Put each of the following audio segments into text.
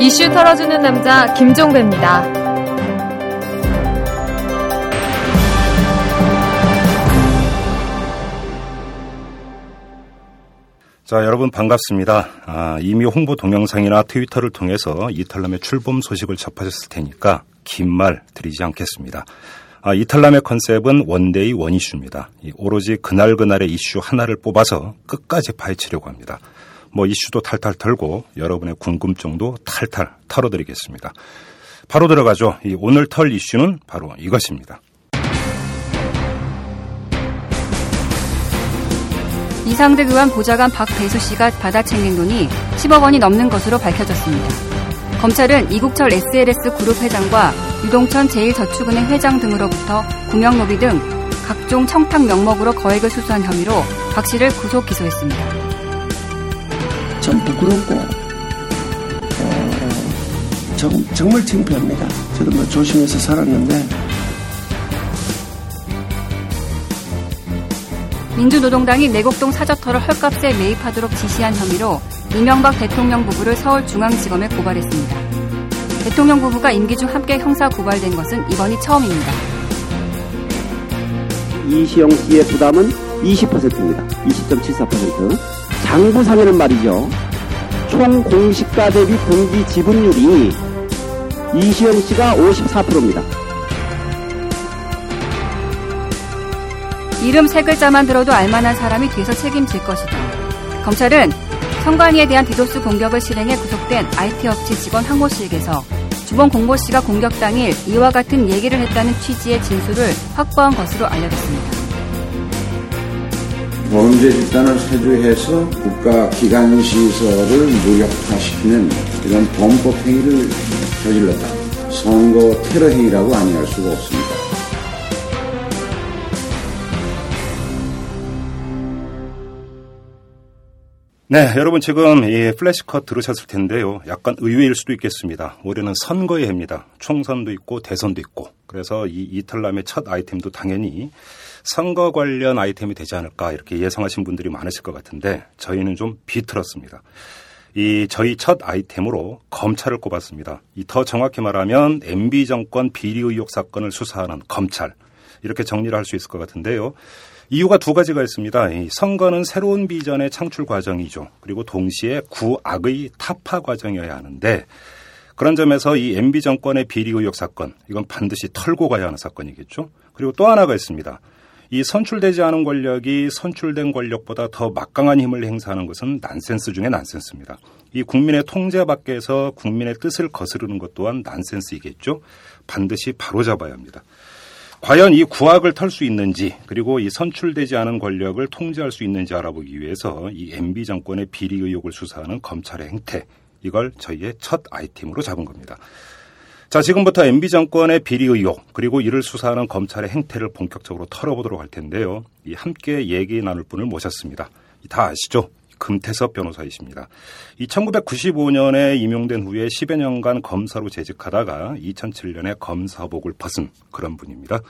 이슈 털어주는 남자 김종배입니다. 자, 여러분 반갑습니다. 아, 이미 홍보 동영상이나 트위터를 통해서 이털남의 출범 소식을 접하셨을 테니까 긴 말 드리지 않겠습니다. 아, 이털남의 컨셉은 one day one issue입니다. 오로지 그날 그날의 이슈 하나를 뽑아서 끝까지 파헤치려고 합니다. 뭐 이슈도 탈탈 털고 여러분의 궁금증도 탈탈 털어드리겠습니다. 바로 들어가죠. 이 오늘 털 이슈는 바로 이것입니다. 이상득 의원 보좌관 박대수 씨가 받아 챙긴 돈이 10억 원이 넘는 것으로 밝혀졌습니다. 검찰은 이국철 SLS 그룹 회장과 유동천 제1저축은행 회장 등으로부터 구명노비 등 각종 청탁 명목으로 거액을 수수한 혐의로 박 씨를 구속 기소했습니다. 참 부끄럽고 어, 정, 정말 창피합니다. 저도 뭐 조심해서 살았는데 민주노동당이 내곡동 사저터를 헐값에 매입하도록 지시한 혐의로 이명박 대통령 부부를 서울중앙지검에 고발했습니다. 대통령 부부가 임기 중 함께 형사 고발된 것은 이번이 처음입니다. 이시영 씨의 부담은 20%입니다. 20.74%. 장부상에는 말이죠. 총 공시가 대비 분기 지분율이 이시영 씨가 54%입니다. 이름 세 글자만 들어도 알만한 사람이 뒤에서 책임질 것이다. 검찰은 성관이에 대한 디도스 공격을 실행해 구속된 IT 업체 직원 황모 씨에게서 주범 공모 씨가 공격 당일 이와 같은 얘기를 했다는 취지의 진술을 확보한 것으로 알려졌습니다. 범죄 집단을 세조해서 국가 기관 시설을 무력화시키는 이런 범법 행위를 저질렀다. 선거 테러 행위라고 아니할 수가 없습니다. 네, 여러분 지금 이 플래시컷 들으셨을 텐데요. 약간 의외일 수도 있겠습니다. 올해는 선거의 해입니다. 총선도 있고 대선도 있고. 그래서 이 이탈남의 첫 아이템도 당연히 선거 관련 아이템이 되지 않을까 이렇게 예상하신 분들이 많으실 것 같은데 저희는 좀 비틀었습니다. 이 저희 첫 아이템으로 검찰을 꼽았습니다. 이 더 정확히 말하면 MB 정권 비리 의혹 사건을 수사하는 검찰 이렇게 정리를 할 수 있을 것 같은데요. 이유가 두 가지가 있습니다. 선거는 새로운 비전의 창출 과정이죠. 그리고 동시에 구악의 타파 과정이어야 하는데 그런 점에서 이 MB 정권의 비리 의혹 사건 이건 반드시 털고 가야 하는 사건이겠죠. 그리고 또 하나가 있습니다. 이 선출되지 않은 권력이 선출된 권력보다 더 막강한 힘을 행사하는 것은 난센스 중의 난센스입니다. 이 국민의 통제 밖에서 국민의 뜻을 거스르는 것 또한 난센스이겠죠. 반드시 바로잡아야 합니다. 과연 이 구악을 털 수 있는지 그리고 이 선출되지 않은 권력을 통제할 수 있는지 알아보기 위해서 이 MB 정권의 비리 의혹을 수사하는 검찰의 행태 이걸 저희의 첫 아이템으로 잡은 겁니다. 자, 지금부터 MB 정권의 비리 의혹 그리고 이를 수사하는 검찰의 행태를 본격적으로 털어보도록 할 텐데요. 이 함께 얘기 나눌 분을 모셨습니다. 다 아시죠? 금태섭 변호사이십니다. 이 1995년에 임용된 후에 10여 년간 검사로 재직하다가 2007년에 검사복을 벗은 그런 분입니다.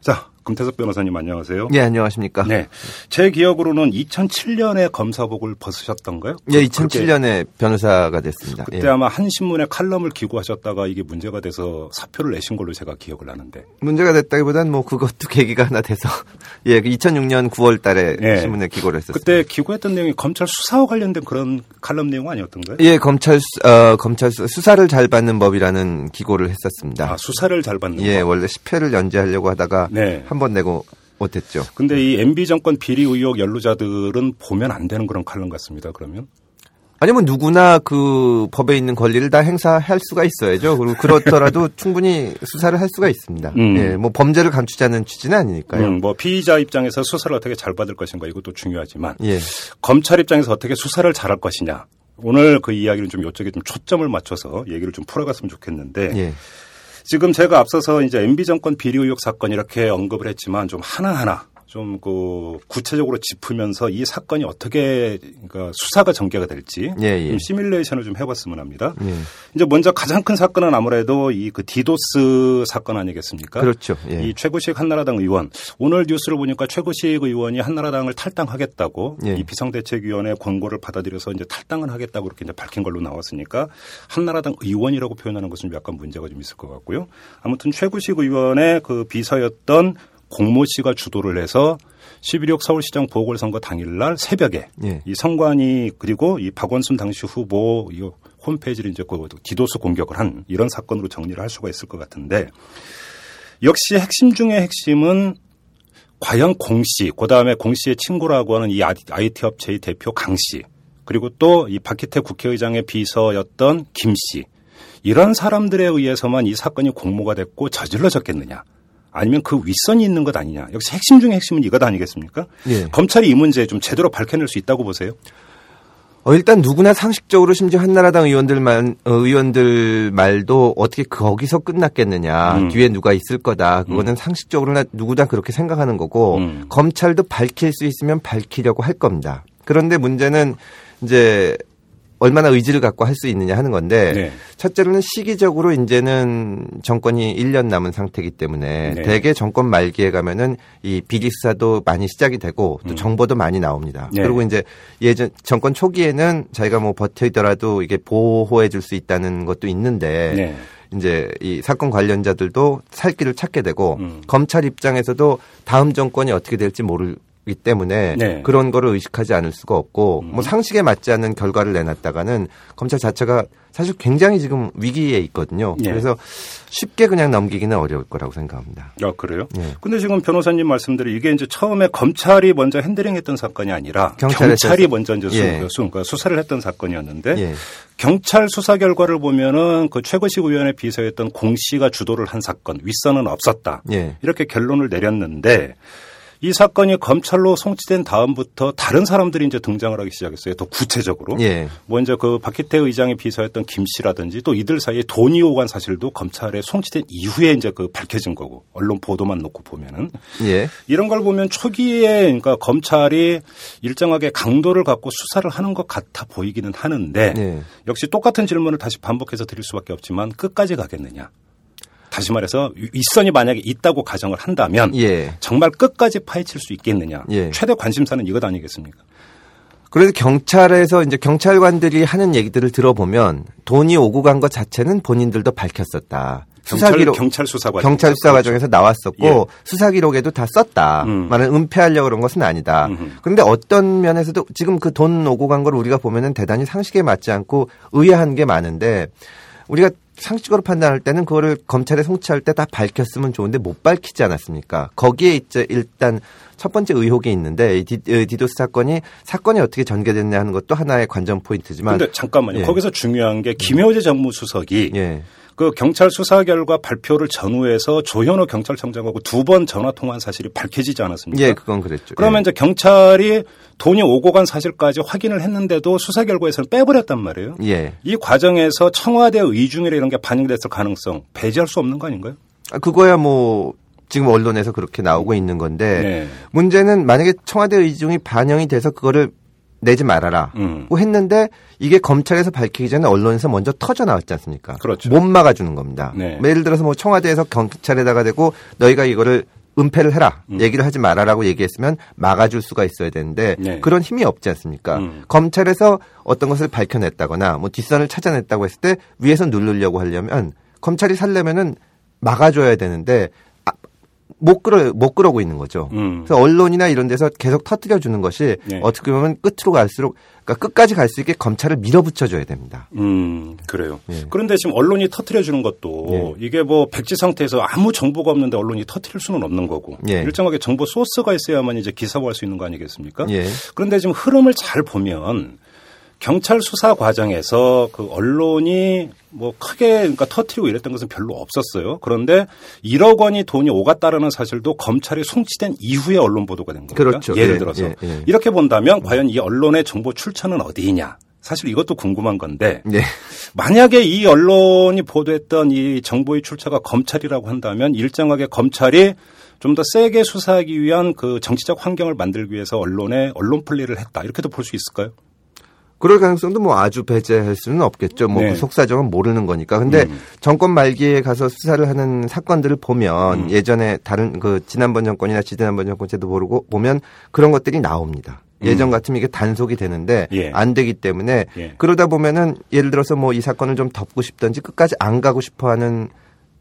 자, 금태섭 변호사님 안녕하세요. 네, 안녕하십니까. 네. 제 기억으로는 2007년에 검사복을 벗으셨던가요? 예, 2007년에 변호사가 됐습니다. 그때 예. 아마 한 신문에 칼럼을 기고하셨다가 이게 문제가 돼서 사표를 내신 걸로 제가 기억을 하는데. 문제가 됐다기보단 뭐 그것도 계기가 하나 돼서 예, 2006년 9월 달에 예. 신문에 기고를 했었어요. 그때 기고했던 내용이 검찰 수사와 관련된 그런 칼럼 내용 아니었던가요? 예, 검찰 수, 어, 검찰 수, 수사를 잘 받는 법이라는 기고를 했었습니다. 아, 수사를 잘 받는 예, 법. 원래 10회를 연재하려고 하다가 네. 한 번 내고 못했죠. 근데 이 MB 정권 비리 의혹 연루자들은 보면 안 되는 그런 칼럼 같습니다. 그러면 아니면 누구나 그 법에 있는 권리를 다 행사할 수가 있어야죠. 그리고 그렇더라도 충분히 수사를 할 수가 있습니다. 음. 예, 뭐 범죄를 감추자는 취지는 아니니까요. 음, 뭐 피의자 입장에서 수사를 어떻게 잘 받을 것인가 이것도 중요하지만 예. 검찰 입장에서 어떻게 수사를 잘할 것이냐 오늘 그 이야기를 좀 이쪽에 좀 초점을 맞춰서 얘기를 좀 풀어갔으면 좋겠는데 예. 지금 제가 앞서서 이제 MB 정권 비리 의혹 사건 이렇게 언급을 했지만 좀 하나하나 좀 그 구체적으로 짚으면서 이 사건이 어떻게 그러니까 수사가 전개가 될지 예, 예. 좀 시뮬레이션을 좀 해봤으면 합니다. 예. 이제 먼저 가장 큰 사건은 아무래도 이 그 디도스 사건 아니겠습니까? 그렇죠. 예. 이 최구식 한나라당 의원 오늘 뉴스를 보니까 최구식 의원이 한나라당을 탈당하겠다고 예. 이 비상대책위원회 권고를 받아들여서 이제 탈당을 하겠다고 이렇게 이제 밝힌 걸로 나왔으니까 한나라당 의원이라고 표현하는 것은 약간 문제가 좀 있을 것 같고요. 아무튼 최구식 의원의 그 비서였던 공모 씨가 주도를 해서 11.6 서울시장 보궐선거 당일날 새벽에 예. 이 선관위 그리고 이 박원순 당시 후보 이 홈페이지를 이제 그 디도스 공격을 한 이런 사건으로 정리를 할 수가 있을 것 같은데 역시 핵심 중의 핵심은 과연 공 씨, 그 다음에 공 씨의 친구라고 하는 이 IT 업체의 대표 강 씨, 그리고 또 이 박희태 국회의장의 비서였던 김 씨, 이런 사람들에 의해서만 이 사건이 공모가 됐고 저질러졌겠느냐. 아니면 그 윗선이 있는 것 아니냐. 역시 핵심 중의 핵심은 이것 아니겠습니까? 예. 검찰이 이 문제 좀 제대로 밝혀낼 수 있다고 보세요? 어, 일단 누구나 상식적으로 심지어 한나라당 의원들 말, 어, 의원들 말도 어떻게 거기서 끝났겠느냐. 음. 뒤에 누가 있을 거다. 그거는 상식적으로나 누구나 그렇게 생각하는 거고 음. 검찰도 밝힐 수 있으면 밝히려고 할 겁니다. 그런데 문제는 이제 얼마나 의지를 갖고 할 수 있느냐 하는 건데 네. 첫째로는 시기적으로 이제는 정권이 1년 남은 상태이기 때문에 네. 대개 정권 말기에 가면은 이 비리 수사도 많이 시작이 되고 또 정보도 많이 나옵니다. 네. 그리고 이제 예전 정권 초기에는 자기가 뭐 버텨있더라도 이게 보호해 줄 수 있다는 것도 있는데 네. 이제 이 사건 관련자들도 살 길을 찾게 되고 음. 검찰 입장에서도 다음 정권이 어떻게 될지 모 르기 때문에 네. 음. 그런 거를 의식하지 않을 수가 없고 뭐 상식에 맞지 않는 결과를 내놨다가는 검찰 자체가 사실 굉장히 지금 위기에 있거든요. 네. 그래서 쉽게 그냥 넘기기는 어려울 거라고 생각합니다. 아, 그래요? 예. 근데 지금 변호사님 말씀대로 이게 이제 처음에 검찰이 먼저 핸들링 했던 사건이 아니라 경찰에서 경찰이 먼저 이제 수, 예. 수, 그러니까 수사를 했던 사건이었는데 예. 경찰 수사 결과를 보면은 그 최구식 의원의 비서였던 공 씨가 주도를 한 사건 윗선은 없었다. 예. 이렇게 결론을 내렸는데 이 사건이 검찰로 송치된 다음부터 다른 사람들이 이제 등장을 하기 시작했어요. 더 구체적으로. 예. 뭐 이제 그 박희태 의장의 비서였던 김 씨라든지 또 이들 사이에 돈이 오간 사실도 검찰에 송치된 이후에 이제 그 밝혀진 거고 언론 보도만 놓고 보면은 예. 이런 걸 보면 초기에 그러니까 검찰이 일정하게 강도를 갖고 수사를 하는 것 같아 보이기는 하는데 예. 역시 똑같은 질문을 다시 반복해서 드릴 수밖에 없지만 끝까지 가겠느냐. 다시 말해서 윗선이 만약에 있다고 가정을 한다면 예. 정말 끝까지 파헤칠 수 있겠느냐. 예. 최대 관심사는 이것 아니겠습니까? 그래서 경찰에서 이제 경찰관들이 하는 얘기들을 들어보면 돈이 오고 간 것 자체는 본인들도 밝혔었다. 수사 기록 경찰 수사 과정. 경찰 수사 과정에서 나왔었고 예. 수사 기록에도 다 썼다. 음. 말은 은폐하려고 그런 것은 아니다. 음흠. 그런데 어떤 면에서도 지금 그 돈 오고 간 걸 우리가 보면은 대단히 상식에 맞지 않고 의아한 게 많은데 우리가 상식적으로 판단할 때는 그거를 검찰에 송치할 때 다 밝혔으면 좋은데 못 밝히지 않았습니까? 거기에 있죠 일단 첫 번째 의혹이 있는데 이 디, 어, 디도스 사건이 사건이 어떻게 전개됐냐 하는 것도 하나의 관전 포인트지만 근데 잠깐만요. 예. 거기서 중요한 게 김효재 정무수석이 예. 그 경찰 수사 결과 발표를 전후해서 조현오 경찰청장하고 두 번 전화 통화한 사실이 밝혀지지 않았습니까? 예, 그건 그랬죠. 그러면 예. 이제 경찰이 돈이 오고 간 사실까지 확인을 했는데도 수사 결과에서는 빼버렸단 말이에요. 예. 이 과정에서 청와대 의중이라 이런 게 반영됐을 가능성 배제할 수 없는 거 아닌가요? 아, 그거야 뭐 지금 언론에서 그렇게 나오고 있는 건데 네. 문제는 만약에 청와대 의중이 반영이 돼서 그거를 내지 말아라. 음. 고 했는데 이게 검찰에서 밝히기 전에 언론에서 먼저 터져 나왔지 않습니까? 그렇죠. 못 막아주는 겁니다. 네. 예를 들어서 뭐 청와대에서 경찰에다가 대고 너희가 이거를 은폐를 해라. 음. 얘기를 하지 말아라고 얘기했으면 막아줄 수가 있어야 되는데 네. 그런 힘이 없지 않습니까? 음. 검찰에서 어떤 것을 밝혀냈다거나 뭐 뒷선을 찾아냈다고 했을 때 위에서 누르려고 하려면 검찰이 살려면은 막아줘야 되는데 아, 못 끌어 못 끌어고 있는 거죠. 음. 그래서 언론이나 이런 데서 계속 터뜨려 주는 것이 네. 어떻게 보면 끝으로 갈수록 그러니까 끝까지 갈 수 있게 검찰을 밀어붙여 줘야 됩니다. 음, 그래요. 예. 그런데 지금 언론이 터트려 주는 것도 예. 이게 뭐 백지 상태에서 아무 정보가 없는데 언론이 터트릴 수는 없는 거고 예. 일정하게 정보 소스가 있어야만 이제 기사화할 수 있는 거 아니겠습니까? 예. 그런데 지금 흐름을 잘 보면 경찰 수사 과정에서 그 언론이 뭐 크게 그러니까 터트리고 이랬던 것은 별로 없었어요. 그런데 1억 원이 돈이 오갔다라는 사실도 검찰이 송치된 이후에 언론 보도가 된 겁니다. 그렇죠. 예를 예, 들어서 예, 예. 이렇게 본다면 과연 이 언론의 정보 출처는 어디이냐? 사실 이것도 궁금한 건데 네. 만약에 이 언론이 보도했던 이 정보의 출처가 검찰이라고 한다면 일정하게 검찰이 좀 더 세게 수사하기 위한 그 정치적 환경을 만들기 위해서 언론에 언론 플레이를 했다 이렇게도 볼 수 있을까요? 그럴 가능성도 뭐 아주 배제할 수는 없겠죠. 뭐 네. 그 속사정은 모르는 거니까. 근데 음. 정권 말기에 가서 수사를 하는 사건들을 보면 음. 예전에 다른 그 지난번 정권이나 지지난번 정권 때도 모르고 보면 그런 것들이 나옵니다. 예전 같으면 이게 단속이 되는데 음. 예. 안 되기 때문에 예. 그러다 보면은 예를 들어서 뭐 이 사건을 좀 덮고 싶던지 끝까지 안 가고 싶어 하는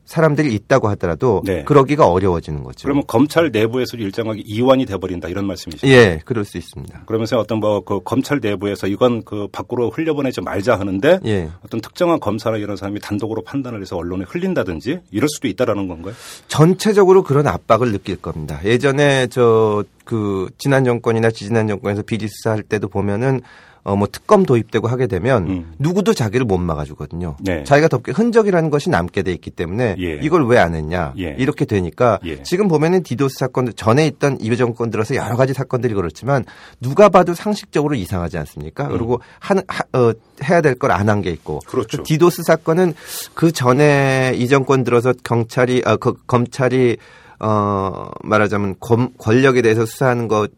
사람들이 있다고 하더라도 네. 그러기가 어려워지는 거죠. 그러면 검찰 내부에서 일정하게 이완이 돼버린다 이런 말씀이시죠? 예, 그럴 수 있습니다. 그러면서 어떤 뭐 그 검찰 내부에서 이건 그 밖으로 흘려보내지 말자 하는데 예. 어떤 특정한 검사나 이런 사람이 단독으로 판단을 해서 언론에 흘린다든지 이럴 수도 있다라는 건가요? 전체적으로 그런 압박을 느낄 겁니다. 예전에 저 그 지난 정권이나 지지난 정권에서 비리 수사할 때도 보면은 어 뭐 특검 도입되고 하게 되면 음. 누구도 자기를 못 막아주거든요. 네. 자기가 덮게 흔적이라는 것이 남게 돼 있기 때문에 예. 이걸 왜 안 했냐 예. 이렇게 되니까 예. 지금 보면은 디도스 사건 전에 있던 이 정권 들어서 여러 가지 사건들이 그렇지만 누가 봐도 상식적으로 이상하지 않습니까? 그리고 하는 하, 어, 해야 될 걸 안 한 게 있고 음. 그렇죠. 디도스 사건은 그 전에 이 정권 들어서 경찰이 아, 그, 검찰이 어 말하자면 검, 권력에 대해서 수사하는 것에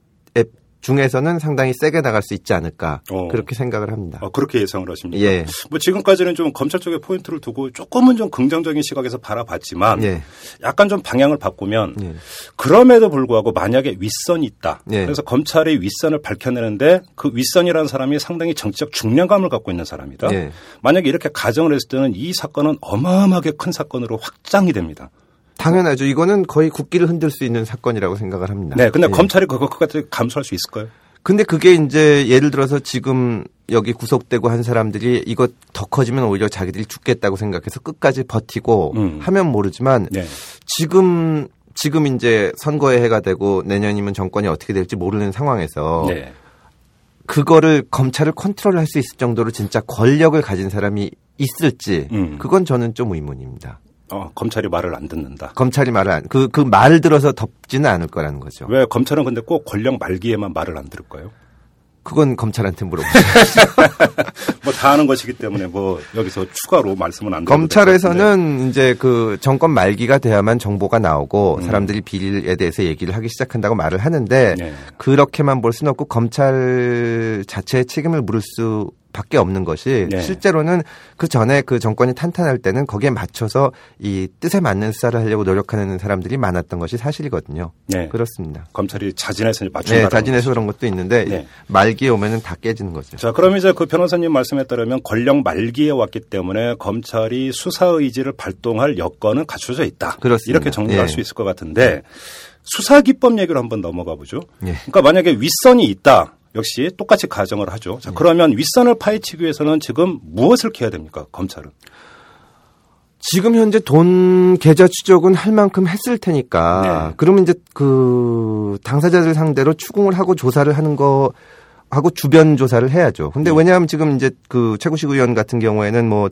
중에서는 상당히 세게 나갈 수 있지 않을까 어. 그렇게 생각을 합니다. 아, 그렇게 예상을 하십니까? 예. 뭐 지금까지는 좀 검찰 쪽에 포인트를 두고 조금은 좀 긍정적인 시각에서 바라봤지만 예. 약간 좀 방향을 바꾸면 예. 그럼에도 불구하고 만약에 윗선이 있다. 예. 그래서 검찰이 윗선을 밝혀내는데 그 윗선이라는 사람이 상당히 정치적 중량감을 갖고 있는 사람이다. 예. 만약에 이렇게 가정을 했을 때는 이 사건은 어마어마하게 큰 사건으로 확장이 됩니다. 당연하죠. 이거는 거의 국기를 흔들 수 있는 사건이라고 생각을 합니다. 네. 근데 예. 검찰이 그거 그까지 감수할 수 있을까요? 근데 그게 이제 예를 들어서 지금 여기 구속되고 한 사람들이 이거 더 커지면 오히려 자기들이 죽겠다고 생각해서 끝까지 버티고 음. 하면 모르지만 네. 지금 지금 이제 선거의 해가 되고 내년이면 정권이 어떻게 될지 모르는 상황에서 네. 그거를 검찰을 컨트롤할 수 있을 정도로 진짜 권력을 가진 사람이 있을지 음. 그건 저는 좀 의문입니다. 어, 검찰이 말을 안 듣는다. 검찰이 말을 안, 그, 그 말을 들어서 덮지는 않을 거라는 거죠. 왜 검찰은 근데 꼭 권력 말기에만 말을 안 들을까요? 그건 검찰한테 물어보세요. 뭐다 아는 것이기 때문에 뭐 여기서 추가로 말씀은 안. 검찰에서는 이제 그 정권 말기가 돼야만 정보가 나오고 음. 사람들이 비리에 대해서 얘기를 하기 시작한다고 말을 하는데 네. 그렇게만 볼 수는 없고 검찰 자체의 책임을 물을 수 밖에 없는 것이 네. 실제로는 그 전에 그 정권이 탄탄할 때는 거기에 맞춰서 이 뜻에 맞는 수사를 하려고 노력하는 사람들이 많았던 것이 사실이거든요. 네. 그렇습니다. 검찰이 자진해서 맞춘다. 네, 자진해서 그런 것도 있는데 네. 말기에 오면은 다 깨지는 거죠. 자, 그럼 이제 그 변호사님 말씀에 따르면 권력 말기에 왔기 때문에 검찰이 수사 의지를 발동할 여건은 갖춰져 있다. 그렇습니다. 이렇게 정리할 예. 수 있을 것 같은데 수사 기법 얘기로 한번 넘어가 보죠. 예. 그러니까 만약에 윗선이 있다. 역시 똑같이 가정을 하죠. 자, 그러면 윗선을 파헤치기 위해서는 지금 무엇을 해야 됩니까? 검찰은. 지금 현재 돈 계좌 추적은 할 만큼 했을 테니까 네. 그러면 이제 그 당사자들 상대로 추궁을 하고 조사를 하는 거 하고 주변 조사를 해야죠. 근데 네. 왜냐하면 지금 이제 그 최구식 의원 같은 경우에는 뭐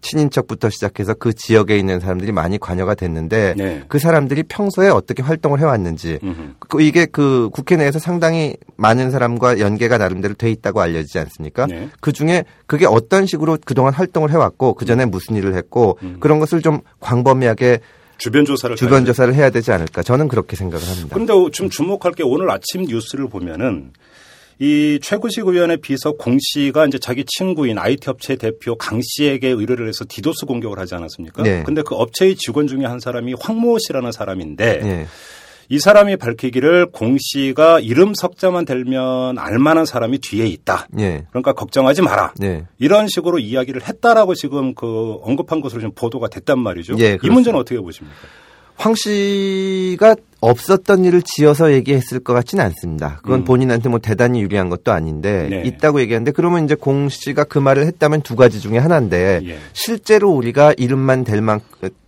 친인척부터 시작해서 그 지역에 있는 사람들이 많이 관여가 됐는데 네. 그 사람들이 평소에 어떻게 활동을 해왔는지 음흠. 그 이게 그 국회 내에서 상당히 많은 사람과 연계가 나름대로 돼 있다고 알려지지 않습니까? 네. 그 중에 그게 어떤 식으로 그동안 활동을 해왔고 그 전에 무슨 일을 했고 음. 그런 것을 좀 광범위하게 주변 조사를 주변 해야 조사를 해야 되지 않을까 저는 그렇게 생각을 합니다. 근데 좀 주목할 게 오늘 아침 뉴스를 보면은 이 최구식 의원의 비서 공 씨가 이제 자기 친구인 IT 업체 대표 강 씨에게 의뢰를 해서 디도스 공격을 하지 않았습니까? 네. 근데 그 업체의 직원 중에 한 사람이 황모 씨라는 사람인데 예. 이 사람이 밝히기를 공 씨가 이름 석자만 들면 알만한 사람이 뒤에 있다. 예. 그러니까 걱정하지 마라. 예. 이런 식으로 이야기를 했다라고 지금 그 언급한 것으로 좀 보도가 됐단 말이죠. 예, 이. 문제는 어떻게 보십니까? 황 씨가 없었던 일을 지어서 얘기했을 것 같지는 않습니다. 그건 음. 본인한테 뭐 대단히 유리한 것도 아닌데 네. 있다고 얘기하는데 그러면 이제 공 씨가 그 말을 했다면 두 가지 중에 하나인데 예. 실제로 우리가 이름만 될 만,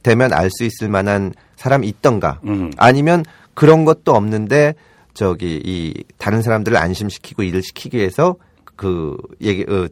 되면 알 수 있을 만한 사람이 있던가 음. 아니면 그런 것도 없는데 저기 이 다른 사람들을 안심시키고 일을 시키기 위해서 그 얘기 어,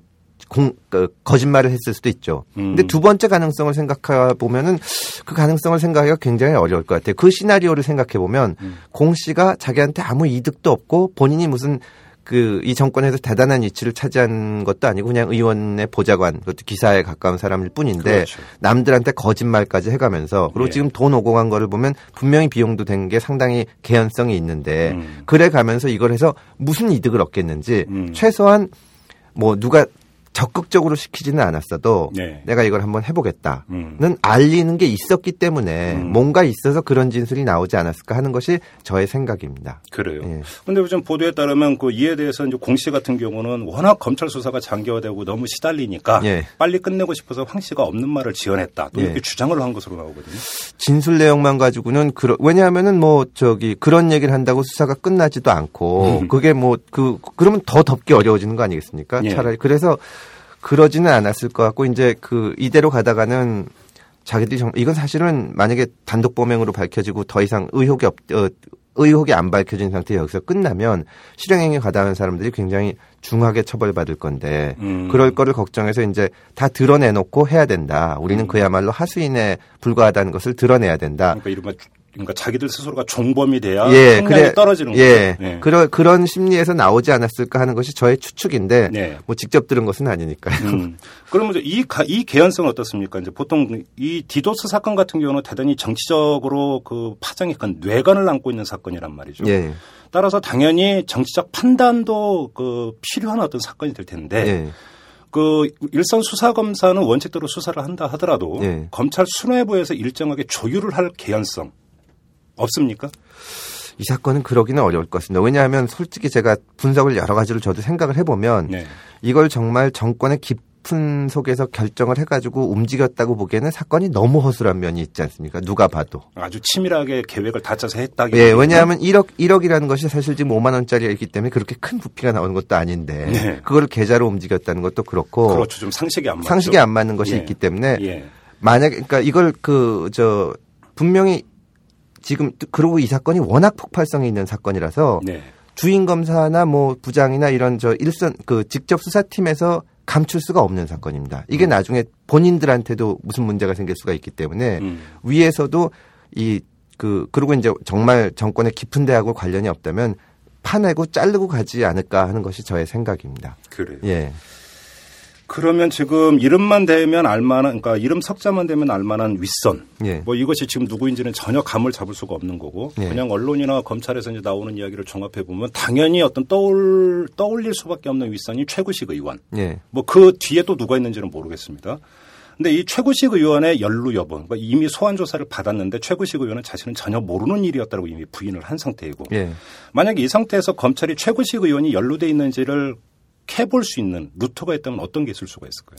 공, 그 거짓말을 했을 수도 있죠. 음. 근데 두 번째 가능성을 생각해 보면은 그 가능성을 생각하기가 굉장히 어려울 것 같아요. 그 시나리오를 생각해 보면 음. 공 씨가 자기한테 아무 이득도 없고 본인이 무슨 그 이 정권에서 대단한 위치를 차지한 것도 아니고 그냥 의원의 보좌관 그것도 기사에 가까운 사람일 뿐인데 그렇죠. 남들한테 거짓말까지 해가면서 그리고 예. 지금 돈 오고 간 거를 보면 분명히 비용도 된 게 상당히 개연성이 있는데 음. 그래 가면서 이걸 해서 무슨 이득을 얻겠는지 음. 최소한 뭐 누가 적극적으로 시키지는 않았어도 네. 내가 이걸 한번 해보겠다는 음. 알리는 게 있었기 때문에 음. 뭔가 있어서 그런 진술이 나오지 않았을까 하는 것이 저의 생각입니다. 그래요. 예. 근데 요즘 보도에 따르면 그 이에 대해서 이제 공씨 같은 경우는 워낙 검찰 수사가 장기화되고 너무 시달리니까 예. 빨리 끝내고 싶어서 황 씨가 없는 말을 지어냈다. 또 예. 이렇게 주장을 한 것으로 나오거든요. 진술 내용만 가지고는 그러, 왜냐하면은 뭐 저기 그런 얘기를 한다고 수사가 끝나지도 않고 음. 그게 뭐 그 그러면 더 덮기 어려워지는 거 아니겠습니까? 예. 차라리 그래서 그러지는 않았을 것 같고 이제 그 이대로 가다가는 자기들이 정 이건 사실은 만약에 단독 범행으로 밝혀지고 더 이상 의혹이 없 어, 의혹이 안 밝혀진 상태 에 여기서 끝나면 실형행위 가담한 사람들이 굉장히 중하게 처벌받을 건데 음. 그럴 거를 걱정해서 이제 다 드러내놓고 해야 된다. 우리는 음. 그야말로 하수인에 불과하다는 것을 드러내야 된다. 그러니까 이른바 주- 그러니까 자기들 스스로가 종범이 돼야 예, 형량이 그래, 떨어지는 예, 거죠. 예. 그런 그런 심리에서 나오지 않았을까 하는 것이 저의 추측인데 네. 뭐 직접 들은 것은 아니니까요. 음. 그러면 이제 이, 가- 이 개연성은 어떻습니까? 이제 보통 이 디도스 사건 같은 경우는 대단히 정치적으로 그 파장이 큰 뇌관을 안고 있는 사건이란 말이죠. 예, 따라서 당연히 정치적 판단도 그 필요한 어떤 사건이 될 텐데 예, 그 일선 수사 검사는 원칙대로 수사를 한다 하더라도 예. 검찰 수뇌부에서 일정하게 조율을 할 개연성 없습니까? 이 사건은 그러기는 어려울 것 같습니다. 왜냐하면 솔직히 제가 분석을 여러 가지로 저도 생각을 해보면 네. 이걸 정말 정권의 깊은 속에서 결정을 해가지고 움직였다고 보기에는 사건이 너무 허술한 면이 있지 않습니까? 누가 봐도. 아주 치밀하게 계획을 다 짜서 했다기 예, 왜냐하면 1억, 1억이라는 것이 사실 지금 5만 원짜리가 있기 때문에 그렇게 큰 부피가 나오는 것도 아닌데 네. 그걸 계좌로 움직였다는 것도 그렇고 그렇죠. 좀 상식이 안 맞죠. 상식에 안 맞는 것이 예. 있기 때문에 예. 만약에 그러니까 이걸 그 저 분명히 지금 그리고 이 사건이 워낙 폭발성이 있는 사건이라서 네. 주인 검사나 뭐 부장이나 이런 저 일선 그 직접 수사팀에서 감출 수가 없는 사건입니다. 이게 음. 나중에 본인들한테도 무슨 문제가 생길 수가 있기 때문에 음. 위에서도 이 그 그리고 이제 정말 정권의 깊은 대하고 관련이 없다면 파내고 자르고 가지 않을까 하는 것이 저의 생각입니다. 그래요. 예. 그러면 지금 이름만 되면 알만한, 그러니까 이름 석자만 되면 알만한 윗선. 예. 뭐 이것이 지금 누구인지는 전혀 감을 잡을 수가 없는 거고 예. 그냥 언론이나 검찰에서 이제 나오는 이야기를 종합해 보면 당연히 어떤 떠올 떠올릴 수밖에 없는 윗선이 최구식 의원. 예. 뭐그 뒤에 또 누가 있는지는 모르겠습니다. 근데 이 최구식 의원의 연루 여부, 그러니까 이미 소환 조사를 받았는데 최구식 의원은 자신은 전혀 모르는 일이었다고 이미 부인을 한 상태이고 예. 만약에 이 상태에서 검찰이 최구식 의원이 연루돼 있는지를 캐볼 수 있는 루트가 있다면 어떤 게 있을 수가 있을까요?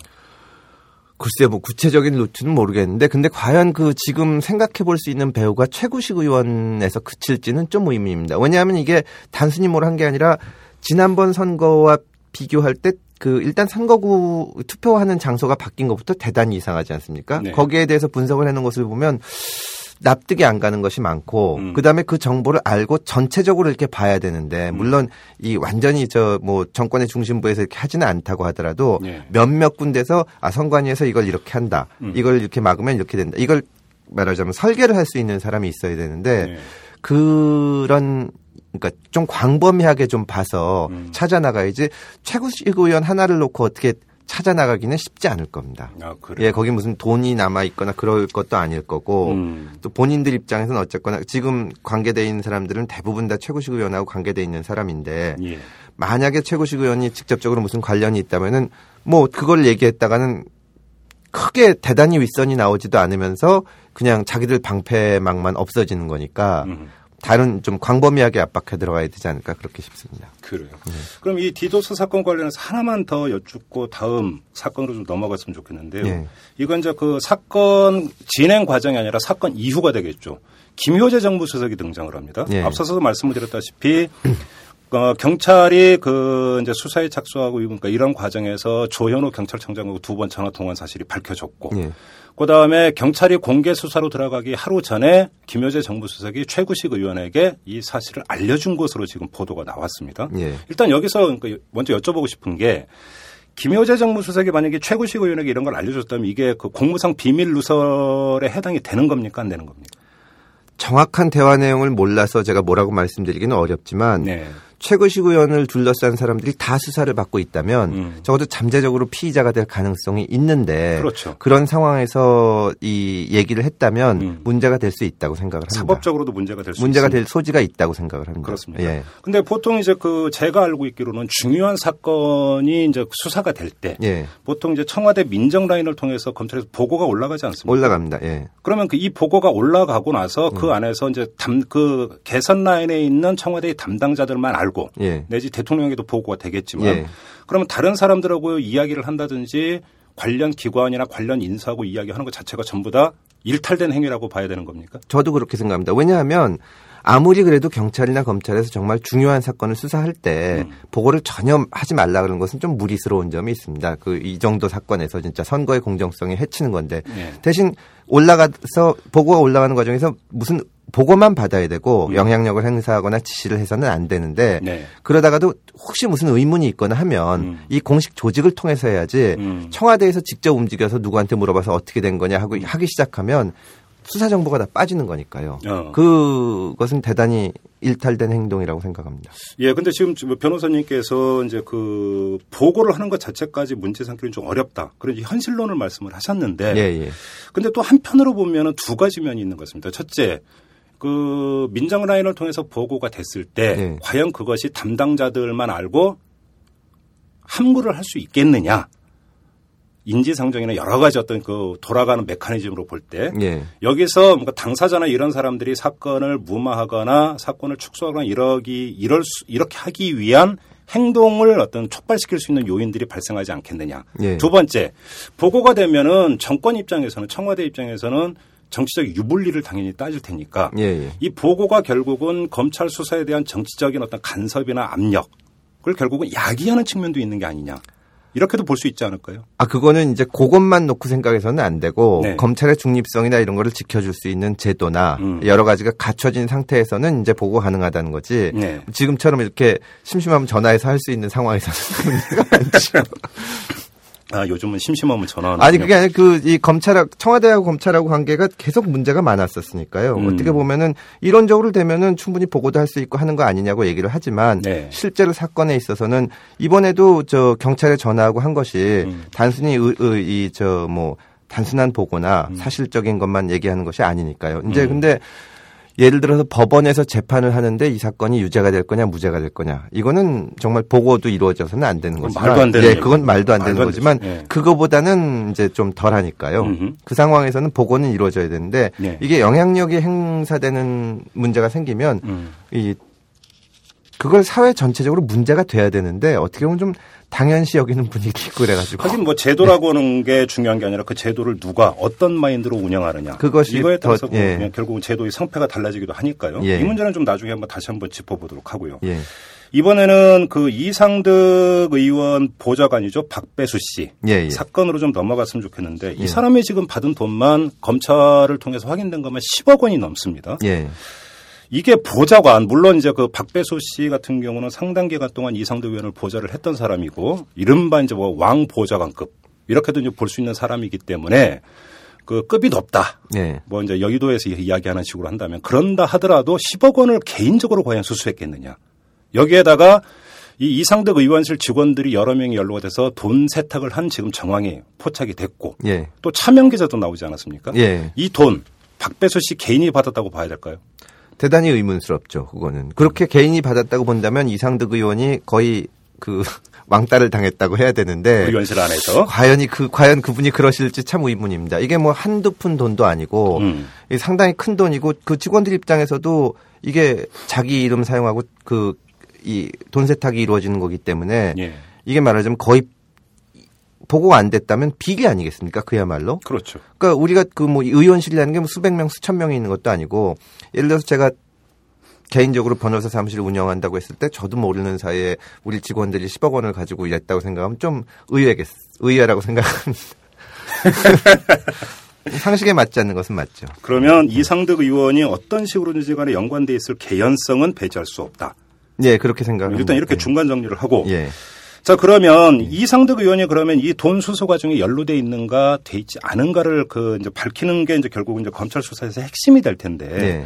글쎄 뭐 구체적인 루트는 모르겠는데 근데 과연 그 지금 생각해 볼 수 있는 배우가 최구식 의원에서 그칠지는 좀 의문입니다. 왜냐하면 이게 단순히 뭘 한 게 아니라 지난번 선거와 비교할 때 그 일단 선거구 투표하는 장소가 바뀐 것부터 대단히 이상하지 않습니까? 네. 거기에 대해서 분석을 해놓은 것을 보면 납득이 안 가는 것이 많고 음. 그다음에 그 정보를 알고 전체적으로 이렇게 봐야 되는데 물론 이 완전히 저 뭐 정권의 중심부에서 이렇게 하지는 않다고 하더라도 네. 몇몇 군데서 아 선관위에서 이걸 이렇게 한다. 음. 이걸 이렇게 막으면 이렇게 된다. 이걸 말하자면 설계를 할 수 있는 사람이 있어야 되는데 네. 그런 그러니까 좀 광범위하게 좀 봐서 음. 찾아 나가야지 최구식 의원 하나를 놓고 어떻게 찾아 나가기는 쉽지 않을 겁니다. 아 그래. 예, 거기 무슨 돈이 남아 있거나 그럴 것도 아닐 거고 음. 또 본인들 입장에서는 어쨌거나 지금 관계돼 있는 사람들은 대부분 다 최구식 의원하고 관계돼 있는 사람인데 예. 만약에 최구식 의원이 직접적으로 무슨 관련이 있다면은 뭐 그걸 얘기했다가는 크게 대단히 윗선이 나오지도 않으면서 그냥 자기들 방패막만 없어지는 거니까 음. 다른 좀 광범위하게 압박해 들어가야 되지 않을까 그렇게 싶습니다. 그래요. 네. 그럼 이 디도스 사건 관련해서 하나만 더 여쭙고 다음 사건으로 좀 넘어갔으면 좋겠는데요. 예. 이건 이제 그 사건 진행 과정이 아니라 사건 이후가 되겠죠. 김효재 정부 수석이 등장을 합니다. 예. 앞서서 말씀을 드렸다시피 어, 경찰이 그 이제 수사에 착수하고 그러니까 이런 과정에서 조현우 경찰청장하고 두 번 전화 통화한 사실이 밝혀졌고 예. 그 다음에 경찰이 공개 수사로 들어가기 하루 전에 김효재 정부 수석이 최구식 의원에게 이 사실을 알려준 것으로 지금 보도가 나왔습니다. 예. 일단 여기서 그러니까 먼저 여쭤보고 싶은 게 김효재 정무수석이 만약에 최구식 의원에게 이런 걸 알려줬다면 이게 그 공무상 비밀 누설에 해당이 되는 겁니까 안 되는 겁니까? 정확한 대화 내용을 몰라서 제가 뭐라고 말씀드리기는 어렵지만 네. 최고식 의원을 둘러싼 사람들이 다 수사를 받고 있다면 음. 적어도 잠재적으로 피의자가 될 가능성이 있는데 그렇죠. 런 상황에서 이 얘기를 했다면 음. 문제가 될 수 있다고 생각을 합니다. 사법적으로도 문제가 될 수 문제가 있습니다. 될 소지가 있다고 생각을 합니다. 그렇습니다. 예. 근데 보통 이제 그 제가 알고 있기로는 중요한 사건이 이제 수사가 될때 예. 보통 이제 청와대 민정 라인을 통해서 검찰에서 보고가 올라가지 않습니까? 올라갑니다. 예. 그러면 그 이 보고가 올라가고 나서 음. 그 안에서 이제 담, 그 개선 라인에 있는 청와대의 담당자들만 알고 예. 내지 대통령에도 보고가 되겠지만 예. 그러면 다른 사람들하고 이야기를 한다든지 관련 기관이나 관련 인사하고 이야기하는 것 자체가 전부 다 일탈된 행위라고 봐야 되는 겁니까? 저도 그렇게 생각합니다. 왜냐하면 아무리 그래도 경찰이나 검찰에서 정말 중요한 사건을 수사할 때 음. 보고를 전혀 하지 말라 그러는 것은 좀 무리스러운 점이 있습니다. 그 이 정도 사건에서 진짜 선거의 공정성이 해치는 건데 네. 대신 올라가서 보고가 올라가는 과정에서 무슨 보고만 받아야 되고 음. 영향력을 행사하거나 지시를 해서는 안 되는데 네. 그러다가도 혹시 무슨 의문이 있거나 하면 음. 이 공식 조직을 통해서 해야지 음. 청와대에서 직접 움직여서 누구한테 물어봐서 어떻게 된 거냐 하고 하기 시작하면 수사 정보가 다 빠지는 거니까요. 어. 그것은 대단히 일탈된 행동이라고 생각합니다. 예, 근데 지금 변호사님께서 이제 그 보고를 하는 것 자체까지 문제 삼기는 좀 어렵다. 그런 현실론을 말씀을 하셨는데. 예, 예. 근데 또 한편으로 보면은 두 가지 면이 있는 것입니다. 첫째, 그 민정 라인을 통해서 보고가 됐을 때 네. 과연 그것이 담당자들만 알고 함구를 할 수 있겠느냐. 인지상정이나 여러 가지 어떤 그 돌아가는 메커니즘으로 볼때 예. 여기서 뭔가 당사자나 이런 사람들이 사건을 무마하거나 사건을 축소하거나 이러기 이럴 수, 이렇게 하기 위한 행동을 어떤 촉발시킬 수 있는 요인들이 발생하지 않겠느냐. 예. 두 번째 보고가 되면은 정권 입장에서는 청와대 입장에서는 정치적 유불리를 당연히 따질 테니까 예, 예. 이 보고가 결국은 검찰 수사에 대한 정치적인 어떤 간섭이나 압력을 결국은 야기하는 측면도 있는 게 아니냐. 이렇게도 볼 수 있지 않을까요? 아, 그거는 이제 그것만 놓고 생각해서는 안 되고 네. 검찰의 중립성이나 이런 거를 지켜줄 수 있는 제도나 음. 여러 가지가 갖춰진 상태에서는 이제 보고 가능하다는 거지. 네. 지금처럼 이렇게 심심하면 전화해서 할 수 있는 상황에서는. 아, 요즘은 심심하면 전화하는 아니 그게 아니라 그 이 검찰 청와대하고 검찰하고 관계가 계속 문제가 많았었으니까요. 음. 어떻게 보면은 이론적으로 되면은 충분히 보고도 할 수 있고 하는 거 아니냐고 얘기를 하지만 네. 실제로 사건에 있어서는 이번에도 저 경찰에 전화하고 한 것이 음. 단순히 이 저 뭐 단순한 보고나 사실적인 것만 얘기하는 것이 아니니까요. 이제 음. 근데 예를 들어서 법원에서 재판을 하는데 이 사건이 유죄가 될 거냐 무죄가 될 거냐 이거는 정말 보고도 이루어져서는 안 되는 거지만 말도 안 되는 예. 그건 말도 안 되는 말도 안 거지만. 예. 그거보다는 이제 좀 덜하니까요. 음흠. 그 상황에서는 보고는 이루어져야 되는데 네. 이게 영향력이 행사되는 문제가 생기면 음. 이 그걸 사회 전체적으로 문제가 돼야 되는데 어떻게 보면 좀 당연시 여기는 분위기 있고 그래가지고 하긴 뭐 제도라고 하는 게 중요한 게 아니라 그 제도를 누가 어떤 마인드로 운영하느냐 그것이 이거에 따라서 더- 예. 보면 결국은 제도의 성패가 달라지기도 하니까요. 예. 이 문제는 좀 나중에 한번 다시 한번 짚어보도록 하고요. 예. 이번에는 그 이상득 의원 보좌관이죠 박배수 씨 예, 예. 사건으로 좀 넘어갔으면 좋겠는데 예. 이 사람이 지금 받은 돈만 검찰을 통해서 확인된 것만 10억 원이 넘습니다. 예. 이게 보좌관 물론 이제 그 박배수 씨 같은 경우는 상당 기간 동안 이상득 의원을 보좌를 했던 사람이고 이른바 이제 뭐 왕 보좌관급 이렇게도 이제 볼 수 있는 사람이기 때문에 그 급이 높다. 예. 뭐 이제 여의도에서 이야기하는 식으로 한다면 그런다 하더라도 10억 원을 개인적으로 과연 수수했겠느냐. 여기에다가 이 이상득 의원실 직원들이 여러 명이 연루가 돼서 돈 세탁을 한 지금 정황이 포착이 됐고 예. 또 차명 기자도 나오지 않았습니까? 예. 이돈 박배수 씨 개인이 받았다고 봐야 될까요? 대단히 의문스럽죠. 그거는 그렇게 개인이 받았다고 본다면 이상득 의원이 거의 그 왕따를 당했다고 해야 되는데 의원실 안에서 과연이 그 과연 그분이 그러실지 참 의문입니다. 이게 뭐 한두 푼 돈도 아니고 음. 상당히 큰 돈이고 그 직원들 입장에서도 이게 자기 이름 사용하고 그 이 돈 세탁이 이루어지는 거기 때문에 예. 이게 말하자면 거의 보고가 안 됐다면 비리 아니겠습니까? 그야말로. 그렇죠. 그러니까 우리가 그 뭐 의원실이라는 게 뭐 수백 명, 수천 명이 있는 것도 아니고 예를 들어서 제가 개인적으로 변호사 사무실을 운영한다고 했을 때 저도 모르는 사이에 우리 직원들이 10억 원을 가지고 일했다고 생각하면 좀 의외겠, 의외라고 생각합니다. 상식에 맞지 않는 것은 맞죠. 그러면 이상득 의원이 어떤 식으로든지 간에 연관돼 있을 개연성은 배제할 수 없다. 예, 그렇게 생각합니다. 일단 이렇게 중간 정리를 하고 예. 자 그러면 이상득 의원이 그러면 이 돈 수수 과정에 연루돼 있는가 돼 있지 않은가를 그 이제 밝히는 게 이제 결국 이제 검찰 수사에서 핵심이 될 텐데 예.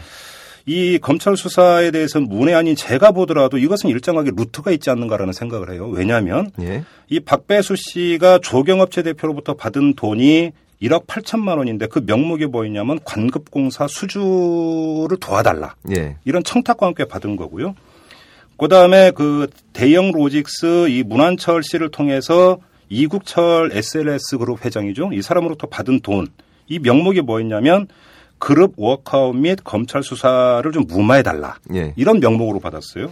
이 검찰 수사에 대해서 문외한인 제가 보더라도 이것은 일정하게 루트가 있지 않는가라는 생각을 해요. 왜냐하면 예. 이 박배수 씨가 조경업체 대표로부터 받은 돈이 1억 8천만 원인데 그 명목이 뭐였냐면 관급공사 수주를 도와달라. 예. 이런 청탁과 함께 받은 거고요. 그 다음에 그 대형 로직스 이 문한철 씨를 통해서 이국철 SLS 그룹 회장이죠. 이 사람으로부터 받은 돈. 이 명목이 뭐였냐면 그룹 워크아웃 및 검찰 수사를 좀 무마해달라. 예. 이런 명목으로 받았어요.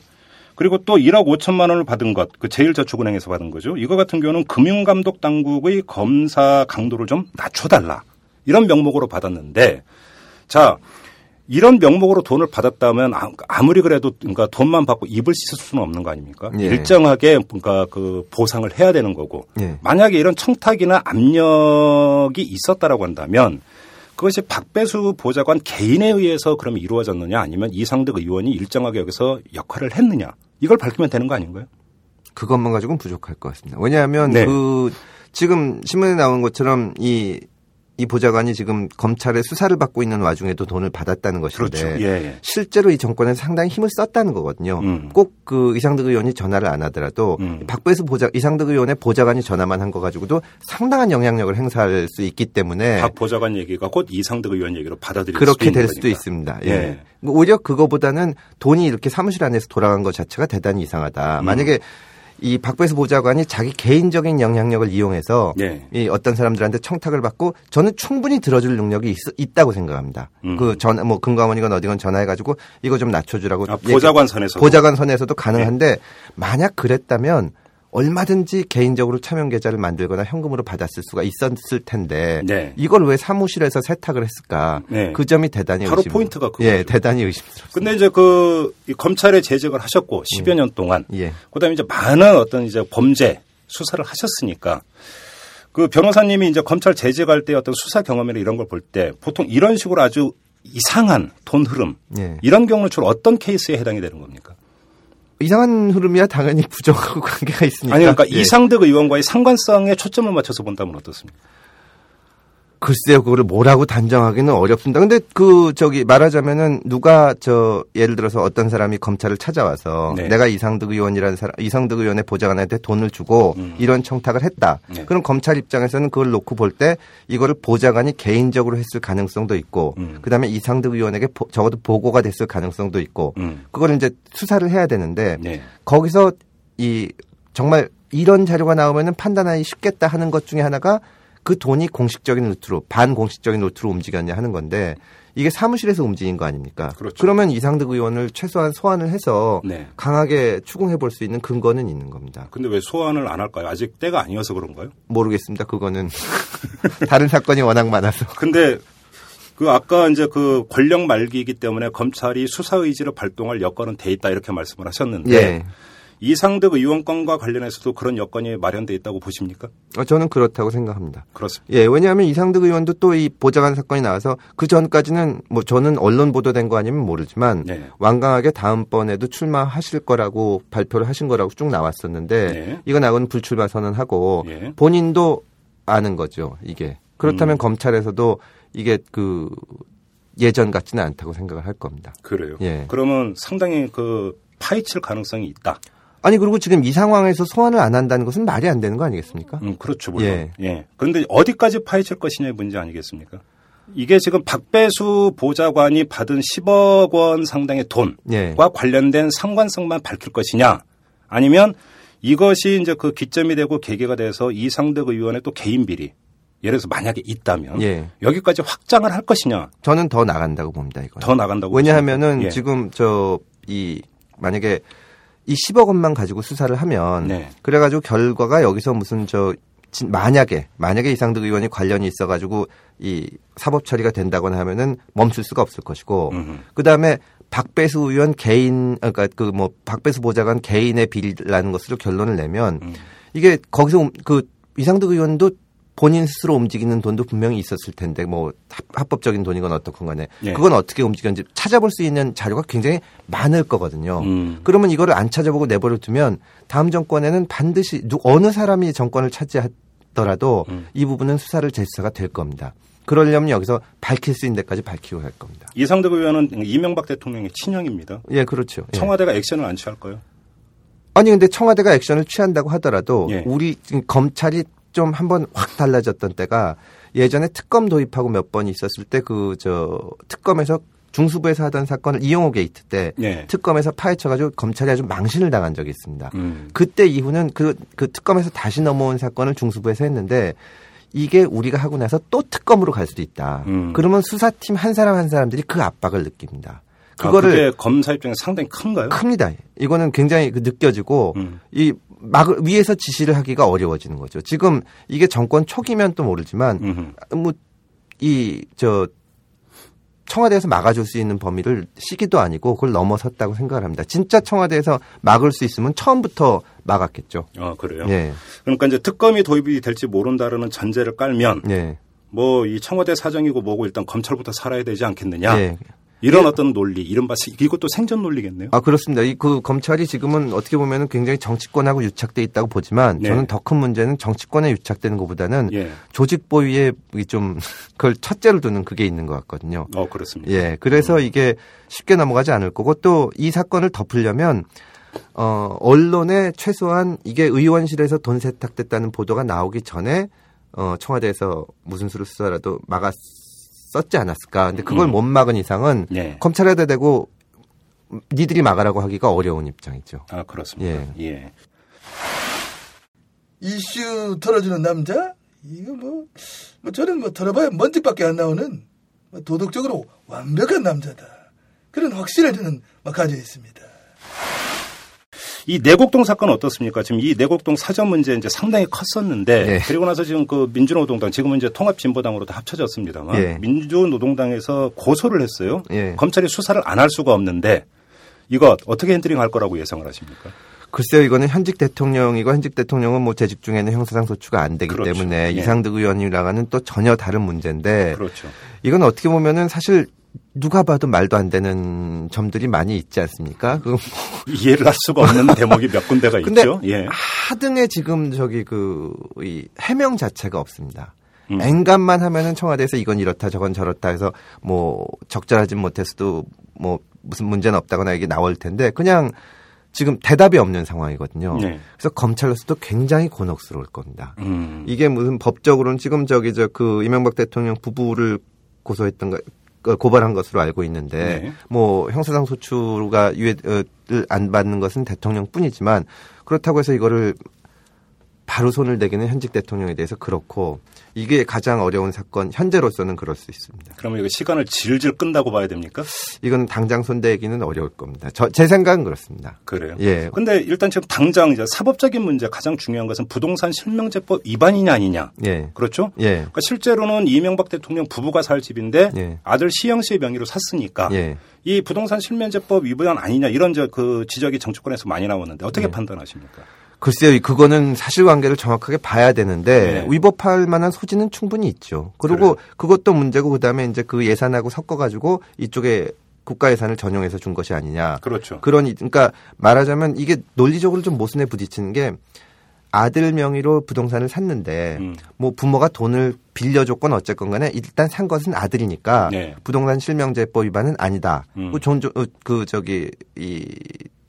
그리고 또 1억 5천만 원을 받은 것, 그 제일저축은행에서 받은 거죠. 이거 같은 경우는 금융감독 당국의 검사 강도를 좀 낮춰달라. 이런 명목으로 받았는데, 자, 이런 명목으로 돈을 받았다면 아- 아무리 그래도 그러니까 돈만 받고 입을 씻을 수는 없는 거 아닙니까? 예. 일정하게 그러니까 그 보상을 해야 되는 거고 예. 만약에 이런 청탁이나 압력이 있었다라고 한다면 그것이 박배수 보좌관 개인에 의해서 그럼 이루어졌느냐 아니면 이상득 의원이 일정하게 여기서 역할을 했느냐 이걸 밝히면 되는 거 아닌가요? 그것만 가지고는 부족할 것 같습니다. 왜냐하면 네. 그 지금 신문에 나온 것처럼 이, 이 보좌관이 지금 검찰의 수사를 받고 있는 와중에도 돈을 받았다는 것인데 그렇죠. 예, 예. 실제로 이 정권에 상당히 힘을 썼다는 거거든요. 음. 꼭그 이상득 의원이 전화를 안 하더라도 음. 박배수 보좌 이상득 의원의 보좌관이 전화만 한 거 가지고도 상당한 영향력을 행사할 수 있기 때문에 박 보좌관 얘기가 곧 이상득 의원 얘기로 받아들일 수도 네. 그렇게 될 수도 거니까. 있습니다. 예. 예. 오히려 그거보다는 돈이 이렇게 사무실 안에서 돌아간 것 자체가 대단히 이상하다. 음. 만약에 이 박배수 보좌관이 자기 개인적인 영향력을 이용해서 예. 이 어떤 사람들한테 청탁을 받고 저는 충분히 들어줄 능력이 있, 다고 생각합니다. 음. 그전뭐 금감원이건 어디건 전화해가지고 이거 좀 낮춰주라고 아, 보좌관 선에서 보좌관 선에서도 가능한데 만약 그랬다면 얼마든지 개인적으로 차명 계좌를 만들거나 현금으로 받았을 수가 있었을 텐데 네. 이걸 왜 사무실에서 세탁을 했을까? 네. 그 점이 대단히 바로 의심. 포인트가 그거죠. 예, 대단히 의심스럽습니다. 근데 이제 그이 검찰에 재직을 하셨고 10여 년 동안 예. 그다음에 이제 많은 어떤 이제 범죄 수사를 하셨으니까 그 변호사님이 이제 검찰 재직할 때 어떤 수사 경험이나 이런 걸 볼 때 보통 이런 식으로 아주 이상한 돈 흐름 예. 이런 경우는 주로 어떤 케이스에 해당이 되는 겁니까? 이상한 흐름이야 당연히 부정하고 관계가 있으니까. 아니 그러니까 예. 이상득 의원과의 상관성에 초점을 맞춰서 본다면 어떻습니까? 글쎄요, 그거를 뭐라고 단정하기는 어렵습니다. 근데 그 저기 말하자면은 누가 저 예를 들어서 어떤 사람이 검찰을 찾아와서 네. 내가 이상득 의원이라는 사람, 이상득 의원의 보좌관한테 돈을 주고 음. 이런 청탁을 했다. 네. 그럼 검찰 입장에서는 그걸 놓고 볼 때 이거를 보좌관이 개인적으로 했을 가능성도 있고, 음. 그 다음에 이상득 의원에게 보- 적어도 보고가 됐을 가능성도 있고, 음. 그걸 이제 수사를 해야 되는데 네. 거기서 이 정말 이런 자료가 나오면은 판단하기 쉽겠다 하는 것 중에 하나가 그 돈이 공식적인 루트로 반공식적인 루트로 움직였냐 하는 건데 이게 사무실에서 움직인 거 아닙니까? 그렇죠. 러면 이상득 의원을 최소한 소환을 해서 네. 강하게 추궁해 볼 수 있는 근거는 있는 겁니다. 근데 왜 소환을 안 할까요? 아직 때가 아니어서 그런가요? 모르겠습니다. 그거는 다른 사건이 워낙 많아서. 근데 그 아까 이제 그 권력 말기이기 때문에 검찰이 수사 의지를 발동할 여건은 돼 있다 이렇게 말씀을 하셨는데 예. 이상득 의원 건과 관련해서도 그런 여건이 마련돼 있다고 보십니까? 어, 저는 그렇다고 생각합니다. 그렇습니다. 예, 왜냐하면 이상득 의원도 또 이 보좌관 사건이 나와서 그 전까지는 뭐 저는 언론 보도된 거 아니면 모르지만 네. 완강하게 다음번에도 출마하실 거라고 발표를 하신 거라고 쭉 나왔었는데 네. 이거 나고는 불출마 선언하고 예. 본인도 아는 거죠, 이게. 그렇다면 음. 검찰에서도 이게 그 예전 같지는 않다고 생각을 할 겁니다. 그래요. 예. 그러면 상당히 그 파헤칠 가능성이 있다. 아니 그리고 지금 이 상황에서 소환을 안 한다는 것은 말이 안 되는 거 아니겠습니까? 음, 그렇죠. 물론. 예. 예. 그런데 어디까지 파헤칠 것이냐의 문제 아니겠습니까? 이게 지금 박배수 보좌관이 받은 10억 원 상당의 돈과 예. 관련된 상관성만 밝힐 것이냐 아니면 이것이 이제 그 기점이 되고 계기가 돼서 이상득 의원의 또 개인 비리 예를 들어서 만약에 있다면 예. 여기까지 확장을 할 것이냐 저는 더 나간다고 봅니다, 이거. 더 나간다고 왜냐하면은? 예. 지금 저 이 만약에 이 10억 원만 가지고 수사를 하면 네. 그래가지고 결과가 여기서 무슨 저 진- 만약에 만약에 이상득 의원이 관련이 있어가지고 이 사법 처리가 된다거나 하면은 멈출 수가 없을 것이고. 그 다음에 박배수 의원 개인 그러니까 그 뭐 박배수 보좌관 개인의 비리라는 것으로 결론을 내면 음. 이게 거기서 움- 그 이상득 의원도 본인 스스로 움직이는 돈도 분명히 있었을 텐데 뭐 합- 합법적인 돈이건 어떻건 간에 예. 그건 어떻게 움직였는지 찾아볼 수 있는 자료가 굉장히 많을 거거든요. 음. 그러면 이거를 안 찾아보고 내버려 두면 다음 정권에는 반드시 누, 어느 사람이 정권을 차지하더라도 음. 이 부분은 수사를 재수사가 될 겁니다. 그러려면 여기서 밝힐 수 있는 데까지 밝히고 할 겁니다. 이상득 의원은 이명박 대통령의 친형입니다. 예, 그렇죠. 예. 청와대가 액션을 안 취할까요? 아니 근데 청와대가 액션을 취한다고 하더라도 예. 우리 검찰이 좀 한번 확 달라졌던 때가 예전에 특검 도입하고 몇 번 있었을 때 그 저 특검에서 중수부에서 하던 사건을 이용호 게이트 때 예. 특검에서 파헤쳐가지고 검찰이 아주 망신을 당한 적이 있습니다. 음. 그때 이후는 그, 그 특검에서 다시 넘어온 사건을 중수부에서 했는데 이게 우리가 하고 나서 또 특검으로 갈 수도 있다. 음. 그러면 수사팀 한 사람 한 사람들이 그 압박을 느낍니다. 아, 그거를 그게 검사 입장에 상당히 큰가요? 큽니다. 이거는 굉장히 그 느껴지고 음. 이 막 위에서 지시를 하기가 어려워지는 거죠. 지금 이게 정권 초기면 또 모르지만. 뭐 이 저 청와대에서 막아줄 수 있는 범위를 시기도 아니고 그걸 넘어섰다고 생각을 합니다. 진짜 청와대에서 막을 수 있으면 처음부터 막았겠죠. 아, 그래요? 예, 그러니까 이제 특검이 도입이 될지 모른다라는 전제를 깔면 예, 뭐이 청와대 사정이고 뭐고 일단 검찰부터 살아야 되지 않겠느냐. 예. 이런 어떤 논리, 이른바 시- 이것도 생존 논리겠네요. 아 그렇습니다. 이 그 검찰이 지금은 어떻게 보면은 굉장히 정치권하고 유착돼 있다고 보지만 네. 저는 더 큰 문제는 정치권에 유착되는 것보다는 예. 조직 보위에 이좀 그걸 첫째로 두는 그게 있는 것 같거든요. 어, 그렇습니다. 예, 그래서 이게 쉽게 넘어가지 않을 거고 또 이 사건을 덮으려면 어 언론에 최소한 이게 의원실에서 돈 세탁됐다는 보도가 나오기 전에 어 청와대에서 무슨 수를 써라도 막았 었지 않았을까. 근데 그걸 음. 못 막은 이상은 예. 검찰에다 대고 니들이 막으라고 하기가 어려운 입장이죠. 아, 그렇습니다. 예. 이슈 털어주는 남자? 이거 뭐, 뭐 저는 뭐 털어봐야 먼지밖에 안 나오는 뭐 도덕적으로 완벽한 남자다. 그런 확신을 저는 막 가져 있습니다. 이 내곡동 사건 어떻습니까? 지금 이 내곡동 사전 문제 이제 상당히 컸었는데 예. 그리고 나서 지금 그 민주노동당 지금은 이제 통합진보당으로 다 합쳐졌습니다만 예. 민주노동당에서 고소를 했어요. 예. 검찰이 수사를 안 할 수가 없는데 이거 어떻게 핸들링 할 거라고 예상을 하십니까? 글쎄요, 이거는 현직 대통령이고 현직 대통령은 뭐 재직 중에는 형사상 소추가 안 되기 그렇죠. 때문에 예. 이상득 의원이랑은 또 전혀 다른 문제인데 그렇죠. 이건 어떻게 보면은 사실 누가 봐도 말도 안 되는 점들이 많이 있지 않습니까? 그 이해를 할 수가 없는 대목이 몇 군데가 있죠. 예. 하등의 지금 저기 그 이 해명 자체가 없습니다. 음. 앵간만 하면은 청와대에서 이건 이렇다 저건 저렇다 해서 뭐 적절하진 못했어도 뭐 무슨 문제는 없다거나 이게 나올 텐데 그냥 지금 대답이 없는 상황이거든요. 네. 그래서 검찰로서도 굉장히 곤혹스러울 겁니다. 음. 이게 무슨 법적으로는 지금 저기 저 그 이명박 대통령 부부를 고소했던 거그 고발한 것으로 알고 있는데 네. 뭐 형사상 소추가 유예를 안 받는 것은 대통령뿐이지만 그렇다고 해서 이거를 바로 손을 대기는 현직 대통령에 대해서 그렇고 이게 가장 어려운 사건 현재로서는 그럴 수 있습니다. 그러면 이거 시간을 질질 끈다고 봐야 됩니까? 이건 당장 손대기는 어려울 겁니다. 저, 제 생각은 그렇습니다. 그래요. 예. 근데 일단 지금 당장 이제 사법적인 문제 가장 중요한 것은 부동산 실명제법 위반이냐 아니냐. 예. 그렇죠? 예. 그러니까 실제로는 이명박 대통령 부부가 살 집인데 예. 아들 시영 씨의 명의로 샀으니까 예. 이 부동산 실명제법 위반 아니냐 이런 저그 지적이 정치권에서 많이 나오는데 어떻게 예. 판단하십니까? 글쎄요, 그거는 사실관계를 정확하게 봐야 되는데 네. 위법할 만한 소지는 충분히 있죠. 그리고 그것도 문제고 그다음에 이제 그 예산하고 섞어가지고 이쪽에 국가 예산을 전용해서 준 것이 아니냐. 그렇죠. 그런 이- 그러니까 말하자면 이게 논리적으로 좀 모순에 부딪히는 게 아들 명의로 부동산을 샀는데 음. 뭐 부모가 돈을 빌려줬건 어쨌건 간에 일단 산 것은 아들이니까 네. 부동산 실명제법 위반은 아니다. 음. 그, 존, 어, 그 저기 이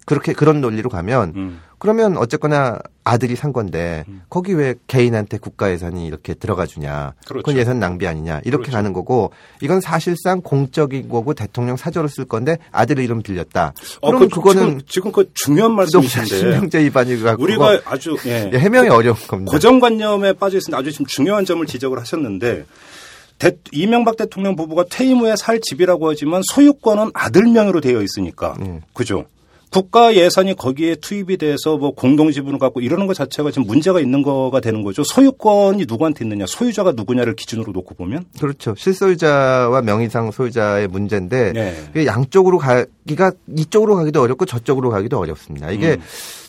그렇게 그런 논리로 가면 음. 그러면 어쨌거나 아들이 산 건데 거기 왜 개인한테 국가 예산이 이렇게 들어가 주냐? 그렇죠. 건 예산 낭비 아니냐? 이렇게 그렇죠. 가는 거고 이건 사실상 공적인 거고 대통령 사저로 쓸 건데 아들 이름 빌렸다. 어, 그럼 그, 그거는 지금, 지금 그 중요한 말씀이신데 실명제 위반이 갖고 우리가 아주 예. 예, 해명이 어려운 겁니다. 고정관념에 빠져 있습니다. 아주 지금 중요한 점을 지적을 하셨는데 대- 이명박 대통령 부부가 퇴임 후에 살 집이라고 하지만 소유권은 아들 명의로 되어 있으니까 예. 그죠. 국가 예산이 거기에 투입이 돼서 뭐 공동 지분을 갖고 이러는 것 자체가 지금 문제가 있는 거가 되는 거죠. 소유권이 누구한테 있느냐, 소유자가 누구냐를 기준으로 놓고 보면 그렇죠. 실소유자와 명의상 소유자의 문제인데 네. 양쪽으로 가기가 이쪽으로 가기도 어렵고 저쪽으로 가기도 어렵습니다. 이게 음.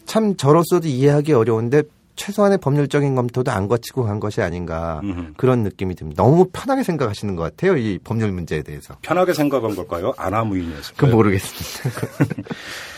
참 저로서도 이해하기 어려운데 최소한의 법률적인 검토도 안 거치고 간 것이 아닌가 음흠. 그런 느낌이 듭니다. 너무 편하게 생각하시는 것 같아요. 이 법률 문제에 대해서. 편하게 생각한 걸까요? 아나무인이었을까요? 그 모르겠습니다.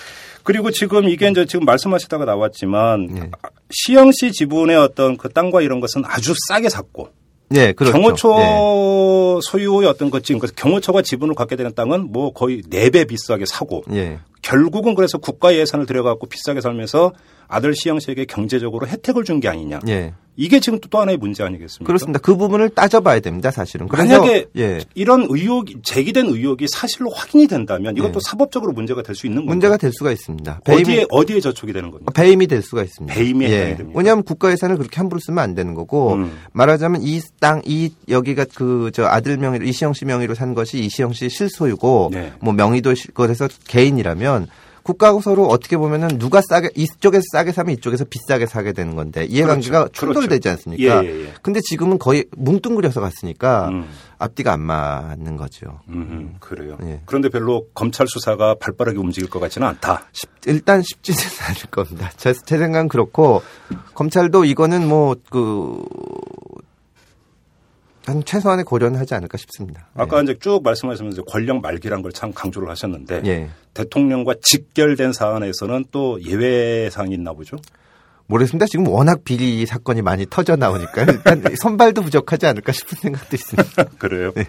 그리고 지금 이게 이제 지금 말씀하시다가 나왔지만 네. 시영 씨 지분의 어떤 그 땅과 이런 것은 아주 싸게 샀고 예, 그렇죠. 경호처 예. 소유의 어떤 것 지금 그래서 경호처가 지분을 갖게 되는 땅은 뭐 거의 네 배 비싸게 사고 예. 결국은 그래서 국가 예산을 들여갖고 비싸게 살면서 아들 시영 씨에게 경제적으로 혜택을 준 게 아니냐. 예. 이게 지금 또, 또 하나의 문제 아니겠습니까? 그렇습니다. 그 부분을 따져봐야 됩니다, 사실은. 만약에 예. 이런 의혹 제기된 의혹이 사실로 확인이 된다면 이것도 네. 사법적으로 문제가 될 수 있는 건가요? 문제가 될 수가 있습니다. 어디에 어디에 저촉이 되는 겁니까? 배임이 될 수가 있습니다. 배임에 해당이 됩니까? 왜냐하면 국가 예산을 그렇게 함부로 쓰면 안 되는 거고 음. 말하자면 이 땅, 이 여기가 그 저 아들 명의로 이시영 씨 명의로 산 것이 이시영 씨 실소유고 네. 뭐 명의도 실- 그래서 개인이라면 국가하고 서로 어떻게 보면은 누가 싸게 이쪽에서 싸게 사면 이쪽에서 비싸게 사게 되는 건데 이해관계가 그렇죠. 충돌되지 그렇죠. 않습니까? 예, 예, 예. 근데 지금은 거의 뭉뚱그려서 갔으니까 음. 앞뒤가 안 맞는 거죠. 음, 그래요. 예. 그런데 별로 검찰 수사가 발빠르게 움직일 것 같지는 않다. 쉽- 일단 쉽지는 않을 겁니다. 제, 제 생각은 그렇고 검찰도 이거는 뭐그 한 최소한의 고려는 하지 않을까 싶습니다. 아까 이제 쭉 말씀하시면서 권력 말기란 걸 참 강조를 하셨는데 예. 대통령과 직결된 사안에서는 또 예외 사항이 있나 보죠. 모르겠습니다. 지금 워낙 비리 사건이 많이 터져 나오니까요. 일단 선발도 부족하지 않을까 싶은 생각도 있습니다. 그래요. 네.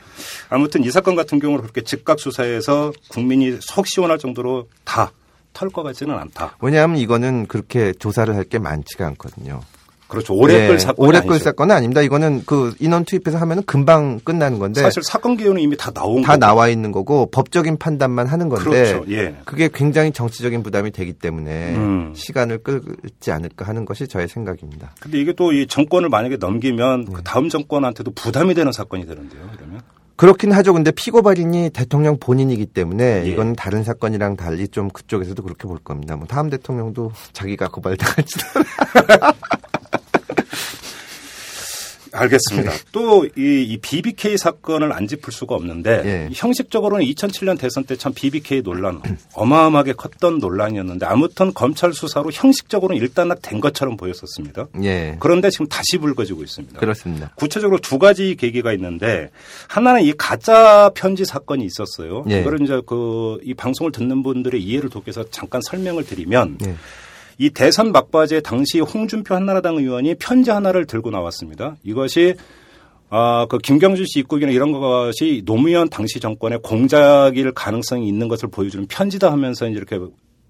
아무튼 이 사건 같은 경우는 그렇게 즉각 수사해서 국민이 속 시원할 정도로 다 털 것 같지는 않다. 왜냐하면 이거는 그렇게 조사를 할 게 많지가 않거든요. 그렇죠. 오래 예, 끌 사건이 오래. 끌 사건은 아닙니다. 이거는 그 인원 투입해서 하면은 금방 끝나는 건데 사실 사건 개요는 이미 다 나온 다 거고. 나와 있는 거고 법적인 판단만 하는 건데 그렇죠. 예. 그게 굉장히 정치적인 부담이 되기 때문에 음. 시간을 끌지 않을까 하는 것이 저의 생각입니다. 근데 이게 또 이 정권을 만약에 넘기면 네. 그 다음 정권한테도 부담이 되는 사건이 되는데요. 그러면 그렇긴 하죠. 근데 피고 발인이 대통령 본인이기 때문에 예. 이건 다른 사건이랑 달리 좀 그쪽에서도 그렇게 볼 겁니다. 뭐 다음 대통령도 자기가 고발당할지도. 알겠습니다. 또 이 BBK 사건을 안 짚을 수가 없는데 예. 형식적으로는 2007년 대선 때 참 BBK 논란 어마어마하게 컸던 논란이었는데 아무튼 검찰 수사로 형식적으로는 일단락된 것처럼 보였었습니다. 예. 그런데 지금 다시 불거지고 있습니다. 그렇습니다. 구체적으로 두 가지 계기가 있는데 하나는 이 가짜 편지 사건이 있었어요. 예. 이거를 이제 그 이 방송을 듣는 분들의 이해를 돕기 위해서 잠깐 설명을 드리면 예. 이 대선 막바지에 당시 홍준표 한나라당 의원이 편지 하나를 들고 나왔습니다. 이것이 아, 그 김경준 씨 입국이나 이런 것이 노무현 당시 정권의 공작일 가능성이 있는 것을 보여주는 편지다 하면서 이제 이렇게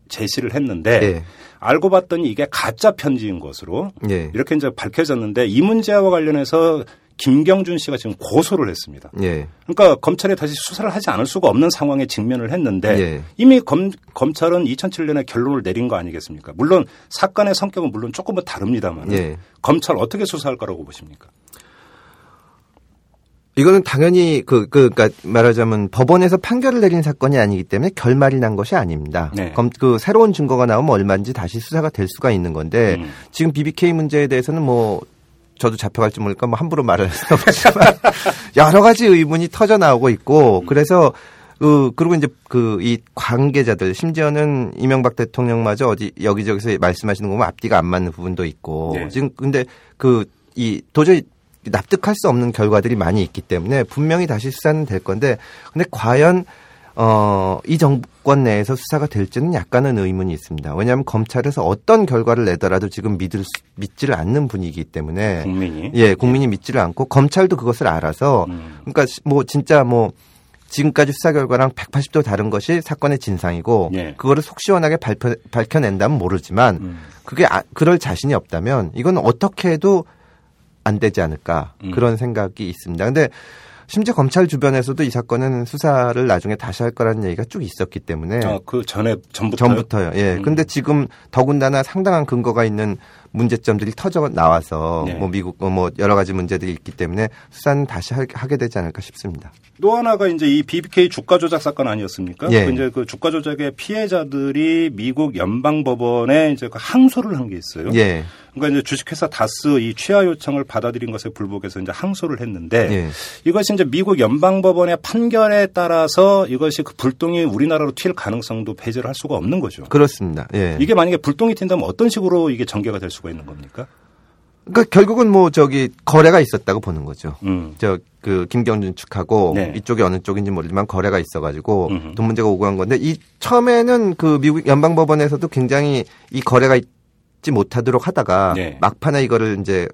제시를 했는데 예. 알고 봤더니 이게 가짜 편지인 것으로 예. 이렇게 이제 밝혀졌는데 이 문제와 관련해서 김경준 씨가 지금 고소를 했습니다. 예. 그러니까 검찰에 다시 수사를 하지 않을 수가 없는 상황에 직면을 했는데 예. 이미 검, 검찰은 2007년에 결론을 내린 거 아니겠습니까? 물론 사건의 성격은 물론 조금은 다릅니다만 예. 검찰 어떻게 수사할 거라고 보십니까? 이거는 당연히 그, 그, 그니까 말하자면 법원에서 판결을 내린 사건이 아니기 때문에 결말이 난 것이 아닙니다. 네. 검, 그 새로운 증거가 나오면 얼마든지 다시 수사가 될 수가 있는 건데 음. 지금 BBK 문제에 대해서는 뭐 저도 잡혀갈지 모르니까 뭐 함부로 말을 할 수는 없지만 여러 가지 의문이 터져 나오고 있고 그래서 그 그리고 이제 그 이 관계자들 심지어는 이명박 대통령마저 어디 여기저기서 말씀하시는 거 보면 앞뒤가 안 맞는 부분도 있고 네. 지금 근데 그 이 도저히 납득할 수 없는 결과들이 많이 있기 때문에 분명히 다시 수사는 될 건데 근데 과연 어, 이 정 권 내에서 수사가 될지는 약간은 의문이 있습니다. 왜냐하면 검찰에서 어떤 결과를 내더라도 지금 믿을 수, 믿지를 않는 분위기이기 때문에 국민이 예, 국민이 믿지를 않고 검찰도 그것을 알아서 음. 그러니까 시- 뭐 진짜 뭐 지금까지 수사 결과랑 180도 다른 것이 사건의 진상이고 예. 그거를 속 시원하게 발표, 밝혀낸다면 모르지만 음. 그게 아, 그럴 자신이 없다면 이건 어떻게 해도 안 되지 않을까 음. 그런 생각이 있습니다. 근데 심지어 검찰 주변에서도 이 사건은 수사를 나중에 다시 할 거라는 얘기가 쭉 있었기 때문에 아, 그 전에 전부터 네. 전부터요. 예. 음. 근데 지금 더군다나 상당한 근거가 있는 문제점들이 터져 나와서 네. 뭐 미국 어, 뭐 여러 가지 문제들이 있기 때문에 수사는 다시 할- 하게 되지 않을까 싶습니다. 또 하나가 이제 이 BBK 주가 조작 사건 아니었습니까? 예. 그 이제 그 주가 조작의 피해자들이 미국 연방 법원에 이제 그 항소를 한 게 있어요. 예. 그러니까 이제 주식회사 다스 이 취하 요청을 받아들인 것에 불복해서 이제 항소를 했는데 예. 이것이 이제 미국 연방법원의 판결에 따라서 이것이 그 불똥이 우리나라로 튈 가능성도 배제를 할 수가 없는 거죠. 그렇습니다. 예. 이게 만약에 불똥이 튄다면 어떤 식으로 이게 전개가 될 수가 있는 겁니까? 그러니까 결국은 뭐 저기 거래가 있었다고 보는 거죠. 음. 저그 김경준 측하고 네. 이쪽이 어느 쪽인지 모르지만 거래가 있어가지고 음흠. 돈 문제가 오고 간 건데 이 처음에는 그 미국 연방법원에서도 굉장히 이 거래가 있 지 못하도록 하다가 네. 막판에 이거를 이제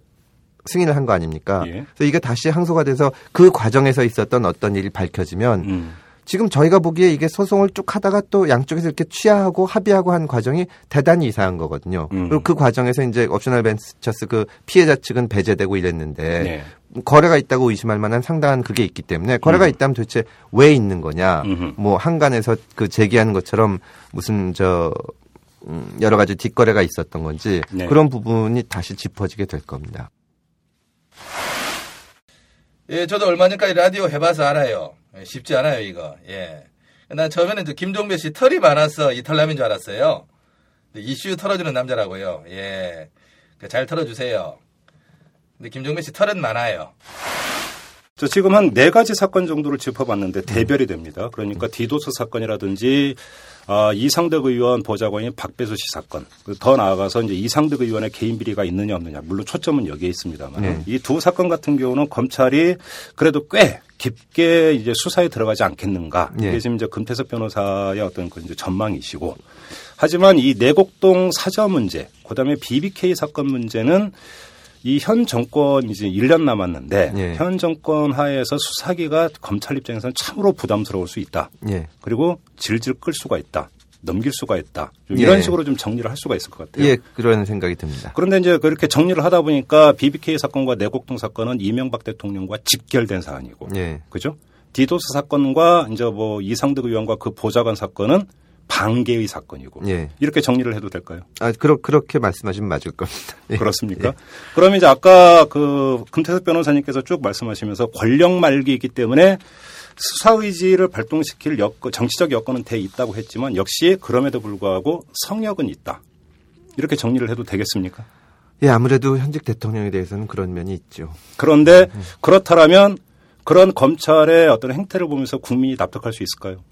승인을 한 거 아닙니까? 예. 그래서 이게 다시 항소가 돼서 그 과정에서 있었던 어떤 일이 밝혀지면 음. 지금 저희가 보기에 이게 소송을 쭉 하다가 또 양쪽에서 이렇게 취하하고 합의하고 한 과정이 대단히 이상한 거거든요. 음. 그리고 그 과정에서 이제 옵셔널 벤처스 그 피해자 측은 배제되고 이랬는데 네. 거래가 있다고 의심할 만한 상당한 그게 있기 때문에 거래가 있다면 도대체 왜 있는 거냐? 음흠. 뭐 항간에서 그 제기하는 것처럼 무슨 저 음, 여러 가지 뒷거래가 있었던 건지 네. 그런 부분이 다시 짚어지게 될 겁니다. 예, 저도 얼마 전까지 라디오 해봐서 알아요. 예, 쉽지 않아요, 이거. 예. 난 처음에는 저 김종배 씨 털이 많아서 이탈남인 줄 알았어요. 이슈 털어주는 남자라고요. 예. 그잘 털어주세요. 근데 김종배 씨 털은 많아요. 저 지금 한 네 가지 사건 정도를 짚어봤는데 대별이 됩니다. 그러니까 디도스 사건이라든지 아, 이상득 의원 보좌관인 박배수 씨 사건. 그더 나아가서 이제 이상득 의원의 개인 비리가 있느냐 없느냐. 물론 초점은 여기에 있습니다만 네. 이두 사건 같은 경우는 검찰이 그래도 꽤 깊게 이제 수사에 들어가지 않겠는가. 네. 이게 지금 이제 금태섭 변호사의 어떤 그 이제 전망이시고 하지만 이 내곡동 사저 문제, 그다음에 BBK 사건 문제는 이 현 정권 이제 1년 남았는데 예. 현 정권 하에서 수사기가 검찰 입장에서는 참으로 부담스러울 수 있다. 예. 그리고 질질 끌 수가 있다. 넘길 수가 있다. 좀 이런 예. 식으로 좀 정리를 할 수가 있을 것 같아요. 예, 그런 생각이 듭니다. 그런데 이제 그렇게 정리를 하다 보니까 BBK 사건과 내곡동 사건은 이명박 대통령과 직결된 사안이고, 예. 그죠? 디도스 사건과 이제 뭐 이상득 의원과 그 보좌관 사건은 반개의 사건이고, 예. 이렇게 정리를 해도 될까요? 아, 그러, 그렇게 말씀하시면 맞을 겁니다. 예. 그렇습니까? 예. 그러면 이제 아까 그 금태섭 변호사님께서 쭉 말씀하시면서 권력 말기이기 때문에 수사 의지를 발동시킬 여건, 정치적 여건은 돼 있다고 했지만 역시 그럼에도 불구하고 성역은 있다. 이렇게 정리를 해도 되겠습니까? 예, 아무래도 현직 대통령에 대해서는 그런 면이 있죠. 그런데 그렇다면 그런 검찰의 어떤 행태를 보면서 국민이 납득할 수 있을까요?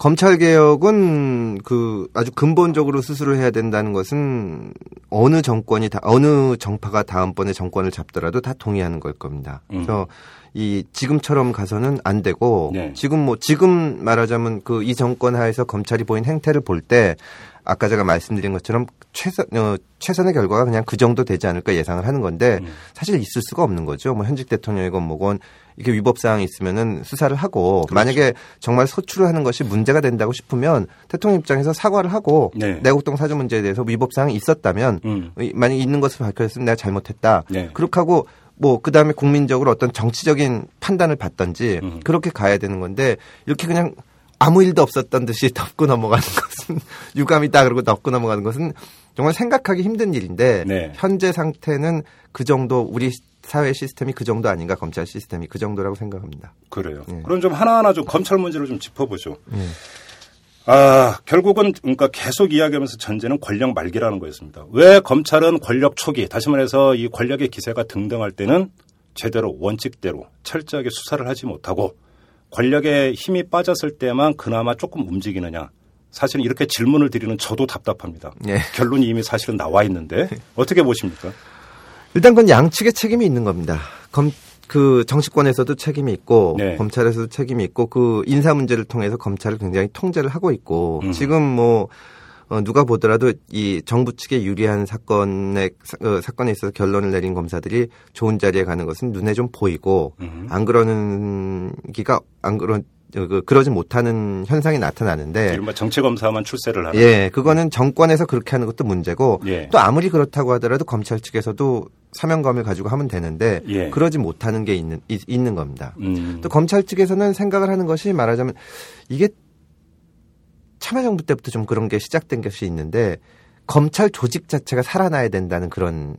검찰 개혁은 그 아주 근본적으로 수술을 해야 된다는 것은 어느 정권이 다 어느 정파가 다음번에 정권을 잡더라도 다 동의하는 걸 겁니다. 음. 그래서 이 지금처럼 가서는 안 되고 네. 지금 뭐 지금 말하자면 그 이 정권 하에서 검찰이 보인 행태를 볼 때 아까 제가 말씀드린 것처럼 최선 어, 최선의 결과가 그냥 그 정도 되지 않을까 예상을 하는 건데 음. 사실 있을 수가 없는 거죠. 뭐 현직 대통령이건 뭐건 이게 위법 사항이 있으면은 수사를 하고 그렇죠. 만약에 정말 소출을 하는 것이 문제가 된다고 싶으면 대통령 입장에서 사과를 하고 네. 내곡동 사주 문제에 대해서 위법 사항이 있었다면 음. 이- 만약 에 있는 것을 밝혀졌으면 내가 잘못했다. 네. 그렇게 하고 뭐 그다음에 국민적으로 어떤 정치적인 판단을 받던지 음. 그렇게 가야 되는 건데 이렇게 그냥 아무 일도 없었던 듯이 덮고 넘어가는 것은 유감이다 그러고 덮고 넘어가는 것은 정말 생각하기 힘든 일인데 네. 현재 상태는 그 정도 우리 사회 시스템이 그 정도 아닌가 검찰 시스템이 그 정도라고 생각합니다. 그래요. 예. 그럼 좀 하나하나 좀 검찰 문제를 좀 짚어보죠. 예. 아, 결국은 그러니까 계속 이야기하면서 전제는 권력 말기라는 거였습니다. 왜 검찰은 권력 초기, 다시 말해서 이 권력의 기세가 등등할 때는 제대로 원칙대로 철저하게 수사를 하지 못하고 권력의 힘이 빠졌을 때만 그나마 조금 움직이느냐. 사실은 이렇게 질문을 드리는 저도 답답합니다. 예. 결론이 이미 사실은 나와 있는데 어떻게 보십니까? 일단 그건 양측의 책임이 있는 겁니다. 검, 그 정치권에서도 책임이 있고 네. 검찰에서도 책임이 있고 그 인사 문제를 통해서 검찰을 굉장히 통제를 하고 있고 음. 지금 뭐 어, 누가 보더라도 이 정부 측에 유리한 사건에 사, 어, 사건에 있어서 결론을 내린 검사들이 좋은 자리에 가는 것은 눈에 좀 보이고 음. 안 그러는 기가 안 그런 어, 그, 그러지 못하는 현상이 나타나는데 이른바 정치검사만 출세를 하는. 예, 그거는 정권에서 그렇게 하는 것도 문제고 예. 또 아무리 그렇다고 하더라도 검찰 측에서도 사명감을 가지고 하면 되는데 예. 그러지 못하는 게 있는 있, 있는 겁니다. 음. 또 검찰 측에서는 생각을 하는 것이 말하자면 이게 참여정부 때부터 좀 그런 게 시작된 것이 있는데 검찰 조직 자체가 살아나야 된다는 그런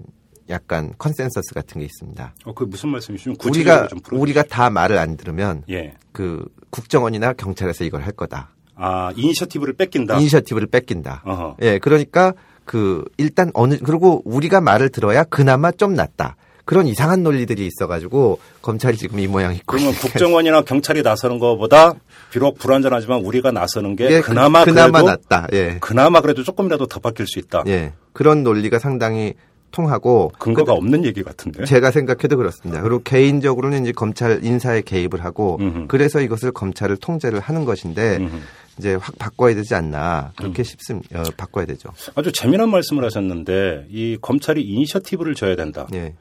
약간 컨센서스 같은 게 있습니다. 어, 그 무슨 구체적으로 우리가. 우리가 다 말을 안 들으면 예. 그 국정원이나 경찰에서 이걸 할 거다. 아, 이니셔티브를 뺏긴다. 이니셔티브를 뺏긴다. 어허. 예, 그러니까 그 일단 어느 그리고 우리가 말을 들어야 그나마 좀 낫다. 그런 이상한 논리들이 있어가지고 검찰이 지금 이 모양이고. 그러면 국정원이나 경찰이 나서는 것보다 비록 불완전하지만 우리가 나서는 게 예, 그나마 그, 나마 그래도 낫다. 예, 그나마 그래도 조금이라도 더 바뀔 수 있다. 예, 그런 논리가 상당히 통하고 근거가 없는 얘기 같은데. 제가 생각해도 그렇습니다. 그리고 개인적으로는 이제 검찰 인사에 개입을 하고 음흠. 그래서 이것을 검찰을 통제를 하는 것인데 음흠. 이제 확 바꿔야 되지 않나 음. 그렇게 싶습니다. 어, 바꿔야 되죠. 아주 재미난 말씀을 하셨는데 이 검찰이 이니셔티브를 져야 된다. 예,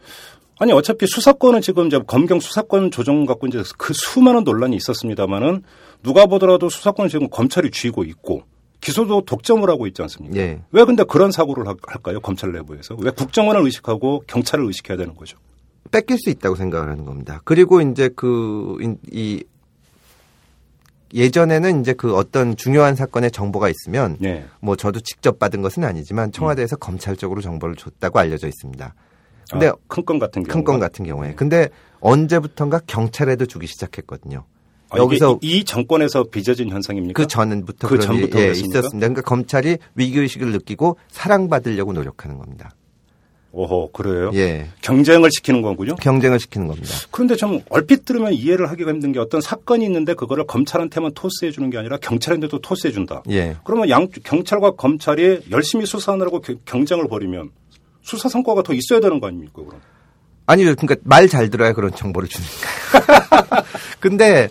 아니 어차피 수사권은 지금 이제 검경 수사권 조정 갖고 이제 그 수많은 논란이 있었습니다만은 누가 보더라도 수사권을 지금 검찰이 쥐고 있고 기소도 독점을 하고 있지 않습니까? 예. 왜 근데 그런 사고를 하- 할까요? 검찰 내부에서 왜 국정원을 의식하고 경찰을 의식해야 되는 거죠? 뺏길 수 있다고 생각을 하는 겁니다. 그리고 이제 그, 인- 이, 예전에는 이제 그 어떤 중요한 사건의 정보가 있으면 예. 뭐 저도 직접 받은 것은 아니지만 청와대에서 검찰 쪽으로 정보를 줬다고 알려져 있습니다. 근데 아, 큰건 같은 경우 큰건 같은 경우에. 근데 언제부턴가 경찰에도 주기 시작했거든요. 아, 여기서 이, 이 정권에서 빚어진 현상입니까? 그 전부터 그 전부터 예? 있었습니다. 그러니까 검찰이 위기 의식을 느끼고 사랑받으려고 노력하는 겁니다. 오호 그래요? 예. 경쟁을 시키는 거군요. 경쟁을 시키는 겁니다. 그런데 좀 얼핏 들으면 이해를 하기가 힘든 게 어떤 사건이 있는데 그거를 검찰한테만 토스해 주는 게 아니라 경찰한테도 토스해 준다. 예. 그러면 양 경찰과 검찰이 열심히 수사하느라고 겨- 경쟁을 벌이면 수사 성과가 더 있어야 되는 거 아닙니까? 그럼. 아니요. 그러니까 말 잘 들어야 그런 정보를 주니까. 근데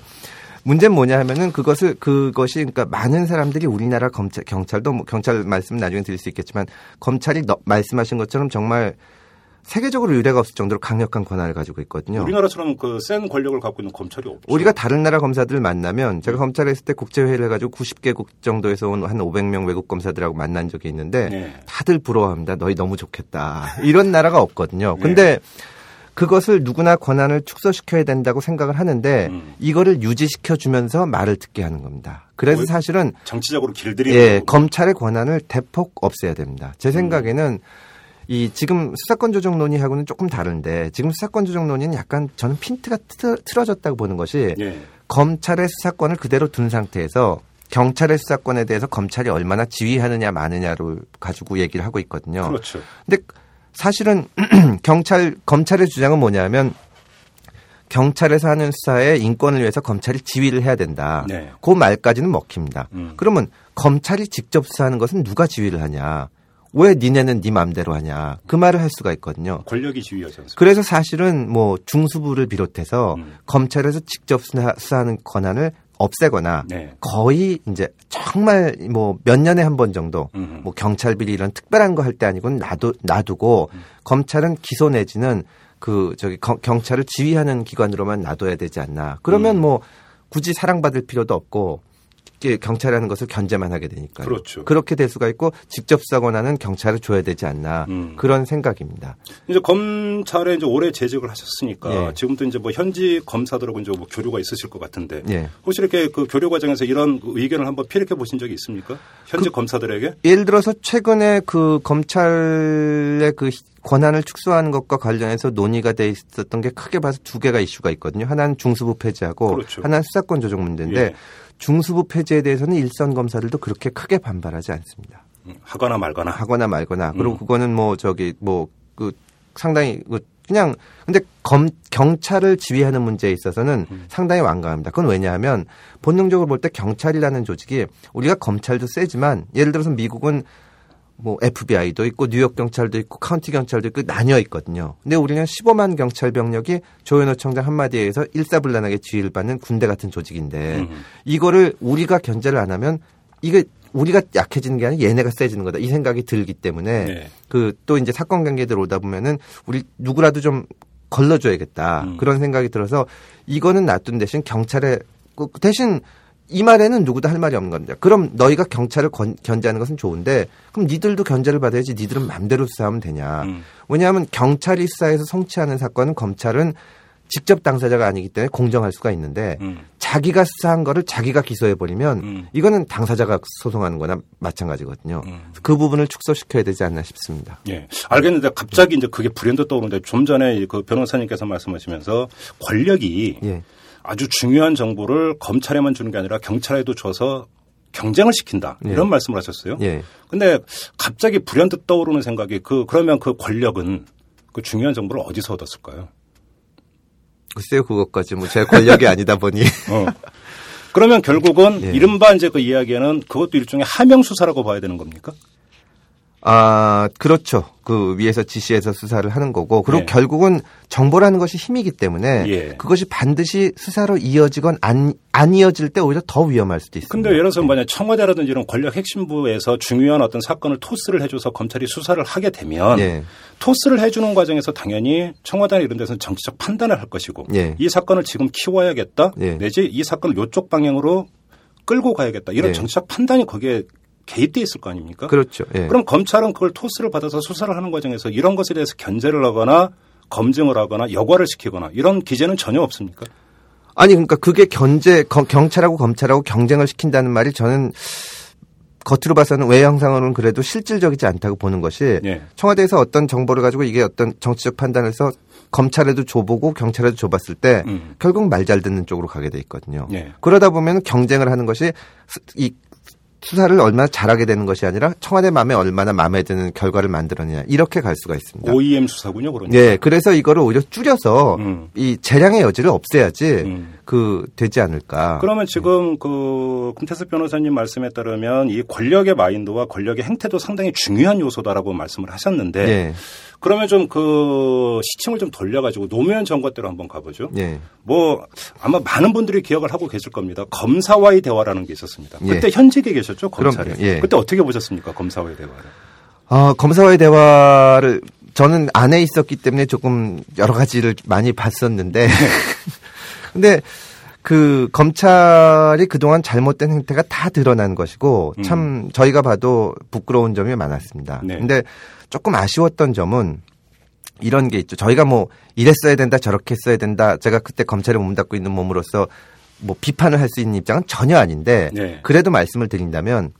문제는 뭐냐 하면은 그것을 그것이 그러니까 많은 사람들이 우리나라 검찰 경찰도 뭐 경찰 말씀은 나중에 드릴 수 있겠지만 검찰이 너- 말씀하신 것처럼 정말 세계적으로 유례가 없을 정도로 강력한 권한을 가지고 있거든요. 우리나라처럼 그 센 권력을 갖고 있는 검찰이 없죠. 우리가 다른 나라 검사들을 만나면 제가 검찰에 있을 때 국제회의를 해가지고 90개국 정도에서 온 한 500명 외국 검사들하고 만난 적이 있는데 네. 다들 부러워합니다. 너희 너무 좋겠다. 이런 나라가 없거든요. 근데 그것을 누구나 권한을 축소시켜야 된다고 생각을 하는데 음. 이거를 유지시켜 주면서 말을 듣게 하는 겁니다. 그래서 뭐, 사실은 정치적으로 길들이는 예, 거군요. 검찰의 권한을 대폭 없애야 됩니다. 제 생각에는 이 지금 수사권 조정 논의하고는 조금 다른데 지금 수사권 조정 논의는 약간 저는 핀트가 틀어, 틀어졌다고 보는 것이 예. 검찰의 수사권을 그대로 둔 상태에서 경찰의 수사권에 대해서 검찰이 얼마나 지휘하느냐 마느냐를 가지고 얘기를 하고 있거든요. 그렇죠. 근데 사실은 경찰 검찰의 주장은 뭐냐면 경찰에서 하는 수사에 인권을 위해서 검찰이 지휘를 해야 된다. 네. 그 말까지는 먹힙니다. 음. 그러면 검찰이 직접 수사하는 것은 누가 지휘를 하냐? 왜 니네는 네 맘대로 하냐? 그 말을 할 수가 있거든요. 권력이 지휘하지 않습니까? 그래서 사실은 뭐 중수부를 비롯해서 음. 검찰에서 직접 수사, 수사하는 권한을 없애거나 네. 거의 이제 정말 뭐 몇 년에 한 번 정도 음. 뭐 경찰 비리 이런 특별한 거 할 때 아니고는 놔두, 놔두고 검찰은 기소 내지는 그 저기 거- 경찰을 지휘하는 기관으로만 놔둬야 되지 않나. 그러면 음. 뭐 굳이 사랑받을 필요도 없고 경찰이라는 것을 견제만 하게 되니까. 그렇죠. 그렇게 될 수가 있고 직접 권한은 경찰을 줘야 되지 않나. 음. 그런 생각입니다. 이제 검찰에 이제 오래 재직을 하셨으니까 예. 지금도 이제 뭐 현지 검사들하고 이제 뭐 교류가 있으실 것 같은데 예. 혹시 이렇게 그 교류 과정에서 이런 의견을 한번 피력해 보신 적이 있습니까? 현지 그 검사들에게? 예를 들어서 최근에 그 검찰의 그 권한을 축소하는 것과 관련해서 논의가 돼 있었던 게 크게 봐서 두 개가 이슈가 있거든요. 하나는 중수부 폐지하고 그렇죠. 하나는 수사권 조정 문제인데 예. 중수부 폐지에 대해서는 일선 검사들도 그렇게 크게 반발하지 않습니다. 음, 하거나 말거나. 하거나 말거나 그리고 음. 그거는 뭐 저기 뭐 그 상당히 그 그냥 근데 검 경찰을 지휘하는 문제에 있어서는 음. 상당히 완강합니다. 그건 왜냐하면 본능적으로 볼 때 경찰이라는 조직이 우리가 검찰도 세지만 예를 들어서 미국은 뭐 FBI도 있고 뉴욕 경찰도 있고 카운티 경찰도 있고 나뉘어 있거든요. 근데 우리는 15만 경찰 병력이 조현호 청장 한마디에 의해서 일사불란하게 지휘를 받는 군대 같은 조직인데 음. 이거를 우리가 견제를 안 하면 이게 우리가 약해지는 게 아니라 얘네가 세지는 거다. 이 생각이 들기 때문에 네. 그또 이제 사건 관계들 오다 보면은 우리 누구라도 좀 걸러줘야겠다. 음. 그런 생각이 들어서 이거는 놔둔 대신 경찰에 그 대신 이 말에는 누구도 할 말이 없는 겁니다. 그럼 너희가 경찰을 건- 견제하는 것은 좋은데 그럼 니들도 견제를 받아야지 니들은 맘대로 수사하면 되냐. 음. 왜냐하면 경찰이 수사해서 성취하는 사건은 검찰은 직접 당사자가 아니기 때문에 공정할 수가 있는데 음. 자기가 수사한 거를 자기가 기소해 버리면 음. 이거는 당사자가 소송하는 거나 마찬가지거든요. 음. 그 부분을 축소시켜야 되지 않나 싶습니다. 예. 알겠는데 갑자기 이제 그게 불현듯 떠오르는데 좀 전에 그 변호사님께서 말씀하시면서 권력이 예. 아주 중요한 정보를 검찰에만 주는 게 아니라 경찰에도 줘서 경쟁을 시킨다. 예. 이런 말씀을 하셨어요. 예. 근데 갑자기 불현듯 떠오르는 생각이 그 그러면 그 권력은 그 중요한 정보를 어디서 얻었을까요? 글쎄요, 그것까지 뭐 제 권력이 아니다 보니. 어. 그러면 결국은 예. 이른바 이제 그 이야기에는 그것도 일종의 하명 수사라고 봐야 되는 겁니까? 아, 그렇죠. 그 위에서 지시해서 수사를 하는 거고, 그리고 네. 결국은 정보라는 것이 힘이기 때문에 예. 그것이 반드시 수사로 이어지건 안, 안 이어질 때 오히려 더 위험할 수도 있습니다. 근데 예를 들어서 만약 청와대라든지 이런 권력 핵심부에서 중요한 어떤 사건을 토스를 해줘서 검찰이 수사를 하게 되면 예. 토스를 해주는 과정에서 당연히 청와대나 이런 데서는 정치적 판단을 할 것이고 예. 이 사건을 지금 키워야겠다 예. 내지 이 사건을 이쪽 방향으로 끌고 가야겠다 이런 예. 정치적 판단이 거기에 개입돼 있을 거 아닙니까? 그렇죠. 예. 그럼 검찰은 그걸 토스를 받아서 수사를 하는 과정에서 이런 것에 대해서 견제를 하거나 검증을 하거나 여과를 시키거나 이런 기재는 전혀 없습니까? 아니 그러니까 그게 견제 거- 경찰하고 검찰하고 경쟁을 시킨다는 말이 저는 겉으로 봐서는 외형상으로는 그래도 실질적이지 않다고 보는 것이 예. 청와대에서 어떤 정보를 가지고 이게 어떤 정치적 판단을 해서 검찰에도 줘보고 경찰에도 줘봤을 때 음. 결국 말 잘 듣는 쪽으로 가게 돼 있거든요. 예. 그러다 보면 경쟁을 하는 것이 수- 이 수사를 얼마나 잘하게 되는 것이 아니라 청와대 마음에 얼마나 마음에 드는 결과를 만들어내냐 이렇게 갈 수가 있습니다. OEM 수사군요, 그러니까. 예, 그래서 이거를 오히려 줄여서 음. 이 재량의 여지를 없애야지 음. 그 되지 않을까. 그러면 지금 그 금태섭 변호사님 말씀에 따르면 이 권력의 마인드와 권력의 행태도 상당히 중요한 요소다라고 말씀을 하셨는데 예, 그러면 좀 그 시청을 좀 돌려가지고 노무현 정권 때로 한번 가보죠. 예, 뭐 아마 많은 분들이 기억을 하고 계실 겁니다. 검사와의 대화라는 게 있었습니다. 예. 그때 현직에 계셨죠. 그럼요. 예. 그때 어떻게 보셨습니까 검사와의 대화를? 어, 검사와의 대화를 저는 안에 있었기 때문에 조금 여러 가지를 많이 봤었는데, 근데 그 검찰이 그동안 잘못된 행태가 다 드러난 것이고 참 저희가 봐도 부끄러운 점이 많았습니다. 네. 근데 조금 아쉬웠던 점은 이런 게 있죠. 저희가 뭐 이랬어야 된다, 저렇게 했어야 된다. 제가 그때 검찰에 몸담고 있는 몸으로서 뭐 비판을 할 수 있는 입장은 전혀 아닌데 네. 그래도 말씀을 드린다면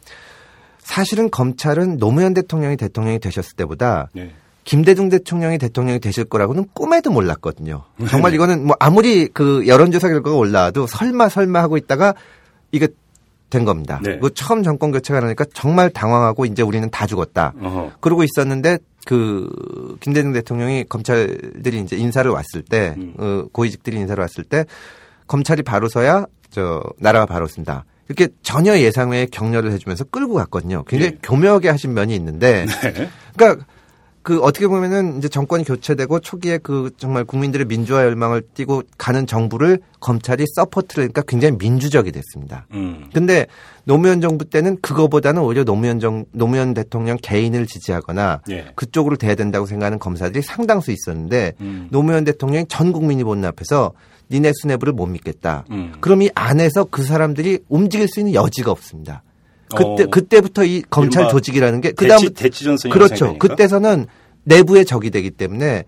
사실은 검찰은 노무현 대통령이 대통령이 되셨을 때보다 네. 김대중 대통령이 대통령이 되실 거라고는 꿈에도 몰랐거든요. 정말 이거는 뭐 아무리 그 여론조사 결과가 올라와도 설마 설마 하고 있다가 이게 된 겁니다. 네. 그 처음 정권 교체가 나니까 정말 당황하고 이제 우리는 다 죽었다. 어허. 그러고 있었는데 그 김대중 대통령이 검찰들이 이제 인사를 왔을 때 음. 어, 고위직들이 인사를 왔을 때 검찰이 바로서야 저 나라가 바로 선다. 이렇게 전혀 예상 외의 격려를 해주면서 끌고 갔거든요. 굉장히 예. 교묘하게 하신 면이 있는데, 네. 그러니까 그 어떻게 보면은 이제 정권이 교체되고 초기에 그 정말 국민들의 민주화 열망을 띠고 가는 정부를 검찰이 support를 하니까 굉장히 민주적이 됐습니다. 음. 근데 노무현 정부 때는 그거보다는 오히려 노무현 정 노무현 대통령 개인을 지지하거나 예. 그쪽으로 돼야 된다고 생각하는 검사들이 상당수 있었는데 음. 노무현 대통령이 전 국민이 보는 앞에서 니네 수뇌부를 못 믿겠다. 음. 그럼 이 안에서 그 사람들이 움직일 수 있는 여지가 없습니다. 그때 어. 그때부터 이 검찰 조직이라는 게 대치, 그다음 대치전선이 그렇죠. 그때서는 내부의 적이 되기 때문에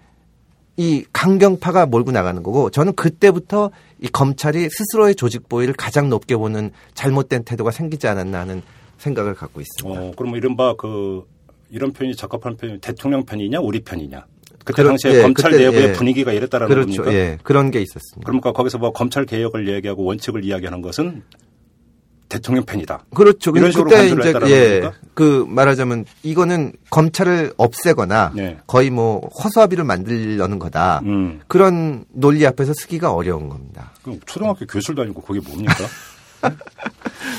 이 강경파가 몰고 나가는 거고 저는 그때부터 이 검찰이 스스로의 조직 보위를 가장 높게 보는 잘못된 태도가 생기지 않았나 하는 생각을 갖고 있습니다. 어, 그럼 이른바 그 이런 표현이 적합한 표현이 대통령 편이냐 우리 편이냐. 그때 그렇- 당시에 예, 검찰 그때, 내부의 예. 분위기가 이랬다라는 그렇죠. 겁니까? 예. 그런 게 있었습니다. 그러니까 거기서 뭐 검찰 개혁을 이야기하고 원칙을 이야기하는 것은 대통령 편이다. 그렇죠. 이런 식으로 그때 이제 예, 겁니까? 그 말하자면 이거는 검찰을 없애거나 네. 거의 뭐 허수아비를 만들려는 거다. 음. 그런 논리 앞에서 쓰기가 어려운 겁니다. 그럼 초등학교 교실도 아니고 그게 뭡니까?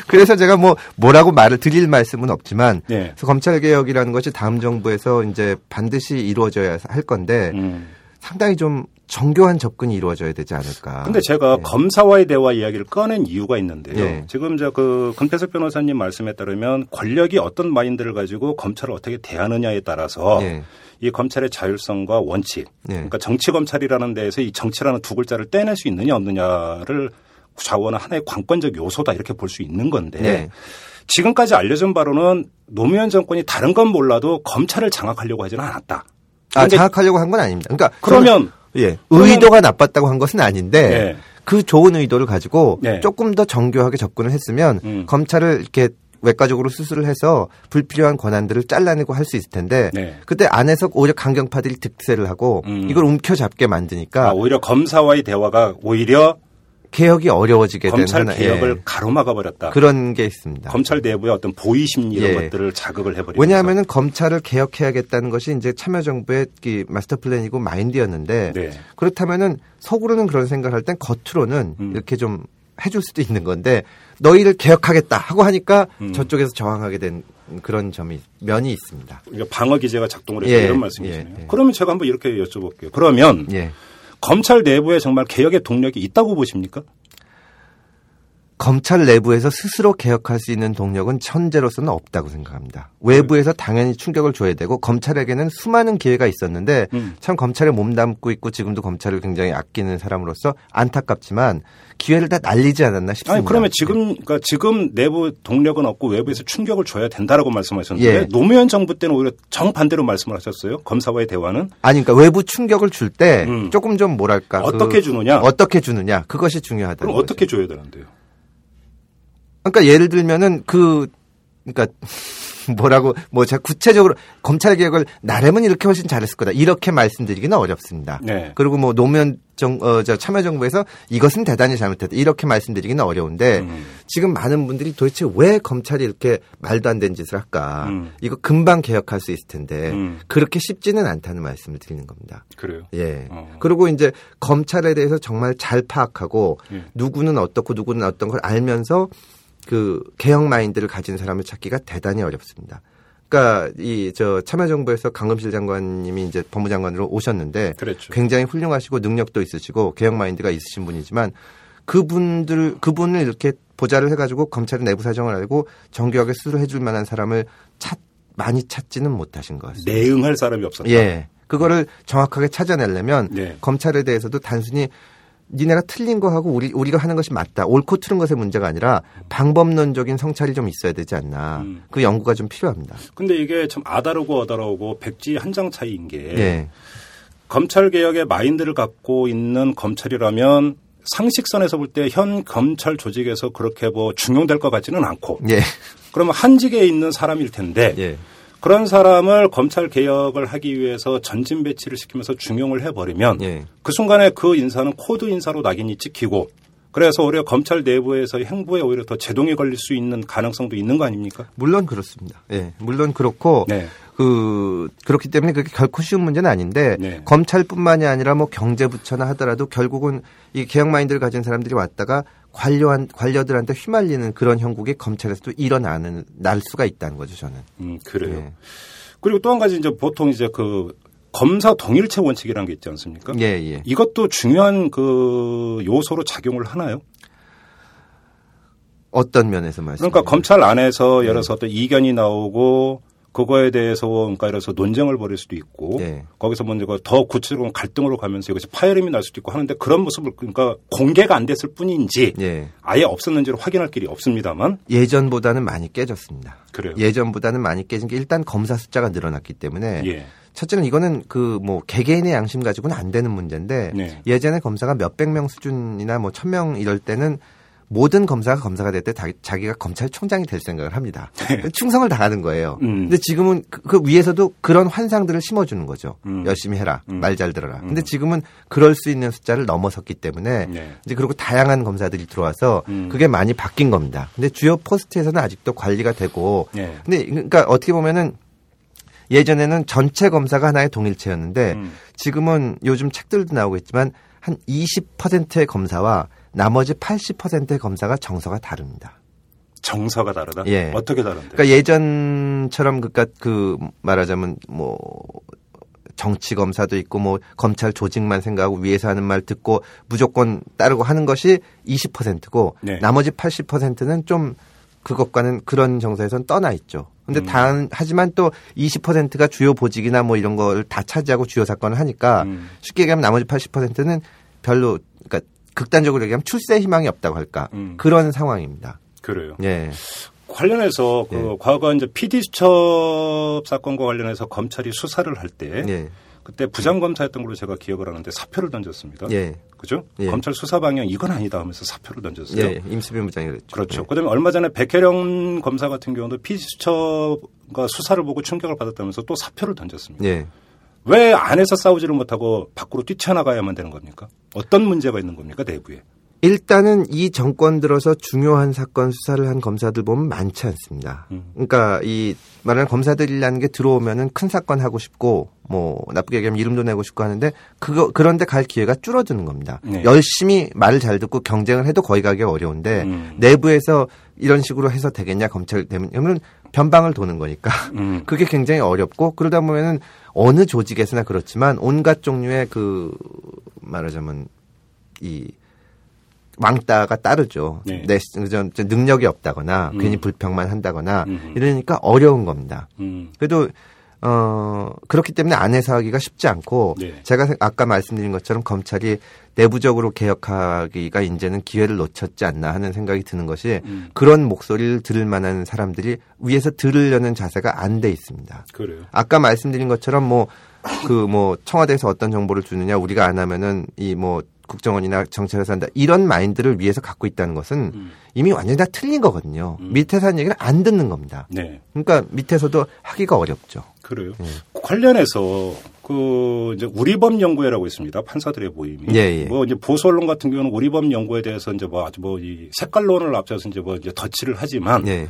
그래서 제가 뭐 뭐라고 말을 드릴 말씀은 없지만 네. 그래서 검찰 개혁이라는 것이 다음 정부에서 이제 반드시 이루어져야 할 건데 음. 상당히 좀 정교한 접근이 이루어져야 되지 않을까. 근데 제가 검사와의 대화 이야기를 꺼낸 이유가 있는데요. 예. 지금 저그 금태섭 변호사님 말씀에 따르면 권력이 어떤 마인드를 가지고 검찰을 어떻게 대하느냐에 따라서 예. 이 검찰의 자율성과 원칙, 예. 그러니까 정치 검찰이라는 데에서 이 정치라는 두 글자를 떼낼 수 있느냐 없느냐를 좌우하는 하나의 관건적 요소다 이렇게 볼 수 있는 건데 네. 지금까지 알려진 바로는 노무현 정권이 다른 건 몰라도 검찰을 장악하려고 하지는 않았다. 아, 장악하려고 한 건 아닙니다. 그러니까 그러면 예. 의도가 나빴다고 한 것은 아닌데 네. 그 좋은 의도를 가지고 네. 조금 더 정교하게 접근을 했으면 음. 검찰을 이렇게 외과적으로 수술을 해서 불필요한 권한들을 잘라내고 할 수 있을 텐데 네. 그때 안에서 오히려 강경파들이 득세를 하고 음. 이걸 움켜잡게 만드니까 아, 오히려 검사와의 대화가 오히려 개혁이 어려워지게 된 검찰 개혁을 예. 가로막아 버렸다. 그런 게 있습니다. 검찰 내부의 어떤 보위 심리 이런 예. 것들을 자극을 해버리면서 왜냐하면은 검찰을 개혁해야겠다는 것이 이제 참여정부의 이 마스터 플랜이고 마인드였는데 네. 그렇다면은 속으로는 그런 생각을 할 땐 겉으로는 음. 이렇게 좀 해줄 수도 있는 건데 너희를 개혁하겠다 하고 하니까 음. 저쪽에서 저항하게 된 그런 점이 면이 있습니다. 그러니까 방어 기제가 작동을 했다 예, 이런 말씀이시네요. 예, 예. 그러면 제가 한번 이렇게 여쭤볼게요. 그러면 예. 검찰 내부에 정말 개혁의 동력이 있다고 보십니까? 검찰 내부에서 스스로 개혁할 수 있는 동력은 현재로서는 없다고 생각합니다. 외부에서 당연히 충격을 줘야 되고 검찰에게는 수많은 기회가 있었는데 음. 참 검찰에 몸담고 있고 지금도 검찰을 굉장히 아끼는 사람으로서 안타깝지만 기회를 다 날리지 않았나 싶습니다. 아니 그러면 지금 그러니까 지금 내부 동력은 없고 외부에서 충격을 줘야 된다라고 말씀하셨는데 예. 노무현 정부 때는 오히려 정반대로 말씀을 하셨어요. 검사와의 대화는 아니 그러니까 외부 충격을 줄때 음. 조금 좀 뭐랄까 어떻게 주느냐? 어떻게 주느냐 그것이 중요하다는 그럼 거죠. 어떻게 줘야 되는데요? 그러니까 예를 들면은 그 그러니까 뭐라고 뭐 제가 구체적으로 검찰 개혁을 나름은 이렇게 훨씬 잘했을 거다 이렇게 말씀드리기는 어렵습니다. 네. 그리고 뭐 노무현 정 어 저 참여정부에서 이것은 대단히 잘못했다 이렇게 말씀드리기는 어려운데 음. 지금 많은 분들이 도대체 왜 검찰이 이렇게 말도 안 되는 짓을 할까? 음. 이거 금방 개혁할 수 있을 텐데 음. 그렇게 쉽지는 않다는 말씀을 드리는 겁니다. 그래요. 예. 어. 그리고 이제 검찰에 대해서 정말 잘 파악하고 예. 누구는 어떻고 누구는 어떤 걸 알면서 그 개혁 마인드를 가진 사람을 찾기가 대단히 어렵습니다. 그러니까 이 저 참여정부에서 강금실 장관님이 이제 법무장관으로 오셨는데 그랬죠. 굉장히 훌륭하시고 능력도 있으시고 개혁 마인드가 있으신 분이지만 그분들 그분을 이렇게 보좌를 해가지고 검찰의 내부 사정을 알고 정교하게 스스로 해줄 만한 사람을 찾 많이 찾지는 못하신 것 같습니다. 내응할 사람이 없었다. 예. 그거를 정확하게 찾아내려면 네. 검찰에 대해서도 단순히 니네가 틀린 거 하고 우리 우리가 하는 것이 맞다. 옳고 틀린 것의 문제가 아니라 방법론적인 성찰이 좀 있어야 되지 않나. 음. 그 연구가 좀 필요합니다. 근데 이게 참 아다르고 어다르고 백지 한 장 차이인 게 예. 검찰 개혁의 마인드를 갖고 있는 검찰이라면 상식선에서 볼 때 현 검찰 조직에서 그렇게 뭐 중용될 것 같지는 않고 예. 그러면 한직에 있는 사람일 텐데 예. 그런 사람을 검찰 개혁을 하기 위해서 전진 배치를 시키면서 중용을 해버리면 예. 그 순간에 그 인사는 코드 인사로 낙인이 찍히고 그래서 오히려 검찰 내부에서의 행보에 오히려 더 제동이 걸릴 수 있는 가능성도 있는 거 아닙니까? 물론 그렇습니다. 예. 물론 그렇고 네. 그 그렇기 때문에 그게 결코 쉬운 문제는 아닌데 네. 검찰뿐만이 아니라 뭐 경제부처나 하더라도 결국은 이 개혁 마인드를 가진 사람들이 왔다가 관료한 관료들한테 휘말리는 그런 형국이 검찰에서도 일어나는 날 수가 있다는 거죠 저는. 음, 그래요. 예. 그리고 또 한 가지 이제 보통 이제 그 검사 동일체 원칙이라는 게 있지 않습니까? 예, 예. 이것도 중요한 그 요소로 작용을 하나요? 어떤 면에서 말씀? 그러니까 검찰 안에서 예를 들어서 어떤 이견이 나오고 그거에 대해서 그러니까 들어서 논쟁을 벌일 수도 있고 예. 거기서 먼저 더 구체적으로 갈등으로 가면서 이것이 파열음이 날 수도 있고 하는데 그런 모습을 그러니까 공개가 안 됐을 뿐인지 예. 아예 없었는지를 확인할 길이 없습니다만 예전보다는 많이 깨졌습니다. 그래요. 예전보다는 많이 깨진 게 일단 검사 숫자가 늘어났기 때문에 예. 첫째는 이거는 그 뭐 개개인의 양심 가지고는 안 되는 문제인데 네. 예전에 검사가 몇백 명 수준이나 뭐 천 명 이럴 때는 모든 검사가 검사가 될 때 자기가 검찰총장이 될 생각을 합니다. 충성을 다하는 거예요. 네. 음. 근데 지금은 그, 그 위에서도 그런 환상들을 심어주는 거죠. 음. 열심히 해라. 음. 말잘 들어라. 음. 근데 지금은 그럴 수 있는 숫자를 넘어섰기 때문에 네. 이제 그리고 다양한 검사들이 들어와서 음. 그게 많이 바뀐 겁니다. 근데 주요 포스트에서는 아직도 관리가 되고 네. 근데 그러니까 어떻게 보면은 예전에는 전체 검사가 하나의 동일체였는데 음. 지금은 요즘 책들도 나오고 있지만 한 20%의 검사와 나머지 80%의 검사가 정서가 다릅니다. 정서가 다르다. 예. 어떻게 다른데? 그러니까 예전처럼 그니까 그 말하자면 뭐 정치 검사도 있고 뭐 검찰 조직만 생각하고 위에서 하는 말 듣고 무조건 따르고 하는 것이 20%고 네. 나머지 80%는 좀 그것과는 그런 정서에선 떠나 있죠. 근데 음. 단 하지만 또 20%가 주요 보직이나 뭐 이런 걸 다 차지하고 주요 사건을 하니까 음. 쉽게 얘기하면 나머지 80%는 별로 그러니까 극단적으로 얘기하면 출세 희망이 없다고 할까 음. 그런 상황입니다. 그래요. 예. 관련해서 그 예. 과거 이제 PD 수첩 사건과 관련해서 검찰이 수사를 할때 예. 그때 부장검사였던 걸로 제가 기억을 하는데 사표를 던졌습니다. 예. 그죠? 예. 검찰 수사 방향 이건 아니다 하면서 사표를 던졌어요. 예, 임수빈 부장이 그랬죠. 그렇죠. 예. 그다음에 얼마 전에 백혜령 검사 같은 경우도 피수처가 수사를 보고 충격을 받았다면서 또 사표를 던졌습니다. 예. 왜 안에서 싸우지를 못하고 밖으로 뛰쳐나가야만 되는 겁니까? 어떤 문제가 있는 겁니까 내부에? 일단은 이 정권 들어서 중요한 사건 수사를 한 검사들 보면 많지 않습니다. 음. 그러니까 이 말하는 검사들이라는 게 들어오면은 큰 사건 하고 싶고 뭐 나쁘게 얘기하면 이름도 내고 싶고 하는데 그거 그런데 갈 기회가 줄어드는 겁니다. 네. 열심히 말을 잘 듣고 경쟁을 해도 거기 가기 어려운데 음. 내부에서 이런 식으로 해서 되겠냐 검찰 되면 그러면 변방을 도는 거니까 음. 그게 굉장히 어렵고 그러다 보면은 어느 조직에서나 그렇지만 온갖 종류의 그 말하자면 이 왕따가 따르죠. 네. 내 좀, 좀 능력이 없다거나 음. 괜히 불평만 한다거나 음. 이러니까 어려운 겁니다. 음. 그래도 어 그렇기 때문에 안에서 하기가 쉽지 않고 네. 제가 생- 아까 말씀드린 것처럼 검찰이 내부적으로 개혁하기가 이제는 기회를 놓쳤지 않나 하는 생각이 드는 것이 음. 그런 목소리를 들을 만한 사람들이 위에서 들으려는 자세가 안 돼 있습니다. 그래요. 아까 말씀드린 것처럼 뭐 그뭐 청와대에서 어떤 정보를 주느냐 우리가 안 하면은 이뭐 국정원이나 정찰에서 한다 이런 마인드를 위에서 갖고 있다는 것은 음. 이미 완전히 다 틀린 거거든요. 음. 밑에서 하는 얘기를 안 듣는 겁니다. 네. 그러니까 밑에서도 하기가 어렵죠. 그래요. 예. 관련해서 그 이제 우리법 연구회라고 있습니다. 판사들의 모임이. 예, 예. 뭐 이제 보수 언론 같은 경우는 우리법 연구에 대해서 이제 뭐 아주 뭐 이 색깔론을 앞서서 이제 뭐 이제 덧칠을 하지만 예.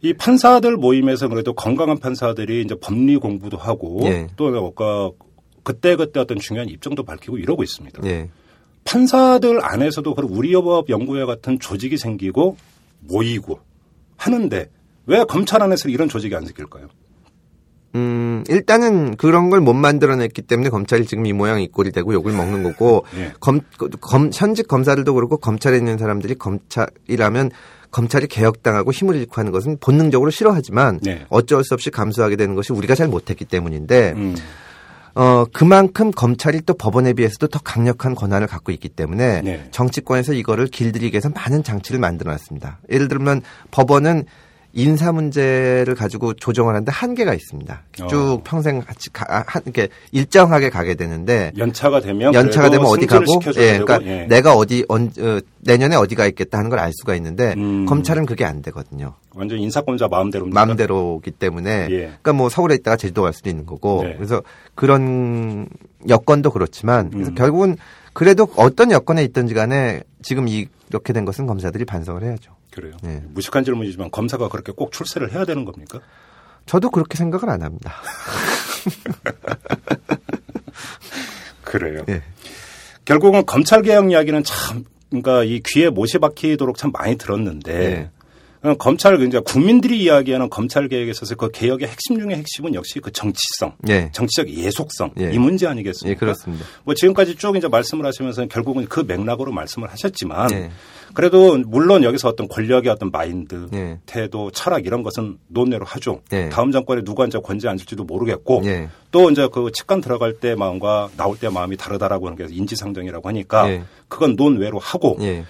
이 판사들 모임에서 그래도 건강한 판사들이 이제 법리 공부도 하고 예. 또 아까 그때 그때 어떤 중요한 입장도 밝히고 이러고 있습니다. 예. 판사들 안에서도 그런 우리법 연구회 같은 조직이 생기고 모이고 하는데 왜 검찰 안에서 이런 조직이 안 생길까요? 음, 일단은 그런 걸 못 만들어냈기 때문에 검찰이 지금 이 모양 이 꼴이 되고 욕을 먹는 거고, 예. 검, 검, 현직 검사들도 그렇고 검찰에 있는 사람들이 검찰이라면 검찰이 개혁당하고 힘을 잃고 하는 것은 본능적으로 싫어하지만 네. 어쩔 수 없이 감수하게 되는 것이 우리가 잘 못했기 때문인데, 음. 어, 그만큼 검찰이 또 법원에 비해서도 더 강력한 권한을 갖고 있기 때문에 네. 정치권에서 이거를 길들이기 위해서 많은 장치를 만들어 놨습니다. 예를 들면 법원은 인사 문제를 가지고 조정을 하는데 한계가 있습니다. 어. 쭉 평생 같이 가, 아, 한, 이렇게 일정하게 가게 되는데 연차가 되면 연차가 되면 어디 가고, 예, 되고, 그러니까 예. 내가 어디 언, 어, 내년에 어디가 있겠다 하는 걸 알 수가 있는데 음. 검찰은 그게 안 되거든요. 완전 인사권자 마음대로입니다. 마음대로기 때문에 예. 그러니까 뭐 서울에 있다가 제주도 갈 수도 있는 거고 네. 그래서 그런 여건도 그렇지만 그래서 음. 결국은 그래도 어떤 여건에 있든지 간에 지금 이- 이렇게 된 것은 검사들이 반성을 해야죠. 그래요. 네. 무식한 질문이지만 검사가 그렇게 꼭 출세를 해야 되는 겁니까? 저도 그렇게 생각을 안 합니다. 그래요. 예. 결국은 검찰 개혁 이야기는 참 그러니까 이 귀에 못이 박히도록 참 많이 들었는데 예. 그냥 검찰 이제 국민들이 이야기하는 검찰 개혁에 있어서 그 개혁의 핵심 중의 핵심은 역시 그 정치성, 예. 정치적 예속성 예. 이 문제 아니겠습니까? 예, 그렇습니다. 뭐 지금까지 쭉 이제 말씀을 하시면서 결국은 그 맥락으로 말씀을 하셨지만 예. 그래도 물론 여기서 어떤 권력의 어떤 마인드, 예. 태도, 철학 이런 것은 논외로 하죠. 예. 다음 정권에 누가 이제 권제 앉을지도 모르겠고 예. 또 이제 그 직관 들어갈 때 마음과 나올 때 마음이 다르다라고 하는 게 인지상정이라고 하니까 예. 그건 논외로 하고 예.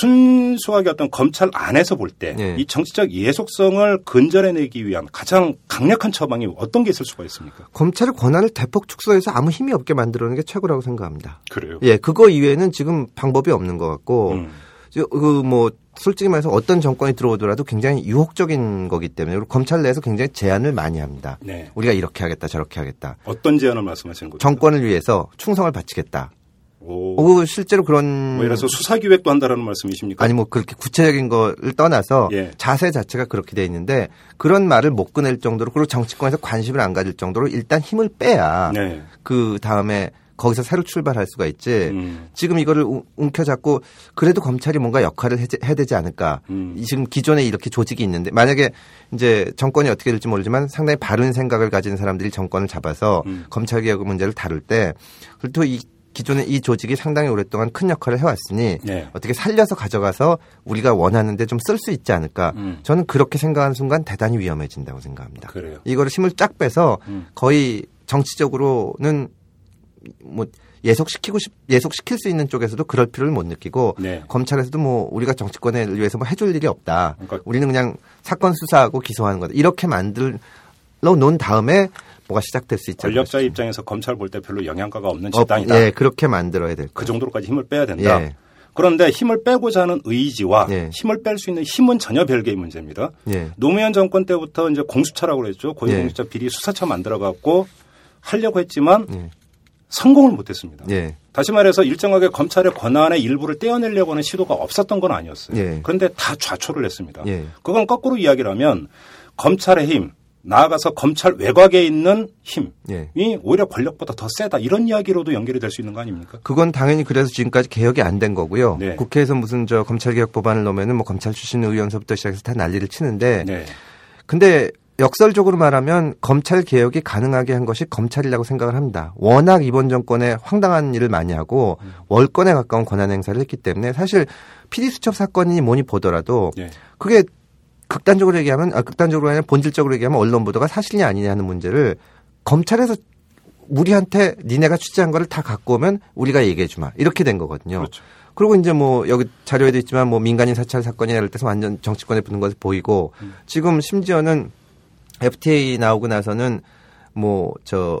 순수하게 어떤 검찰 안에서 볼 때이 예. 정치적 예속성을 근절해내기 위한 가장 강력한 처방이 어떤 게 있을 수가 있습니까? 검찰의 권한을 대폭 축소해서 아무 힘이 없게 만들어내는 게 최고라고 생각합니다. 그래요. 예, 그거 이외에는 지금 방법이 없는 것 같고 음. 그뭐 솔직히 말해서 어떤 정권이 들어오더라도 굉장히 유혹적인 거기 때문에 그리고 검찰 내에서 굉장히 제안을 많이 합니다. 네. 우리가 이렇게 하겠다 저렇게 하겠다. 어떤 제안을 말씀하시는 거죠? 정권을 위해서 충성을 바치겠다. 오. 어, 실제로 그런 뭐 예를 들어서 수사 기획도 한다라는 말씀이십니까? 아니 뭐 그렇게 구체적인 거를 떠나서 예. 자세 자체가 그렇게 돼 있는데 그런 말을 못 꺼낼 정도로 그리고 정치권에서 관심을 안 가질 정도로 일단 힘을 빼야 네. 그 다음에 거기서 새로 출발할 수가 있지. 음. 지금 이거를 우- 움켜잡고 그래도 검찰이 뭔가 역할을 해, 해야 되지 않을까. 음. 이 지금 기존에 이렇게 조직이 있는데 만약에 이제 정권이 어떻게 될지 모르지만 상당히 바른 생각을 가진 사람들이 정권을 잡아서 음. 검찰 개혁 문제를 다룰 때 그리고 이 기존에 이 조직이 상당히 오랫동안 큰 역할을 해왔으니 네. 어떻게 살려서 가져가서 우리가 원하는데 좀 쓸 수 있지 않을까. 음. 저는 그렇게 생각하는 순간 대단히 위험해진다고 생각합니다. 그래요. 이거를 힘을 쫙 빼서 음. 거의 정치적으로는 뭐 예속시키고 싶, 예속시킬 수 있는 쪽에서도 그럴 필요를 못 느끼고 네. 검찰에서도 뭐 우리가 정치권을 위해서 뭐 해줄 일이 없다. 그러니까- 우리는 그냥 사건 수사하고 기소하는 거다. 이렇게 만들어 놓은 다음에 뭐가 시작될 수 있지 권력자 않을까 입장에서 검찰 볼 때 별로 영향가가 없는 싶어요. 집단이다. 예, 그렇게 만들어야 될 그. 정도로까지 힘을 빼야 된다. 예. 그런데 힘을 빼고자 하는 의지와 예. 힘을 뺄 수 있는 힘은 전혀 별개의 문제입니다. 예. 노무현 정권 때부터 이제 공수처라고 그랬죠. 고위공직자 비리 수사처 만들어 갖고 하려고 했지만 예. 성공을 못 했습니다. 예. 다시 말해서 일정하게 검찰의 권한의 일부를 떼어내려고 하는 시도가 없었던 건 아니었어요. 예. 그런데 다 좌초를 했습니다. 예. 그건 거꾸로 이야기를 하면 검찰의 힘, 나아가서 검찰 외곽에 있는 힘이 예. 오히려 권력보다 더 세다 이런 이야기로도 연결이 될 수 있는 거 아닙니까? 그건 당연히 그래서 지금까지 개혁이 안 된 거고요. 네. 국회에서 무슨 저 검찰개혁 법안을 넣으면은 뭐 검찰 출신 의원서부터 시작해서 다 난리를 치는데 네. 근데 역설적으로 말하면 검찰 개혁이 가능하게 한 것이 검찰이라고 생각을 합니다. 워낙 이번 정권에 황당한 일을 많이 하고 월권에 가까운 권한 행사를 했기 때문에 사실 피디 수첩 사건이 뭐니 보더라도 네. 그게 극단적으로 얘기하면 아 극단적으로 아니라 본질적으로 얘기하면 언론 보도가 사실이냐 아니냐는 문제를 검찰에서 우리한테 니네가 취재한 거를 다 갖고 오면 우리가 얘기해 주마 이렇게 된 거거든요. 그렇죠. 그리고 이제 뭐 여기 자료에도 있지만 뭐 민간인 사찰 사건이나 이럴 때서 완전 정치권에 붙는 것을 보이고 지금 심지어는 FTA 나오고 나서는 뭐 저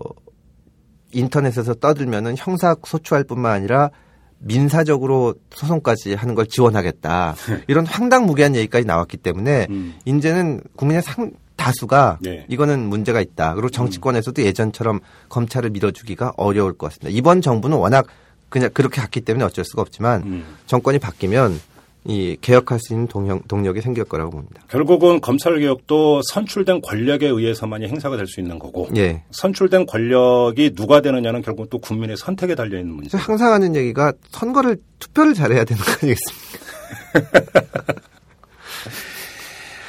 인터넷에서 떠들면은 형사 소추할 뿐만 아니라 민사적으로 소송까지 하는 걸 지원하겠다. 이런 황당무계한 얘기까지 나왔기 때문에 음. 이제는 국민의 상 다수가 네. 이거는 문제가 있다. 그리고 정치권에서도 예전처럼 검찰을 밀어주기가 어려울 것 같습니다. 이번 정부는 워낙 그냥 그렇게 갔기 때문에 어쩔 수가 없지만 음. 정권이 바뀌면 이 개혁할 수 있는 동력, 동력이 생길 거라고 봅니다. 결국은 검찰 개혁도 선출된 권력에 의해서만이 행사가 될 수 있는 거고 예. 선출된 권력이 누가 되느냐는 결국 또 국민의 선택에 달려 있는 문제. 항상 하는 얘기가 선거를 투표를 잘해야 되는 거 아니겠습니까?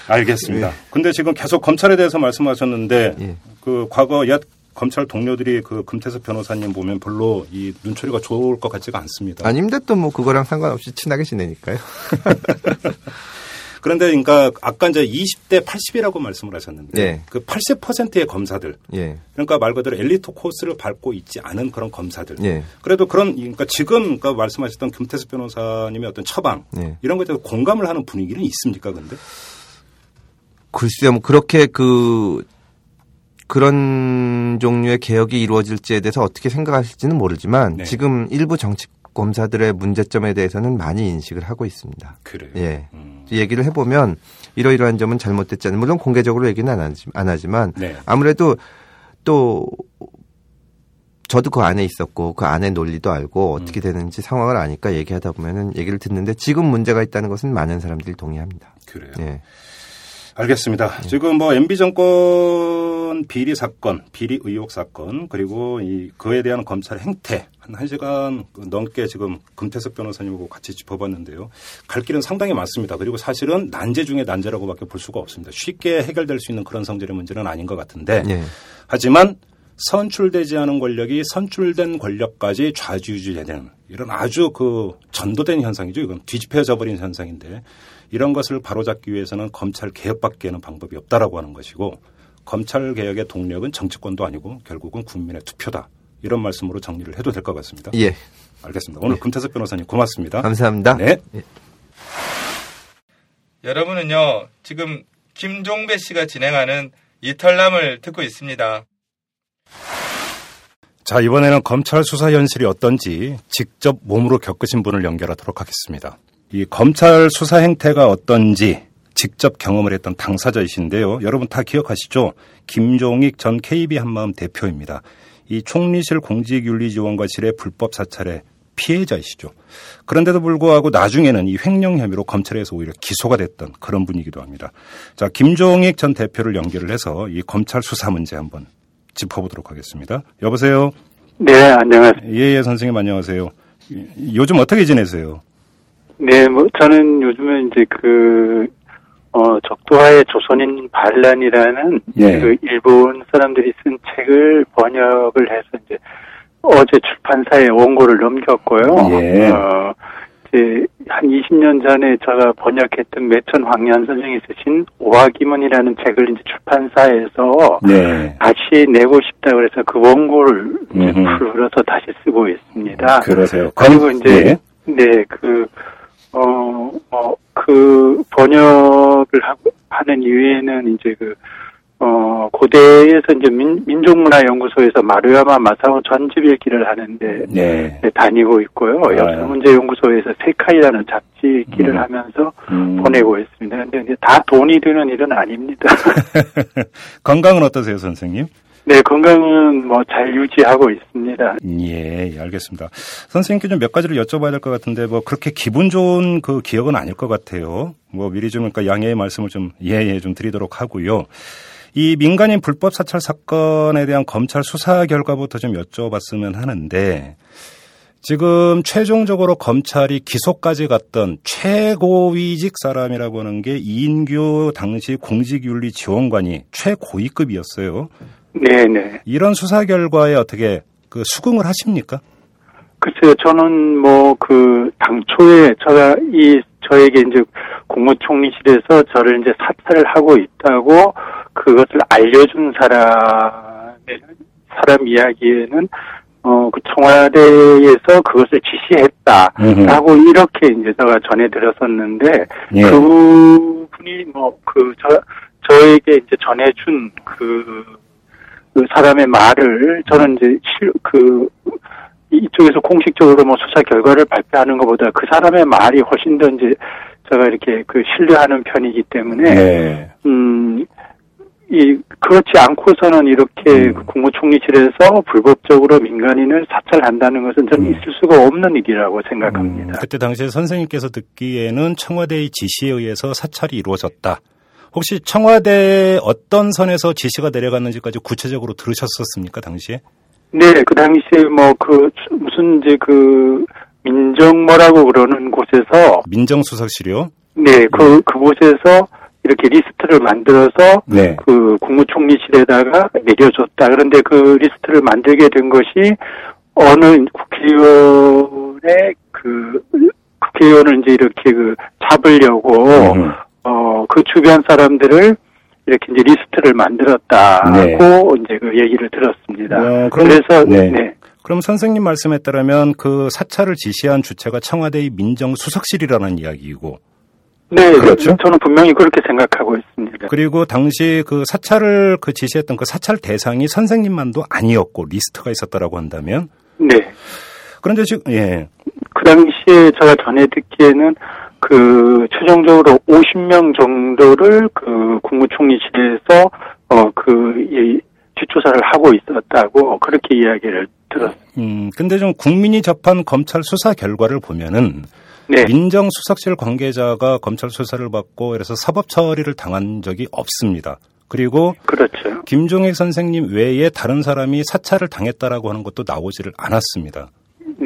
알겠습니다. 근데 지금 계속 검찰에 대해서 말씀하셨는데 예. 그 과거 옛 검찰 동료들이 그 금태섭 변호사님 보면 별로 이 눈초리가 좋을 것 같지가 않습니다. 아닙니다. 또뭐 그거랑 상관없이 친하게 지내니까요. 그런데 그러니까 아까 이제 20대 80이라고 말씀을 하셨는데 네. 그 80%의 검사들 예. 그러니까 말 그대로 엘리트 코스를 밟고 있지 않은 그런 검사들. 예. 그래도 그런 그러니까 지금 그러니까 말씀하셨던 김태수 변호사님의 어떤 처방 예. 이런 것에 대해서 공감을 하는 분위기는 있습니까? 근데 글쎄요, 뭐 그렇게 그 그런 종류의 개혁이 이루어질지에 대해서 어떻게 생각하실지는 모르지만 네. 지금 일부 정치 검사들의 문제점에 대해서는 많이 인식을 하고 있습니다. 그래요. 예. 음. 얘기를 해보면 이러이러한 점은 잘못됐지 않은 물론 공개적으로 얘기는 안, 하지, 안 하지만 네. 아무래도 또 저도 그 안에 있었고 그 안에 논리도 알고 어떻게 되는지 상황을 아니까 얘기하다 보면은 얘기를 듣는데 지금 문제가 있다는 것은 많은 사람들이 동의합니다. 그래요. 예. 알겠습니다. 지금 뭐 MB 정권 비리 사건, 비리 의혹 사건 그리고 이 그에 대한 검찰의 행태 한 1시간 넘게 지금 금태석 변호사님하고 같이 짚어봤는데요. 갈 길은 상당히 많습니다. 그리고 사실은 난제 중에 난제라고밖에 볼 수가 없습니다. 쉽게 해결될 수 있는 그런 성질의 문제는 아닌 것 같은데 예. 하지만 선출되지 않은 권력이 선출된 권력까지 좌지우지되는 이런 아주 그 전도된 현상이죠. 이건 뒤집혀져 버린 현상인데 이런 것을 바로잡기 위해서는 검찰 개혁밖에는 방법이 없다라고 하는 것이고 검찰 개혁의 동력은 정치권도 아니고 결국은 국민의 투표다. 이런 말씀으로 정리를 해도 될 것 같습니다. 예. 알겠습니다. 오늘 금태석 변호사님 고맙습니다. 감사합니다. 네. 여러분은요, 지금 김종배 씨가 진행하는 이탈남을 듣고 있습니다. 자, 이번에는 검찰 수사 현실이 어떤지 직접 몸으로 겪으신 분을 연결하도록 하겠습니다. 이 검찰 수사 행태가 어떤지 직접 경험을 했던 당사자이신데요. 여러분 다 기억하시죠? 김종익 전 KB 한마음 대표입니다. 이 총리실 공직윤리지원과실의 불법 사찰의 피해자이시죠. 그런데도 불구하고 나중에는 이 횡령 혐의로 검찰에서 오히려 기소가 됐던 그런 분이기도 합니다. 자, 김종익 전 대표를 연결을 해서 이 검찰 수사 문제 한번 짚어보도록 하겠습니다. 여보세요? 네, 안녕하세요. 예, 예, 선생님 안녕하세요. 요즘 어떻게 지내세요? 네, 뭐, 저는 요즘에 이제 그, 어, 적도하의 조선인 반란이라는 예. 그 일본 사람들이 쓴 책을 번역을 해서 이제 어제 출판사에 원고를 넘겼고요. 예. 어, 이제 한 20년 전에 제가 번역했던 매천 황년 선생이 쓰신 오화기문이라는 책을 이제 출판사에서 네. 다시 내고 싶다 그래서 그 원고를. 풀어서 다시 쓰고 있습니다. 그러세요. 그리고 검- 이제 예. 네, 그, 어, 어, 그 번역을 하고, 하는 이유에는 이제 그, 어, 고대에서 이제 민, 민족문화연구소에서 마루야마 마사오 전집일기를 하는데 네. 네, 다니고 있고요. 아, 역사문제연구소에서 세카이라는 잡지 기를 음. 하면서 음. 보내고 있습니다. 근데 이제 다 돈이 드는 일은 아닙니다. 건강은 어떠세요, 선생님? 네, 건강은 뭐 잘 유지하고 있습니다. 예, 예, 알겠습니다. 선생님께 좀 몇 가지를 여쭤봐야 될 것 같은데 뭐 그렇게 기분 좋은 그 기억은 아닐 것 같아요. 뭐 미리 좀 그러니까 양해의 말씀을 좀 예예 예, 좀 드리도록 하고요. 이 민간인 불법 사찰 사건에 대한 검찰 수사 결과부터 좀 여쭤봤으면 하는데 지금 최종적으로 검찰이 기소까지 갔던 최고위직 사람이라고 하는 게 이인규 당시 공직윤리 지원관이 최고위급이었어요. 네네. 이런 수사 결과에 어떻게 그 수긍을 하십니까? 글쎄요, 저는 뭐 그 당초에 제가 이 저에게 이제 국무총리실에서 저를 이제 사찰을 하고 있다고 그것을 알려준 사람의 사람 이야기에는 어, 그 청와대에서 그것을 지시했다라고 음흠. 이렇게 이제 제가 전해 들었었는데 예. 그 분이 뭐 그 저 저에게 이제 전해준 그, 그 사람의 말을 저는 이제 실, 그 이쪽에서 공식적으로 뭐 수사 결과를 발표하는 것보다 그 사람의 말이 훨씬 더 이제 제가 이렇게 그 신뢰하는 편이기 때문에 네. 음 이 그렇지 않고서는 이렇게 음. 국무총리실에서 불법적으로 민간인을 사찰한다는 것은 저는 음. 있을 수가 없는 일이라고 생각합니다. 음. 그때 당시에 선생님께서 듣기에는 청와대의 지시에 의해서 사찰이 이루어졌다. 혹시 청와대 어떤 선에서 지시가 내려갔는지까지 구체적으로 들으셨었습니까 당시에? 네, 그 당시에 뭐 그 무슨 이제 그 민정뭐라고 그러는 곳에서 민정수석실이요? 네, 그 그곳에서 이렇게 리스트를 만들어서 네. 그 국무총리실에다가 내려줬다. 그런데 그 리스트를 만들게 된 것이 어느 국회의원의 그 국회의원을 이제 이렇게 그 잡으려고 음. 어 그 주변 사람들을 이렇게 이제 리스트를 만들었다고 네. 이제 그 얘기를 들었습니다. 어, 그럼, 그래서 네. 네. 그럼 선생님 말씀에 따르면 그 사찰을 지시한 주체가 청와대의 민정수석실이라는 이야기이고 네, 그렇죠. 저는 분명히 그렇게 생각하고 있습니다. 그리고 당시 그 사찰을 그 지시했던 그 사찰 대상이 선생님만도 아니었고 리스트가 있었다라고 한다면 네. 그런데 지금 예. 그 당시에 제가 전해 듣기에는 그 최종적으로 50명 정도를 그 국무총리실에서 어그 뒷조사를 하고 있었다고 그렇게 이야기를 들었습니다. 음, 근데 좀 국민이 접한 검찰 수사 결과를 보면은 네. 민정수석실 관계자가 검찰 수사를 받고 그래서 사법 처리를 당한 적이 없습니다. 그리고 그렇죠. 김종익 선생님 외에 다른 사람이 사찰을 당했다라고 하는 것도 나오지를 않았습니다.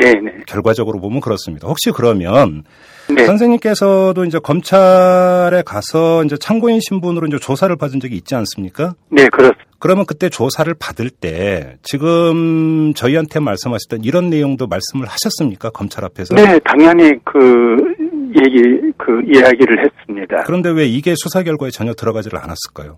네, 네. 결과적으로 보면 그렇습니다. 혹시 그러면 네. 선생님께서도 이제 검찰에 가서 이제 참고인 신분으로 이제 조사를 받은 적이 있지 않습니까? 네, 그렇습니다. 그러면 그때 조사를 받을 때 지금 저희한테 말씀하셨던 이런 내용도 말씀을 하셨습니까? 검찰 앞에서? 네, 당연히 그 얘기 그 이야기를 했습니다. 그런데 왜 이게 수사 결과에 전혀 들어가지를 않았을까요?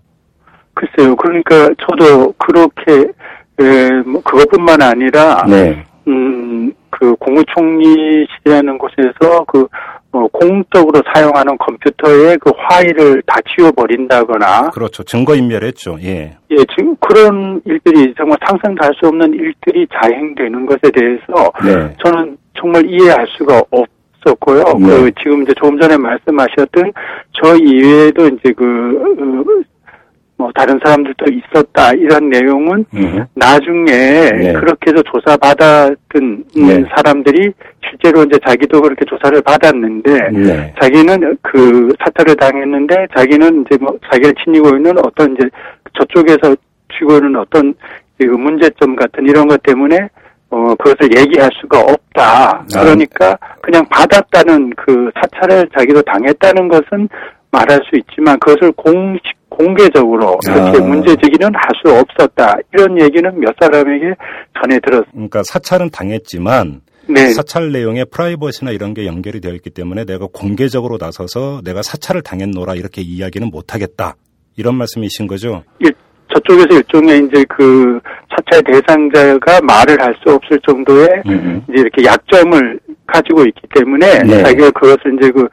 글쎄요. 그러니까 저도 그렇게 에, 뭐 그것뿐만 아니라 네. 음, 그 국무총리실이라는 곳에서 그 어, 공적으로 사용하는 컴퓨터에 그 파일을 다 지워버린다거나. 그렇죠. 증거인멸했죠. 예. 예, 지금 그런 일들이 정말 상상도 할 수 없는 일들이 자행되는 것에 대해서 네. 저는 정말 이해할 수가 없었고요. 네. 그 지금 이제 조금 전에 말씀하셨던 저 이외에도 이제 그 뭐 다른 사람들도 있었다 이런 내용은 음. 나중에 네. 그렇게 해서 조사 받았던 네. 사람들이 실제로 이제 자기도 그렇게 조사를 받았는데 네. 자기는 그 사찰을 당했는데 자기는 이제 뭐 자기가 지니고 있는 어떤 이제 저쪽에서 쥐고 있는 어떤 그 문제점 같은 이런 것 때문에 어 그것을 얘기할 수가 없다. 아. 그러니까 그냥 받았다는 그 사찰을 자기도 당했다는 것은 말할 수 있지만 그것을 공식 공개적으로 이렇게 아. 문제 제기는 할 수 없었다. 이런 얘기는 몇 사람에게 전해 들었습니다. 그러니까 사찰은 당했지만 네. 사찰 내용에 프라이버시나 이런 게 연결이 되어 있기 때문에 내가 공개적으로 나서서 내가 사찰을 당했노라 이렇게 이야기는 못하겠다. 이런 말씀이신 거죠? 예, 저쪽에서 일종의 이제 그 사찰 대상자가 말을 할 수 없을 정도의 음흠. 이제 이렇게 약점을 가지고 있기 때문에 네. 자기가 그것을 이제 그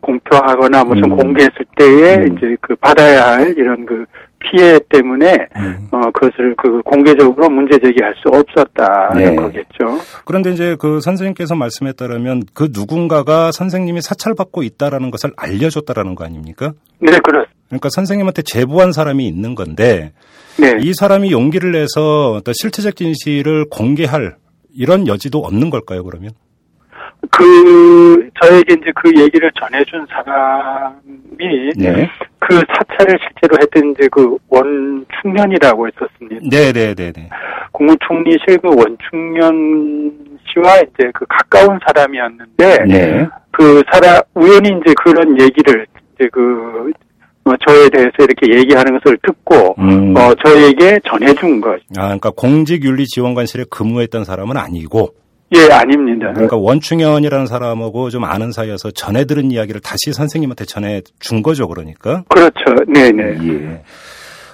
공표하거나 무슨 음. 공개했을 때에 음. 이제 그 받아야 할 이런 그 피해 때문에 음. 어 그것을 그 공개적으로 문제 제기할 수 없었다는 네. 거겠죠. 그런데 이제 그 선생님께서 말씀에 따르면 그 누군가가 선생님이 사찰받고 있다라는 것을 알려줬다라는 거 아닙니까? 네, 그렇습니다. 그러니까 선생님한테 제보한 사람이 있는 건데 네. 이 사람이 용기를 내서 어떤 실체적 진실을 공개할 이런 여지도 없는 걸까요? 그러면? 그 저에게 이제 그 얘기를 전해준 사람이 네. 그 사찰을 실제로 했던 이제 그 원충년이라고 했었습니다. 네네네네. 국무총리 실 그 원충년 씨와 이제 그 가까운 사람이었는데 네. 그 사람 우연히 이제 그런 얘기를 이제 그 어, 저에 대해서 이렇게 얘기하는 것을 듣고 음. 어 저에게 전해준 것. 아, 그러니까 공직윤리지원관실에 근무했던 사람은 아니고, 예, 아닙니다. 그러니까 원충현이라는 사람하고 좀 아는 사이여서 전해 들은 이야기를 다시 선생님한테 전해 준 거죠, 그러니까. 그렇죠. 네, 네. 예.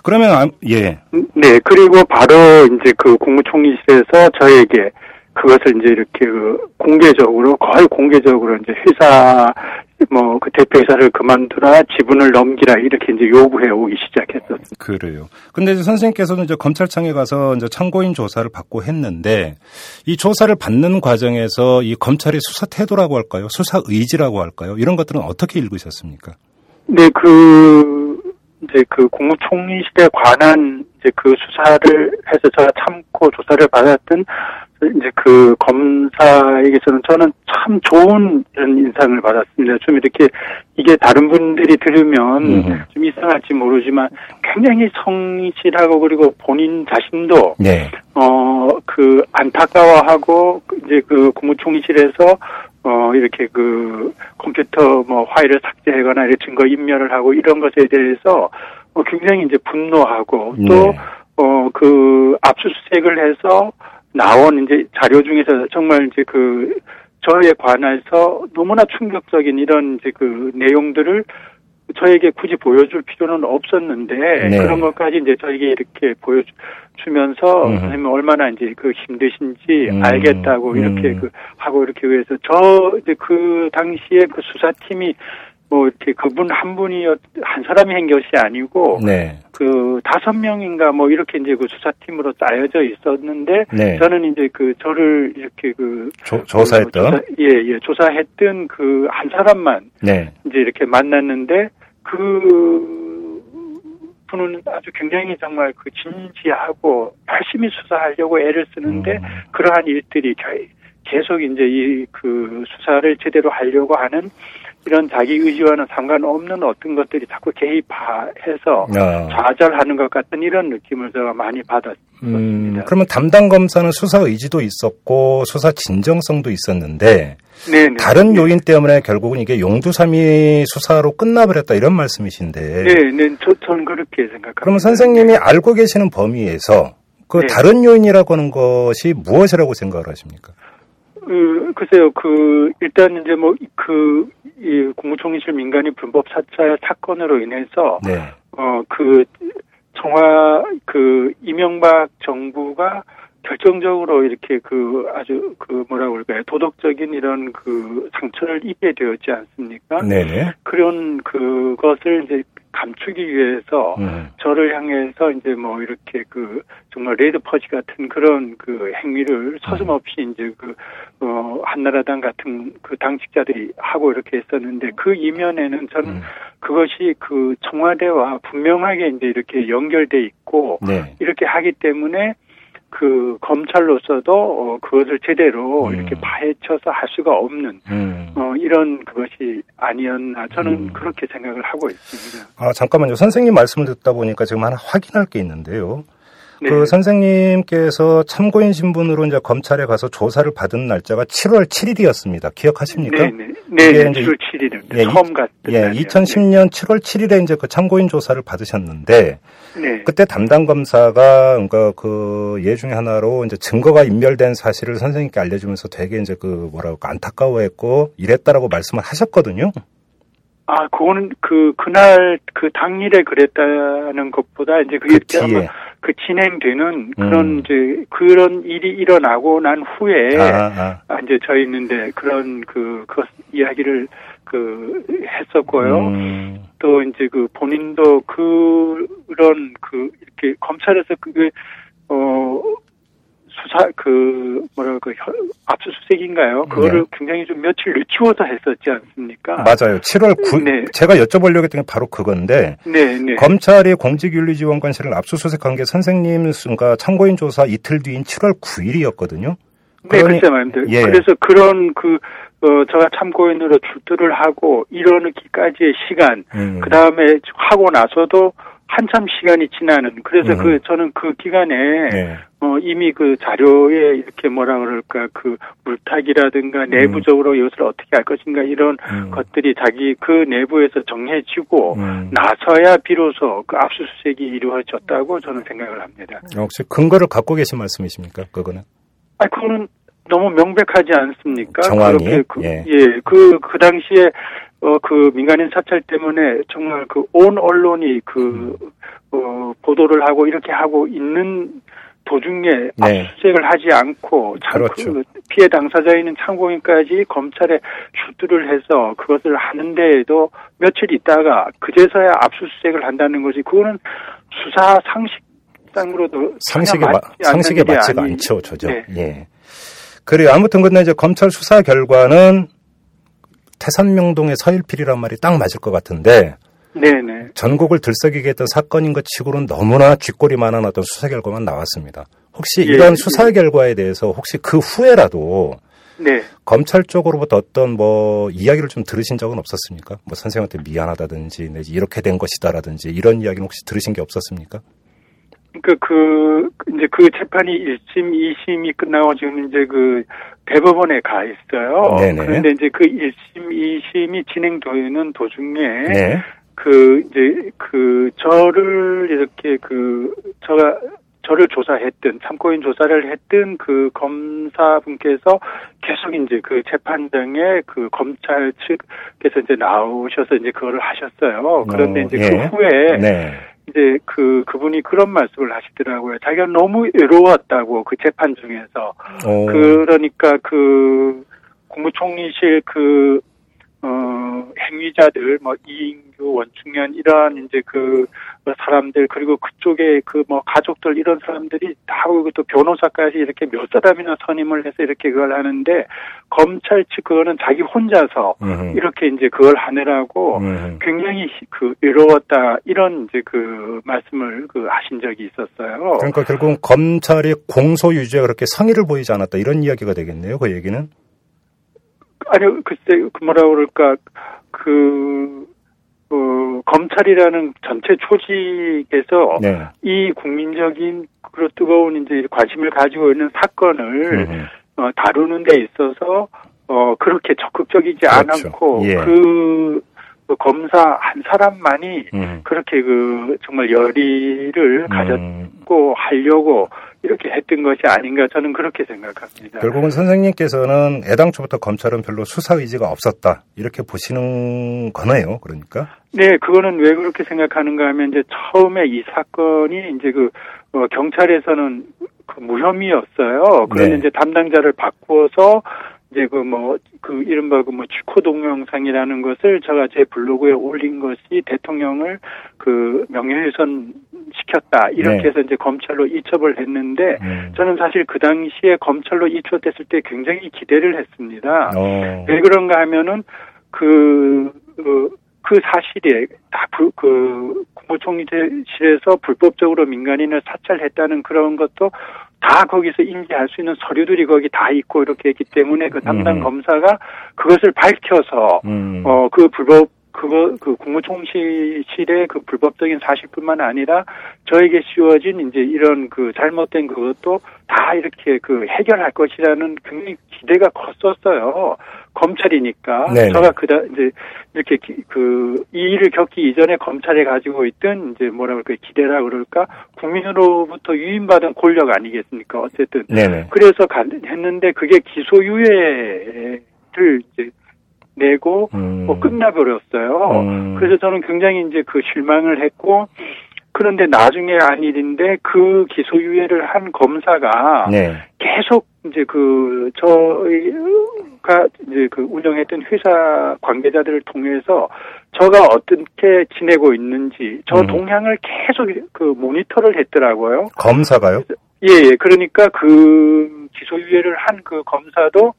그러면 아, 예. 네, 그리고 바로 이제 그 국무총리실에서 저에게 그것을 이제 이렇게 그 공개적으로 거의 공개적으로 이제 회사 뭐 그 대표회사를 그만두라 지분을 넘기라 이렇게 이제 요구해 오기 시작했었어요. 그래요. 근데 이제 선생님께서는 이제 검찰청에 가서 이제 참고인 조사를 받고 했는데 이 조사를 받는 과정에서 이 검찰의 수사 태도라고 할까요? 수사 의지라고 할까요? 이런 것들은 어떻게 읽으셨습니까? 네, 그 이제 그 국무총리실에 관한 이제 그 수사를 해서 제가 참고 조사를 받았던 이제 그 검사에게서는 저는 참 좋은 이런 인상을 받았습니다. 좀 이렇게 이게 다른 분들이 들으면 음. 좀 이상할지 모르지만 굉장히 성실하고 그리고 본인 자신도 네. 어그 안타까워하고 이제 그 국무총리실에서 어 이렇게 그 컴퓨터 뭐 파일을 삭제하거나 이렇게 증거 인멸을 하고 이런 것에 대해서 어 굉장히 이제 분노하고 네. 또어그 압수수색을 해서 나온 이제 자료 중에서 정말 이제 그 저에 관해서 너무나 충격적인 이런 이제 그 내용들을 저에게 굳이 보여줄 필요는 없었는데 네. 그런 것까지 이제 저에게 이렇게 보여주면서 음. 선생님 얼마나 이제 그 힘드신지 음. 알겠다고 이렇게 음. 그 하고 이렇게 해서 저 이제 그 당시에 그 수사팀이 뭐 이렇게 그분 한 분이 한 사람이 한 것이 아니고 네. 그 다섯 명인가 뭐 이렇게 이제 그 수사팀으로 짜여져 있었는데 네. 저는 이제 그 저를 이렇게 그 조, 조사했던. 조사, 예, 예, 조사했던 그 한 사람만 네. 이제 이렇게 만났는데 그 분은 아주 굉장히 정말 그 진지하고 열심히 수사하려고 애를 쓰는데 음. 그러한 일들이 겨- 계속 이제 이 그 수사를 제대로 하려고 하는 이런 자기 의지와는 상관없는 어떤 것들이 자꾸 개입해서 아. 좌절하는 것 같은 이런 느낌을 제가 많이 받았습니다. 음, 그러면 담당 검사는 수사 의지도 있었고 수사 진정성도 있었는데 네네. 다른 요인 때문에 결국은 이게 용두삼이 수사로 끝나버렸다 이런 말씀이신데 네, 네, 저, 저는 그렇게 생각합니다. 그러면 선생님이 알고 계시는 범위에서 그 네. 다른 요인이라고 하는 것이 무엇이라고 생각을 하십니까? 그, 글쎄요, 그, 일단 이제 뭐, 그, 이 국무총리실 민간인 불법 사찰 사건으로 인해서, 네. 어, 그, 청와, 그, 이명박 정부가 결정적으로 이렇게 그 아주 그 뭐라 그럴까요 도덕적인 이런 그 상처를 입게 되었지 않습니까? 네네. 그런 그것을 이제 감추기 위해서 음. 저를 향해서 이제 뭐 이렇게 그 정말 레드 퍼지 같은 그런 그 행위를 서슴없이 이제 그 어 한나라당 같은 그 당직자들이 하고 이렇게 했었는데 그 이면에는 저는 음. 그것이 그 청와대와 분명하게 이제 이렇게 연결돼 있고 네. 이렇게 하기 때문에 그 검찰로서도 어 그것을 제대로 음. 이렇게 파헤쳐서 할 수가 없는 음. 어 이런 그것이 아니었나 저는 음. 그렇게 생각을 하고 있습니다. 아, 잠깐만요. 선생님 말씀을 듣다 보니까 지금 하나 확인할 게 있는데요. 네. 그 선생님께서 참고인 신분으로 이제 검찰에 가서 조사를 받은 날짜가 7월 7일이었습니다. 기억하십니까? 네 네. 네, 이게 네, 이제 7월 7일입니다. 예, 처음 갔던 예, 날이요. 2010년 7월 7일에 이제 그 참고인 조사를 받으셨는데 네. 그때 담당 검사가 그러니까 그예 중에 하나로 이제 증거가 인멸된 사실을 선생님께 알려주면서 되게 이제 그 뭐라고 안타까워했고 이랬다라고 말씀을 하셨거든요. 아, 그거는 그 그날 그 당일에 그랬다는 것보다 이제 그게 그. 아마 그 진행되는 그런 음. 이제 그런 일이 일어나고 난 후에 아, 아. 아, 이제 저 있는데 그런 그, 그 이야기를 그 했었고요. 음, 또 이제 그 본인도 그런 그 이렇게 검찰에서 그게 어 수사 그 뭐랄까 혀- 압수수색인가요? 그거를 네. 굉장히 좀 며칠 늦추어서 했었지 않습니까? 맞아요. 7월 9일 네. 제가 여쭤보려고 했던 게 바로 그건데 네, 네. 검찰이 공직윤리지원관실을 압수수색한 게 선생님 그러니까 참고인 조사 이틀 뒤인 7월 9일이었거든요. 네, 글쎄 말입니다. 예. 그래서 그런 그, 어, 제가 참고인으로 출두를 하고 이러기까지의 시간, 음. 그 다음에 하고 나서도 한참 시간이 지나는, 그래서 음. 그, 저는 그 기간에, 네. 어, 이미 그 자료에 이렇게 뭐라 그럴까, 그 물타기라든가 내부적으로 이것을 어떻게 할 것인가 이런 음. 것들이 자기 그 내부에서 정해지고 음. 나서야 비로소 그 압수수색이 이루어졌다고 저는 생각을 합니다. 혹시 근거를 갖고 계신 말씀이십니까? 그거는 아, 그거는 너무 명백하지 않습니까? 정황이? 그, 예. 예. 그, 그 당시에, 어, 그 민간인 사찰 때문에 정말 그 온 언론이 그, 어, 보도를 하고 이렇게 하고 있는 도중에 네. 압수수색을 하지 않고 참 그렇죠. 그 피해 당사자인 참고인까지 검찰에 출두를 해서 그것을 하는데에도 며칠 있다가 그제서야 압수수색을 한다는 것이 그거는 수사 상식상으로도 상식에 않는 상식에 맞지가 아니- 않죠, 저죠. 네. 예. 그래요. 아무튼 근데 이제 검찰 수사 결과는 태산명동의 서일필이란 말이 딱 맞을 것 같은데 네네. 전국을 들썩이게 했던 사건인 것 치고는 너무나 쥐꼬리만한 어떤 수사 결과만 나왔습니다. 혹시 예, 이런 예. 수사 결과에 대해서 혹시 그 후에라도 네. 검찰 쪽으로부터 어떤 뭐 이야기를 좀 들으신 적은 없었습니까? 뭐 선생한테 미안하다든지 내지 이렇게 된 것이다라든지 이런 이야기는 혹시 들으신 게 없었습니까? 그, 그, 이제 그 재판이 1심, 2심이 끝나고 지금 이제 그 대법원에 가 있어요. 네네. 그런데 이제 그 1심, 2심이 진행되는 도중에 네. 그 이제 그 저를 이렇게 그 저가 저를 조사했던 참고인 조사를 했던 그 검사분께서 계속 이제 그 재판장에 그 검찰 측에서 이제 나오셔서 이제 그거를 하셨어요. 그런데 어, 이제 예. 그 후에 네. 이제 그 그분이 그런 말씀을 하시더라고요. 자기가 너무 외로웠다고 그 재판 중에서 어, 그러니까 그 국무총리실 그 어, 행위자들, 뭐, 이인규, 원충년, 이러한 이제 그 사람들, 그리고 그쪽에 그 뭐 가족들, 이런 사람들이 다 하고 또 변호사까지 이렇게 몇 사람이나 선임을 해서 이렇게 그걸 하는데, 검찰 측 그거는 자기 혼자서 음흠. 이렇게 이제 그걸 하느라고 음. 굉장히 그 외로웠다, 이런 이제 그 말씀을 그 하신 적이 있었어요. 그러니까 결국은 검찰이 공소 유지에 그렇게 성의를 보이지 않았다 이런 이야기가 되겠네요. 그 얘기는. 아니요, 글쎄, 그 뭐라 그럴까, 그, 어, 검찰이라는 전체 조직에서 네. 이 국민적인 그런 뜨거운 이제 관심을 가지고 있는 사건을 음. 어, 다루는 데 있어서 어, 그렇게 적극적이지 그렇죠. 않고 예. 그, 그 검사 한 사람만이 음. 그렇게 그 정말 열의를 음. 가졌고 하려고 이렇게 했던 것이 아닌가 저는 그렇게 생각합니다. 결국은 선생님께서는 애당초부터 검찰은 별로 수사 의지가 없었다 이렇게 보시는 거네요. 그러니까. 네, 그거는 왜 그렇게 생각하는가 하면 이제 처음에 이 사건이 이제 그 어, 경찰에서는 그 무혐의였어요. 그런데 네. 이제 담당자를 바꾸어서 이제 그 뭐 그 이른바 그뭐 쥐코 동영상이라는 것을 제가 제 블로그에 올린 것이 대통령을 그 명예훼손 시켰다 이렇게 네. 해서 이제 검찰로 이첩을 했는데 음. 저는 사실 그 당시에 검찰로 이첩됐을 때 굉장히 기대를 했습니다. 어. 왜 그런가 하면은 그, 그, 그 사실에 다 불, 그 국무총리실에서 불법적으로 민간인을 사찰했다는 그런 것도 다 거기서 인지할 수 있는 서류들이 거기 다 있고 이렇게 했기 때문에 그 담당 음. 검사가 그것을 밝혀서 음. 어그 불법 그거 그 국무총리실의 그 불법적인 사실뿐만 아니라 저에게 씌워진 이제 이런 그 잘못된 그것도 다 이렇게 그 해결할 것이라는 굉장히 기대가 컸었어요. 검찰이니까 네네. 제가 그다 이제 이렇게 기- 그, 이 일을 겪기 이전에 검찰에 가지고 있던 이제 뭐라 그럴까 기대라 그럴까 국민으로부터 유인받은 권력 아니겠습니까? 어쨌든 네네. 그래서 가, 했는데 그게 기소유예를 이제 내고 음. 뭐 끝나버렸어요. 음. 그래서 저는 굉장히 이제 그 실망을 했고 그런데 나중에 한 일인데 그 기소유예를 한 검사가 네. 계속 이제 그 저희가 이제 그 운영했던 회사 관계자들을 통해서 저가 어떻게 지내고 있는지 저 음. 동향을 계속 그 모니터를 했더라고요. 검사가요? 예, 예. 그러니까 그 기소유예를 한 그 검사도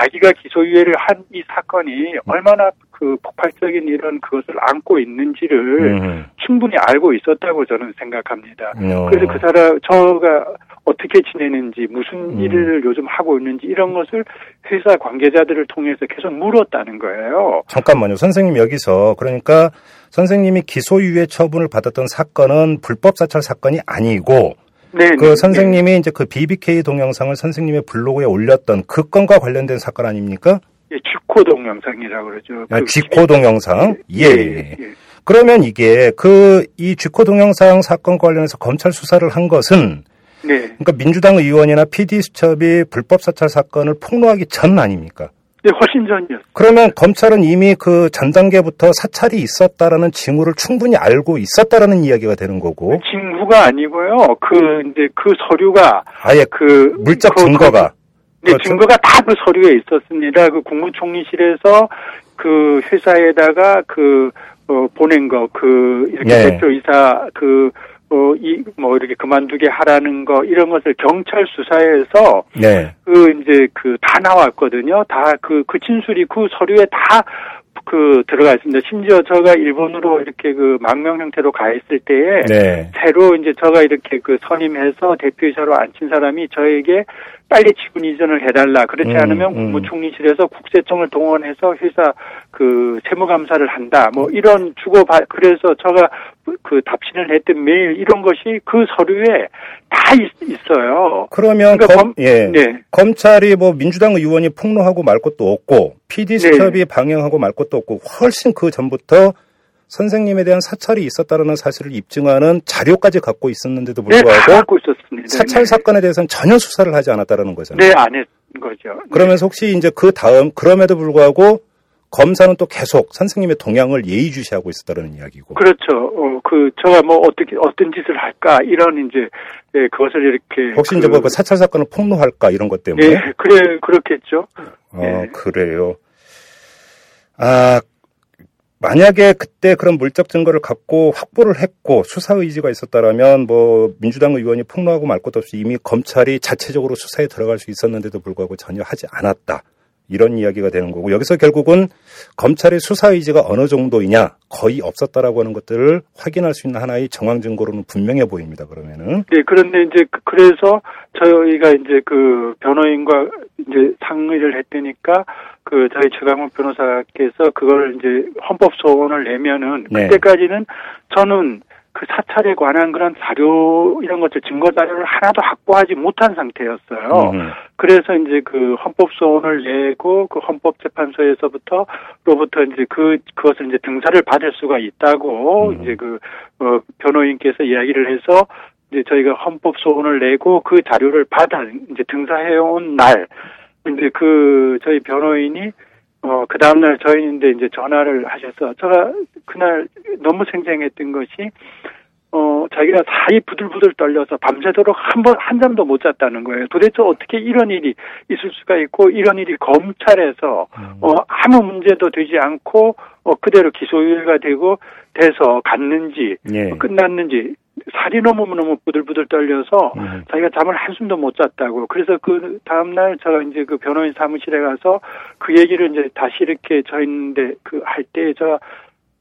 자기가 기소유예를 한 이 사건이 얼마나 그 폭발적인 이런 그것을 안고 있는지를 음. 충분히 알고 있었다고 저는 생각합니다. 어. 그래서 그 사람 저가 어떻게 지내는지 무슨 음. 일을 요즘 하고 있는지 이런 것을 회사 관계자들을 통해서 계속 물었다는 거예요. 잠깐만요. 선생님 여기서 그러니까 선생님이 기소유예 처분을 받았던 사건은 불법 사찰 사건이 아니고 네, 그 선생님이 이제 그 BBK 동영상을 선생님의 블로그에 올렸던 그 건과 관련된 사건 아닙니까? 예, 쥐코 동영상이라고 그러죠. 아, 그 쥐코 동영상. 예, 예, 예. 예. 그러면 이게 그 이 쥐코 동영상 사건 관련해서 검찰 수사를 한 것은 네. 그러니까 민주당 의원이나 PD 수첩이 불법 사찰 사건을 폭로하기 전 아닙니까? 네, 훨씬 전이었어요. 그러면 검찰은 이미 그 전 단계부터 사찰이 있었다라는 징후를 충분히 알고 있었다라는 이야기가 되는 거고 징후가 아니고요. 그 이제 그 서류가 아예 그 물적 그- 증거가 네, 그렇죠. 증거가 다 그 서류에 있었습니다. 그 국무총리실에서 그 회사에다가 그, 어, 보낸 거, 그, 이렇게 예. 대표이사, 그, 어, 이, 뭐, 이렇게 그만두게 하라는 거, 이런 것을 경찰 수사에서 네. 그, 이제 그, 다 나왔거든요. 다 그, 그 진술이 그 서류에 다 그, 들어가 있습니다. 심지어 저가 일본으로 이렇게 그 망명 형태로 가 있을 때에 네. 새로 이제 저가 이렇게 그 선임해서 대표이사로 앉힌 사람이 저에게 빨리 직분 이전을 해달라. 그렇지 음, 않으면 음. 국무총리실에서 국세청을 동원해서 회사 그 세무감사를 한다. 뭐 이런 주고 받 그래서 저가 그 답신을 했던 메일 이런 것이 그 서류에 다 있, 어요 그러면 그러니까 검, 검- 예. 네. 검찰이 뭐 민주당 의원이 폭로하고 말 것도 없고 PD 네. 수첩이 방영하고 말 것도 없고 훨씬 그 전부터 선생님에 대한 사찰이 있었다는 사실을 입증하는 자료까지 갖고 있었는데도 네, 다 불구하고 갖고 있었습니다. 사찰 네. 사건에 대해서는 전혀 수사를 하지 않았다는 거잖아요. 네, 안 했 거죠. 그러면서 혹시 이제 그 다음 그럼에도 불구하고 검사는 또 계속 선생님의 동향을 예의주시하고 있었다는 이야기고. 그렇죠. 어, 그, 저가 뭐 어떻게, 어떤 짓을 할까, 이런 이제, 예, 그것을 이렇게. 혹시 그, 이제 뭐그 사찰 사건을 폭로할까 이런 것 때문에. 예, 그래, 그렇겠죠. 어, 예. 그래요. 아, 만약에 그때 그런 물적 증거를 갖고 확보를 했고 수사 의지가 있었다라면 뭐 민주당 의원이 폭로하고 말 것도 없이 이미 검찰이 자체적으로 수사에 들어갈 수 있었는데도 불구하고 전혀 하지 않았다. 이런 이야기가 되는 거고 여기서 결국은 검찰의 수사 의지가 어느 정도이냐 거의 없었다라고 하는 것들을 확인할 수 있는 하나의 정황 증거로는 분명해 보입니다. 그러면은 네, 그런데 이제, 그- 그래서 저희가 이제 그 변호인과 이제 상의를 했더니까 그 저희 최강욱 변호사께서 그걸 이제 헌법 소원을 내면은 네. 그때까지는 저는 그 사찰에 관한 그런 자료 이런 것들 증거 자료를 하나도 확보하지 못한 상태였어요. 음, 그래서 이제 그 헌법 소원을 내고 그 헌법재판소에서부터 로부터 이제 그 그것을 이제 등사를 받을 수가 있다고 음. 이제 그 어, 변호인께서 이야기를 해서 이제 저희가 헌법 소원을 내고 그 자료를 받아 이제 등사해 온 날 이제 그 저희 변호인이 어, 그 다음날 저희인데 이제 전화를 하셔서, 제가 그날 너무 생생했던 것이, 어, 자기가 살이 부들부들 떨려서 밤새도록 한 번, 한 잠도 못 잤다는 거예요. 도대체 어떻게 이런 일이 있을 수가 있고, 이런 일이 검찰에서, 어, 아무 문제도 되지 않고, 어, 그대로 기소유예가 되고, 돼서 갔는지, 예. 어, 끝났는지, 살이 너무너무 부들부들 떨려서, 음. 자기가 잠을 한숨도 못 잤다고. 그래서 그 다음날 제가 이제 그 변호인 사무실에 가서 그 얘기를 이제 다시 이렇게 저 있는데 그 할 때 제가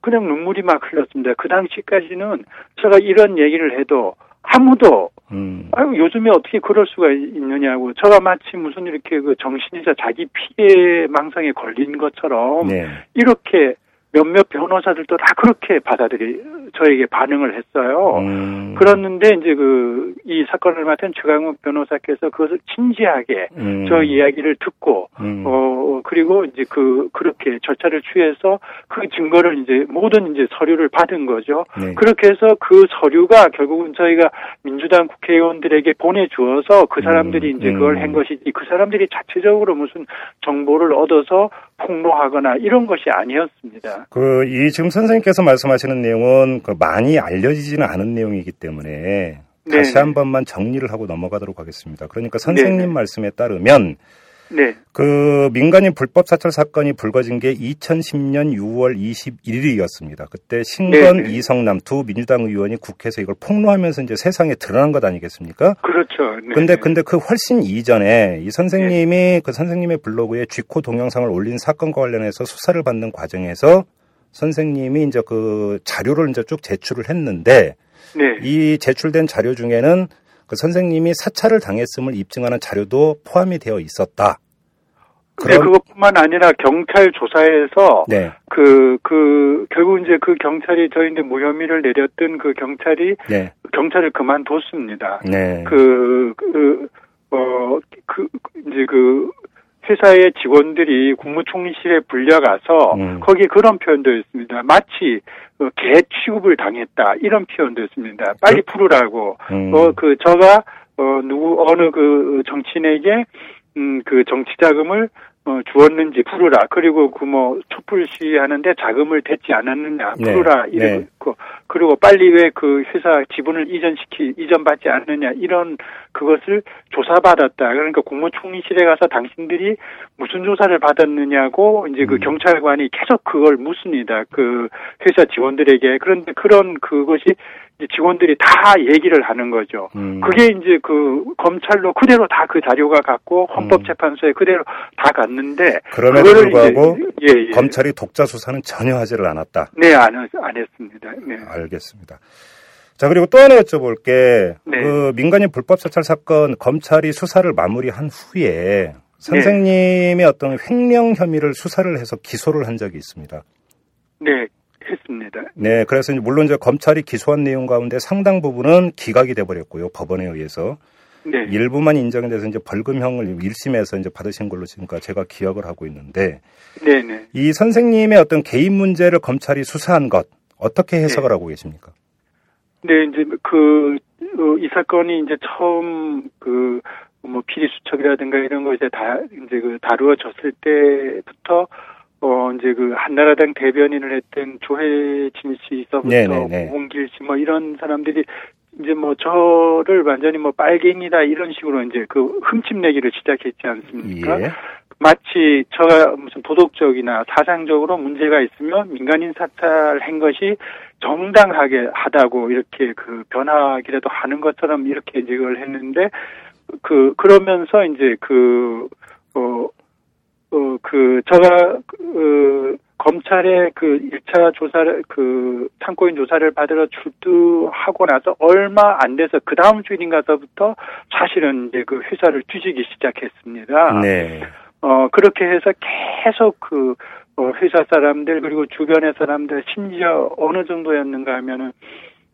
그냥 눈물이 막 흘렀습니다. 그 당시까지는 제가 이런 얘기를 해도 아무도 음. 아유 요즘에 어떻게 그럴 수가 있느냐고 제가 마치 무슨 이렇게 그 정신이자 자기 피해 망상에 걸린 것처럼 네. 이렇게 몇몇 변호사들도 다 그렇게 받아들이 저에게 반응을 했어요. 음. 그랬는데 이제 그 이 사건을 맡은 최강욱 변호사께서 그것을 진지하게 음. 저 이야기를 듣고 음. 어 그리고 이제 그 그렇게 절차를 취해서 그 증거를 이제 모든 이제 서류를 받은 거죠. 네. 그렇게 해서 그 서류가 결국은 저희가 민주당 국회의원들에게 보내주어서 그 사람들이 음, 이제 그걸 음. 한 것이지 그 사람들이 자체적으로 무슨 정보를 얻어서 폭로하거나 이런 것이 아니었습니다. 그, 이 지금 선생님께서 말씀하시는 내용은 그 많이 알려지지는 않은 내용이기 때문에 다시 네네. 한 번만 정리를 하고 넘어가도록 하겠습니다. 그러니까 선생님 네네. 말씀에 따르면 네. 그 민간인 불법 사찰 사건이 불거진 게 2010년 6월 21일이었습니다. 그때 신건 네. 이성남 두 민주당 의원이 국회에서 이걸 폭로하면서 이제 세상에 드러난 것 아니겠습니까? 그렇죠. 네. 근데 근데 그 훨씬 이전에 이 선생님이 그 선생님의 블로그에 쥐코 동영상을 올린 사건과 관련해서 수사를 받는 과정에서 선생님이 이제 그 자료를 이제 쭉 제출을 했는데 네. 이 제출된 자료 중에는 그 선생님이 사찰을 당했음을 입증하는 자료도 포함이 되어 있었다. 네, 그것뿐만 아니라 경찰 조사에서 네. 그, 그, 결국 이제 그 경찰이 저희한테 무혐의를 내렸던 그 경찰이 네. 경찰을 그만뒀습니다. 네. 그, 그, 어, 그, 이제 그, 회사의 직원들이 국무총리실에 불려가서 음. 거기 그런 표현도 있습니다. 마치 어, 개 취급을 당했다 이런 표현도 있습니다. 빨리 풀으라고. 음. 어, 그 저가 어 누구 어느 그 정치인에게 음그 정치 자금을 어 주었는지 풀으라. 그리고 그 뭐 촛불 시위하는데 자금을 댔지 않았느냐 네. 풀으라. 네. 이러고 그리고 빨리 왜 그 회사 지분을 이전시키 이전받지 않느냐 이런 그것을 조사받았다. 그러니까 국무총리실에 가서 당신들이 무슨 조사를 받았느냐고 이제 그 음. 경찰관이 계속 그걸 묻습니다. 그 회사 직원들에게 그런데 그런 그것이 직원들이 다 얘기를 하는 거죠. 음. 그게 이제 그 검찰로 그대로 다 그 자료가 갔고 헌법재판소에 그대로 다 갔는데 그럼에도 불구하고 이제- 예, 예. 검찰이 독자 수사는 전혀 하지를 않았다. 네, 안, 했- 안 했습니다. 네. 알겠습니다. 자 그리고 또 하나 여쭤볼 게 네. 그 민간인 불법 사찰 사건 검찰이 수사를 마무리한 후에 선생님의 어떤 횡령 혐의를 수사를 해서 기소를 한 적이 있습니다. 네, 했습니다. 네, 그래서 물론 이제 검찰이 기소한 내용 가운데 상당 부분은 기각이 돼 버렸고요 법원에 의해서 네. 일부만 인정이 돼서 이제 벌금형을 1심에서 이제 받으신 걸로 지금까지 제가 기억을 하고 있는데 네, 네. 이 선생님의 어떤 개인 문제를 검찰이 수사한 것 어떻게 해석을 네. 하고 계십니까? 네, 이제 그, 어, 이 사건이 이제 처음 그, 뭐, 비리 수첩이라든가 이런 거 이제 다, 이제 그 다루어졌을 때부터, 어, 이제 그 한나라당 대변인을 했던 조혜진 씨서부터 네네네. 홍길 씨 뭐 이런 사람들이 이제 뭐 저를 완전히 뭐 빨갱이다 이런 식으로 이제 그 흠집내기를 시작했지 않습니까? 예. 마치 저가 무슨 도덕적이나 사상적으로 문제가 있으면 민간인 사찰한 것이 정당하게 하다고 이렇게 그 변하기라도 하는 것처럼 이렇게 이제 그걸 했는데 그 그러면서 이제 그 어 어, 그, 저가, 그, 검찰의 그 1차 조사를, 그, 참고인 조사를 받으러 출두하고 나서 얼마 안 돼서 그 다음 주인가서부터 사실은 이제 그 회사를 뒤지기 시작했습니다. 네. 어, 그렇게 해서 계속 그, 어, 회사 사람들, 그리고 주변의 사람들, 심지어 어느 정도였는가 하면은,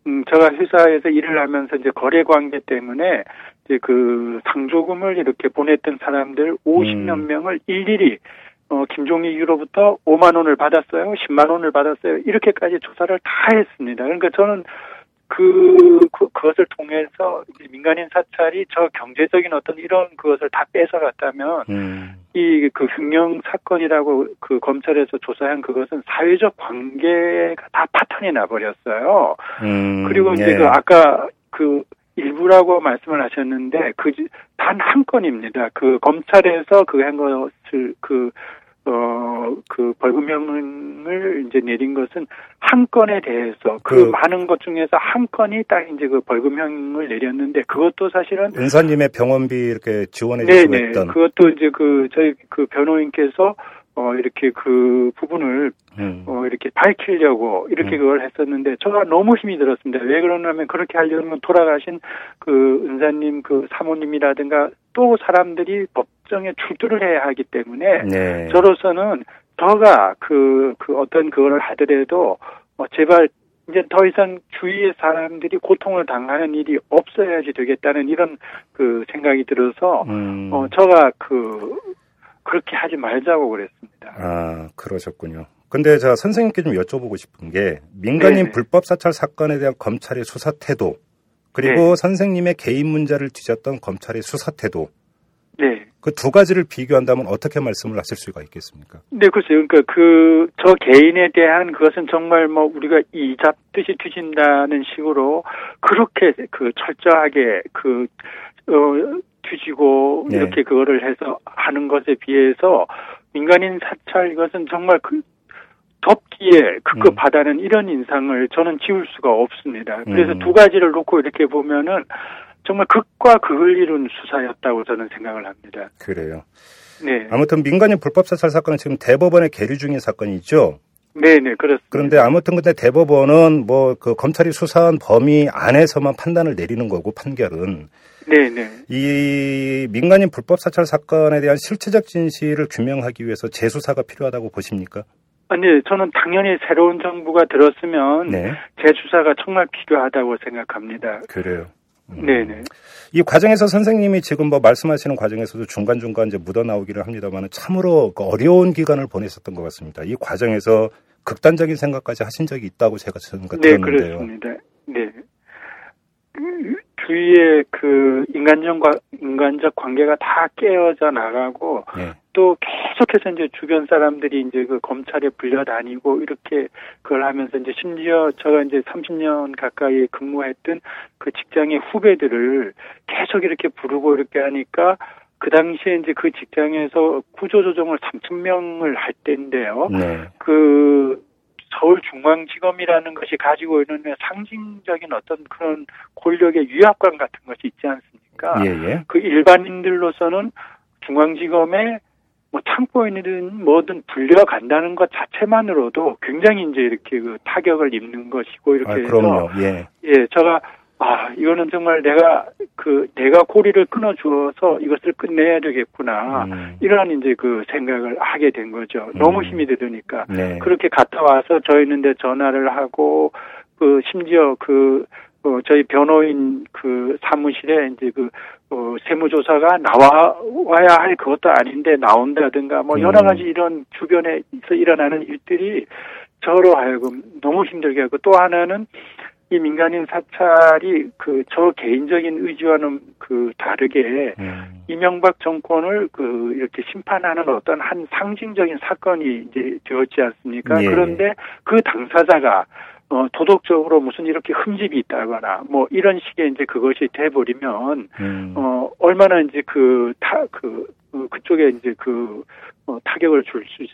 음, 제가 회사에서 일을 하면서 이제 거래 관계 때문에 이제 그 상조금을 이렇게 보냈던 사람들 50몇 음. 명을 일일이 어, 김종리 유로부터 5만 원을 받았어요. 10만 원을 받았어요. 이렇게까지 조사를 다 했습니다. 그러니까 저는 그, 그 그것을 통해서 민간인 사찰이 저 경제적인 어떤 이런 그것을 다 뺏어갔다면 음. 이그 흉령 사건이라고 그 검찰에서 조사한 그것은 사회적 관계가 다 파탄이 나 버렸어요. 음. 그리고 이제 예. 그 아까 그 일부라고 말씀을 하셨는데 그 단 한 건입니다. 그 검찰에서 그 한 것을 그 어, 그 벌금형을 이제 내린 것은 한 건에 대해서 그, 그- 많은 것 중에서 한 건이 딱 이제 그 벌금형을 내렸는데 그것도 사실은 은사님의 병원비 이렇게 지원해. 주시고 했던 그것도 이제 그 저희 그 변호인께서 어 이렇게 그 부분을 음. 어 이렇게 밝히려고 이렇게 음. 그걸 했었는데 제가 너무 힘이 들었습니다. 왜 그러냐면 그렇게 하려면 돌아가신 그 은사님 그 사모님이라든가 또 사람들이 법정에 출두를 해야 하기 때문에 네. 저로서는 저가 그, 그 어떤 그거를 하더라도, 어, 제발, 이제 더 이상 주위의 사람들이 고통을 당하는 일이 없어야지 되겠다는 이런 그 생각이 들어서, 음. 어, 저가 그, 그렇게 하지 말자고 그랬습니다. 아, 그러셨군요. 근데 제가 선생님께 좀 여쭤보고 싶은 게 민간인 네네. 불법 사찰 사건에 대한 검찰의 수사 태도 그리고 네. 선생님의 개인 문제를 뒤졌던 검찰의 수사 태도 네. 그 두 가지를 비교한다면 어떻게 말씀을 하실 수가 있겠습니까? 네, 글쎄요. 그러니까 그, 저 개인에 대한 그것은 정말 뭐 우리가 이 잡듯이 뒤진다는 식으로 그렇게 그 철저하게 그, 어, 뒤지고 네. 이렇게 그거를 해서 하는 것에 비해서 민간인 사찰 이것은 정말 그 덥기에 급급하다는 이런 인상을 저는 지울 수가 없습니다. 그래서 음. 두 가지를 놓고 이렇게 보면은 정말 극과 극을 이룬 수사였다고 저는 생각을 합니다. 그래요. 네. 아무튼 민간인 불법 사찰 사건은 지금 대법원에 계류 중인 사건이죠. 네네, 그렇습니다. 그런데 아무튼 근데 대법원은 뭐 그 검찰이 수사한 범위 안에서만 판단을 내리는 거고 판결은 네네. 이 민간인 불법 사찰 사건에 대한 실체적 진실을 규명하기 위해서 재수사가 필요하다고 보십니까? 아니, 저는 당연히 새로운 정부가 들었으면 네. 재수사가 정말 필요하다고 생각합니다. 그래요. 음. 네네. 이 과정에서 선생님이 지금 뭐 말씀하시는 과정에서도 중간중간 이제 묻어 나오기를 합니다만 참으로 그 어려운 기간을 보냈었던 것 같습니다. 이 과정에서 극단적인 생각까지 하신 적이 있다고 제가 네, 들었는데요. 그렇습니다. 네. 그 주위에 그 인간적과 인간적 관계가 다 깨어져 나가고 네. 또 계속해서 이제 주변 사람들이 이제 그 검찰에 불려다니고 이렇게 그걸 하면서 이제 심지어 제가 이제 30년 가까이 근무했던 그 직장의 후배들을 계속 이렇게 부르고 이렇게 하니까 그 당시에 이제 그 직장에서 구조조정을 3천 명을 할 때인데요. 네. 그 서울중앙지검이라는 것이 가지고 있는 상징적인 어떤 그런 권력의 위압감 같은 것이 있지 않습니까? 예, 예. 그 일반인들로서는 중앙지검에 뭐 창고인이든 뭐든 불려간다는 것 자체만으로도 굉장히 이제 이렇게 그 타격을 입는 것이고 이렇게 아, 해서 그럼요. 예. 예, 제가 아 이거는 정말 내가 그 내가 고리를 끊어 주어서 이것을 끝내야 되겠구나 음. 이러한 이제 그 생각을 하게 된 거죠. 너무 음. 힘이 들으니까 네. 그렇게 갔다 와서 저 있는데 전화를 하고 그 심지어 그 어, 저희 변호인 그 사무실에 이제 그 어, 세무조사가 나와 와야 할 그것도 아닌데 나온다든가 뭐 여러 음. 가지 이런 주변에서 일어나는 일들이 저로 하여금 너무 힘들게 하고 또 하나는 이 민간인 사찰이 그 저 개인적인 의지와는 그 다르게 음. 이명박 정권을 그 이렇게 심판하는 어떤 한 상징적인 사건이 이제 되었지 않습니까? 예. 그런데 그 당사자가 어 도덕적으로 무슨 이렇게 흠집이 있다거나 뭐 이런 식의 이제 그것이 돼버리면 음. 어 얼마나 이제 그타그 그쪽에 이제 그 어, 타격을 줄수 있.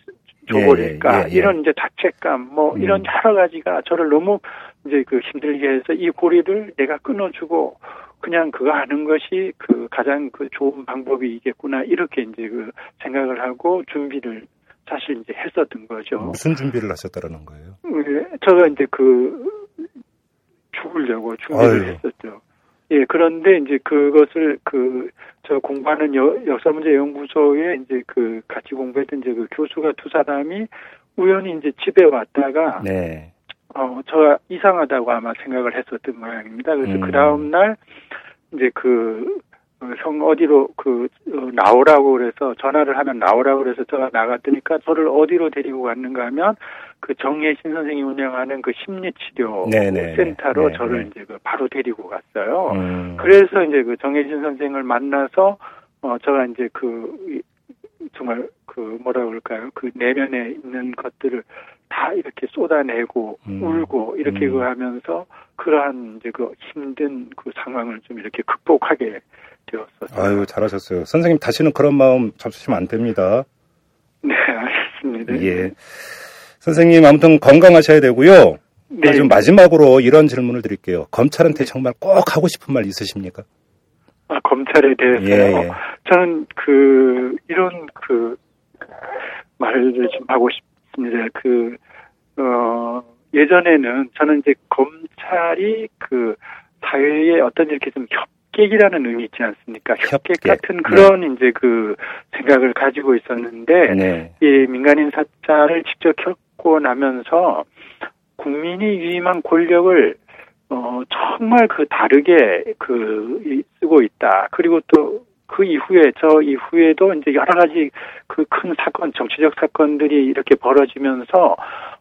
줘버릴까 예, 예, 예. 이런 이제 자책감 뭐 음. 이런 여러 가지가 저를 너무 이제 그 힘들게 해서 이 고리를 내가 끊어주고 그냥 그거 하는 것이 그 가장 그 좋은 방법이겠구나 이렇게 이제 그 생각을 하고 준비를 사실 이제 했었던 거죠. 무슨 준비를 하셨다라는 거예요? 예, 제가 이제 그 죽으려고 준비를 아유. 했었죠. 예, 그런데 이제 그것을 그 저 공부하는 여, 역사문제 연구소에 이제 그 같이 공부했던 이제 그 교수가 두 사람이 우연히 이제 집에 왔다가 네. 어, 저 이상하다고 아마 생각을 했었던 모양입니다. 그래서 음. 그 다음날 이제 그, 어, 형 어디로 그, 어, 나오라고 그래서 전화를 하면 나오라고 그래서 제가 나갔더니까 저를 어디로 데리고 갔는가 하면 그 정혜신 선생이 운영하는 그 심리치료 네네. 센터로 네, 저를 네. 이제 그 바로 데리고 갔어요. 음. 그래서 이제 그 정혜진 선생을 만나서 어 제가 이제 그 이- 정말 그 뭐라 그럴까요? 그 내면에 있는 것들을 다 이렇게 쏟아내고 음. 울고 이렇게 음. 그 하면서 그러한 이제 그 힘든 그 상황을 좀 이렇게 극복하게 되었었어요. 아유, 잘하셨어요. 선생님 다시는 그런 마음 잡수시면 안 됩니다. 네, 알겠습니다. 예. 선생님 아무튼 건강하셔야 되고요. 네. 좀 마지막으로 이런 질문을 드릴게요. 검찰한테 정말 꼭 하고 싶은 말 있으십니까? 아, 검찰에 대해서요. 예, 예. 저는 그 이런 그 말을 좀 하고 싶습니다. 그 어, 예전에는 저는 이제 검찰이 그 사회에 어떤 이렇게 좀 협객이라는 의미 있지 않습니까? 협객, 협객. 같은 그런 이제 그 생각을 가지고 있었는데 네. 이 민간인 사찰을 직접 겪고 나면서 국민이 위임한 권력을 어 정말 그 다르게 그 이- 쓰고 있다. 그리고 또 그 이후에 저 이후에도 이제 여러 가지 그 큰 사건 정치적 사건들이 이렇게 벌어지면서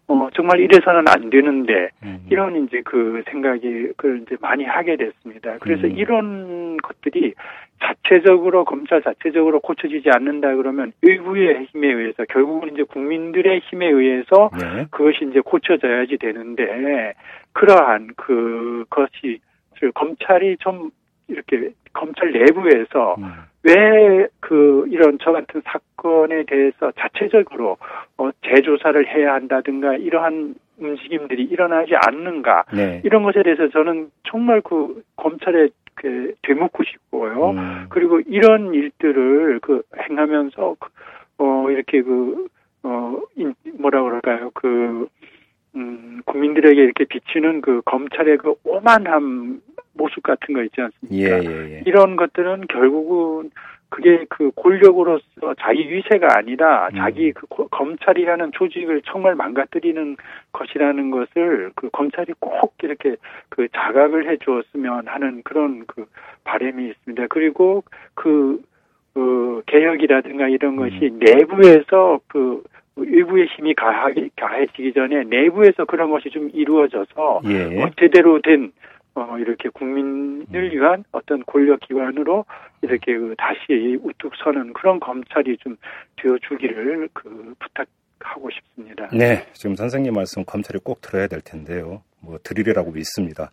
어 정말 이래서는 안 되는데 음. 이런 이제 그 생각이 그 이제 많이 하게 됐습니다. 그래서 음. 이런 것들이 자체적으로 검찰 자체적으로 고쳐지지 않는다 그러면 의구의 힘에 의해서 결국은 이제 국민들의 힘에 의해서 네. 그것이 이제 고쳐져야지 되는데 그러한 그 것이 검찰이 좀 이렇게 검찰 내부에서 음. 왜그 이런 저 같은 사건에 대해서 자체적으로 어, 재조사를 해야 한다든가 이러한 움직임들이 일어나지 않는가 네. 이런 것에 대해서 저는 정말 그 검찰에 그 되묻고 싶고요. 음. 그리고 이런 일들을 그 행하면서 그, 어 이렇게 그어 뭐라 그럴까요 그 음, 국민들에게 이렇게 비치는 그 검찰의 그 오만함 모습 같은 거 있지 않습니까? 예, 예, 예. 이런 것들은 결국은 그게 그 권력으로서 자기 위세가 아니라 음. 자기 그 고- 검찰이라는 조직을 정말 망가뜨리는 것이라는 것을 그 검찰이 꼭 이렇게 그 자각을 해 주었으면 하는 그런 그 바람이 있습니다. 그리고 그, 그 개혁이라든가 이런 것이 내부에서 그 일부의 힘이 가하기, 가해지기 전에 내부에서 그런 것이 좀 이루어져서 예. 어, 제대로 된 어, 이렇게 국민을 위한 어떤 권력 기관으로 이렇게 그 다시 우뚝 서는 그런 검찰이 좀 되어주기를 그 부탁하고 싶습니다. 네, 지금 선생님 말씀 검찰이 꼭 들어야 될 텐데요. 뭐 드리리라고 믿습니다.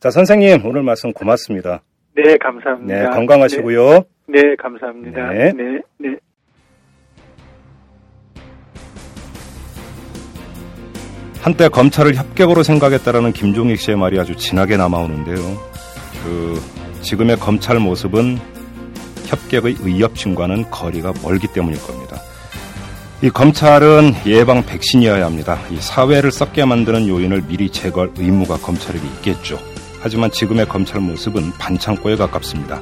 자, 선생님 오늘 말씀 고맙습니다. 네, 감사합니다. 네, 건강하시고요. 네, 네, 감사합니다. 네. 네, 네. 한때 검찰을 협객으로 생각했다라는 김종익 씨의 말이 아주 진하게 남아오는데요. 그 지금의 검찰 모습은 협객의 의협심과는 거리가 멀기 때문일 겁니다. 이 검찰은 예방 백신이어야 합니다. 이 사회를 썩게 만드는 요인을 미리 제거할 의무가 검찰에게 있겠죠. 하지만 지금의 검찰 모습은 반창고에 가깝습니다.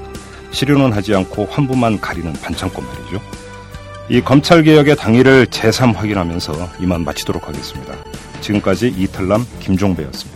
실효는 하지 않고 환부만 가리는 반창고 말이죠. 이 검찰개혁의 당위를 재삼 확인하면서 이만 마치도록 하겠습니다. 지금까지 이탈남 김종배였습니다.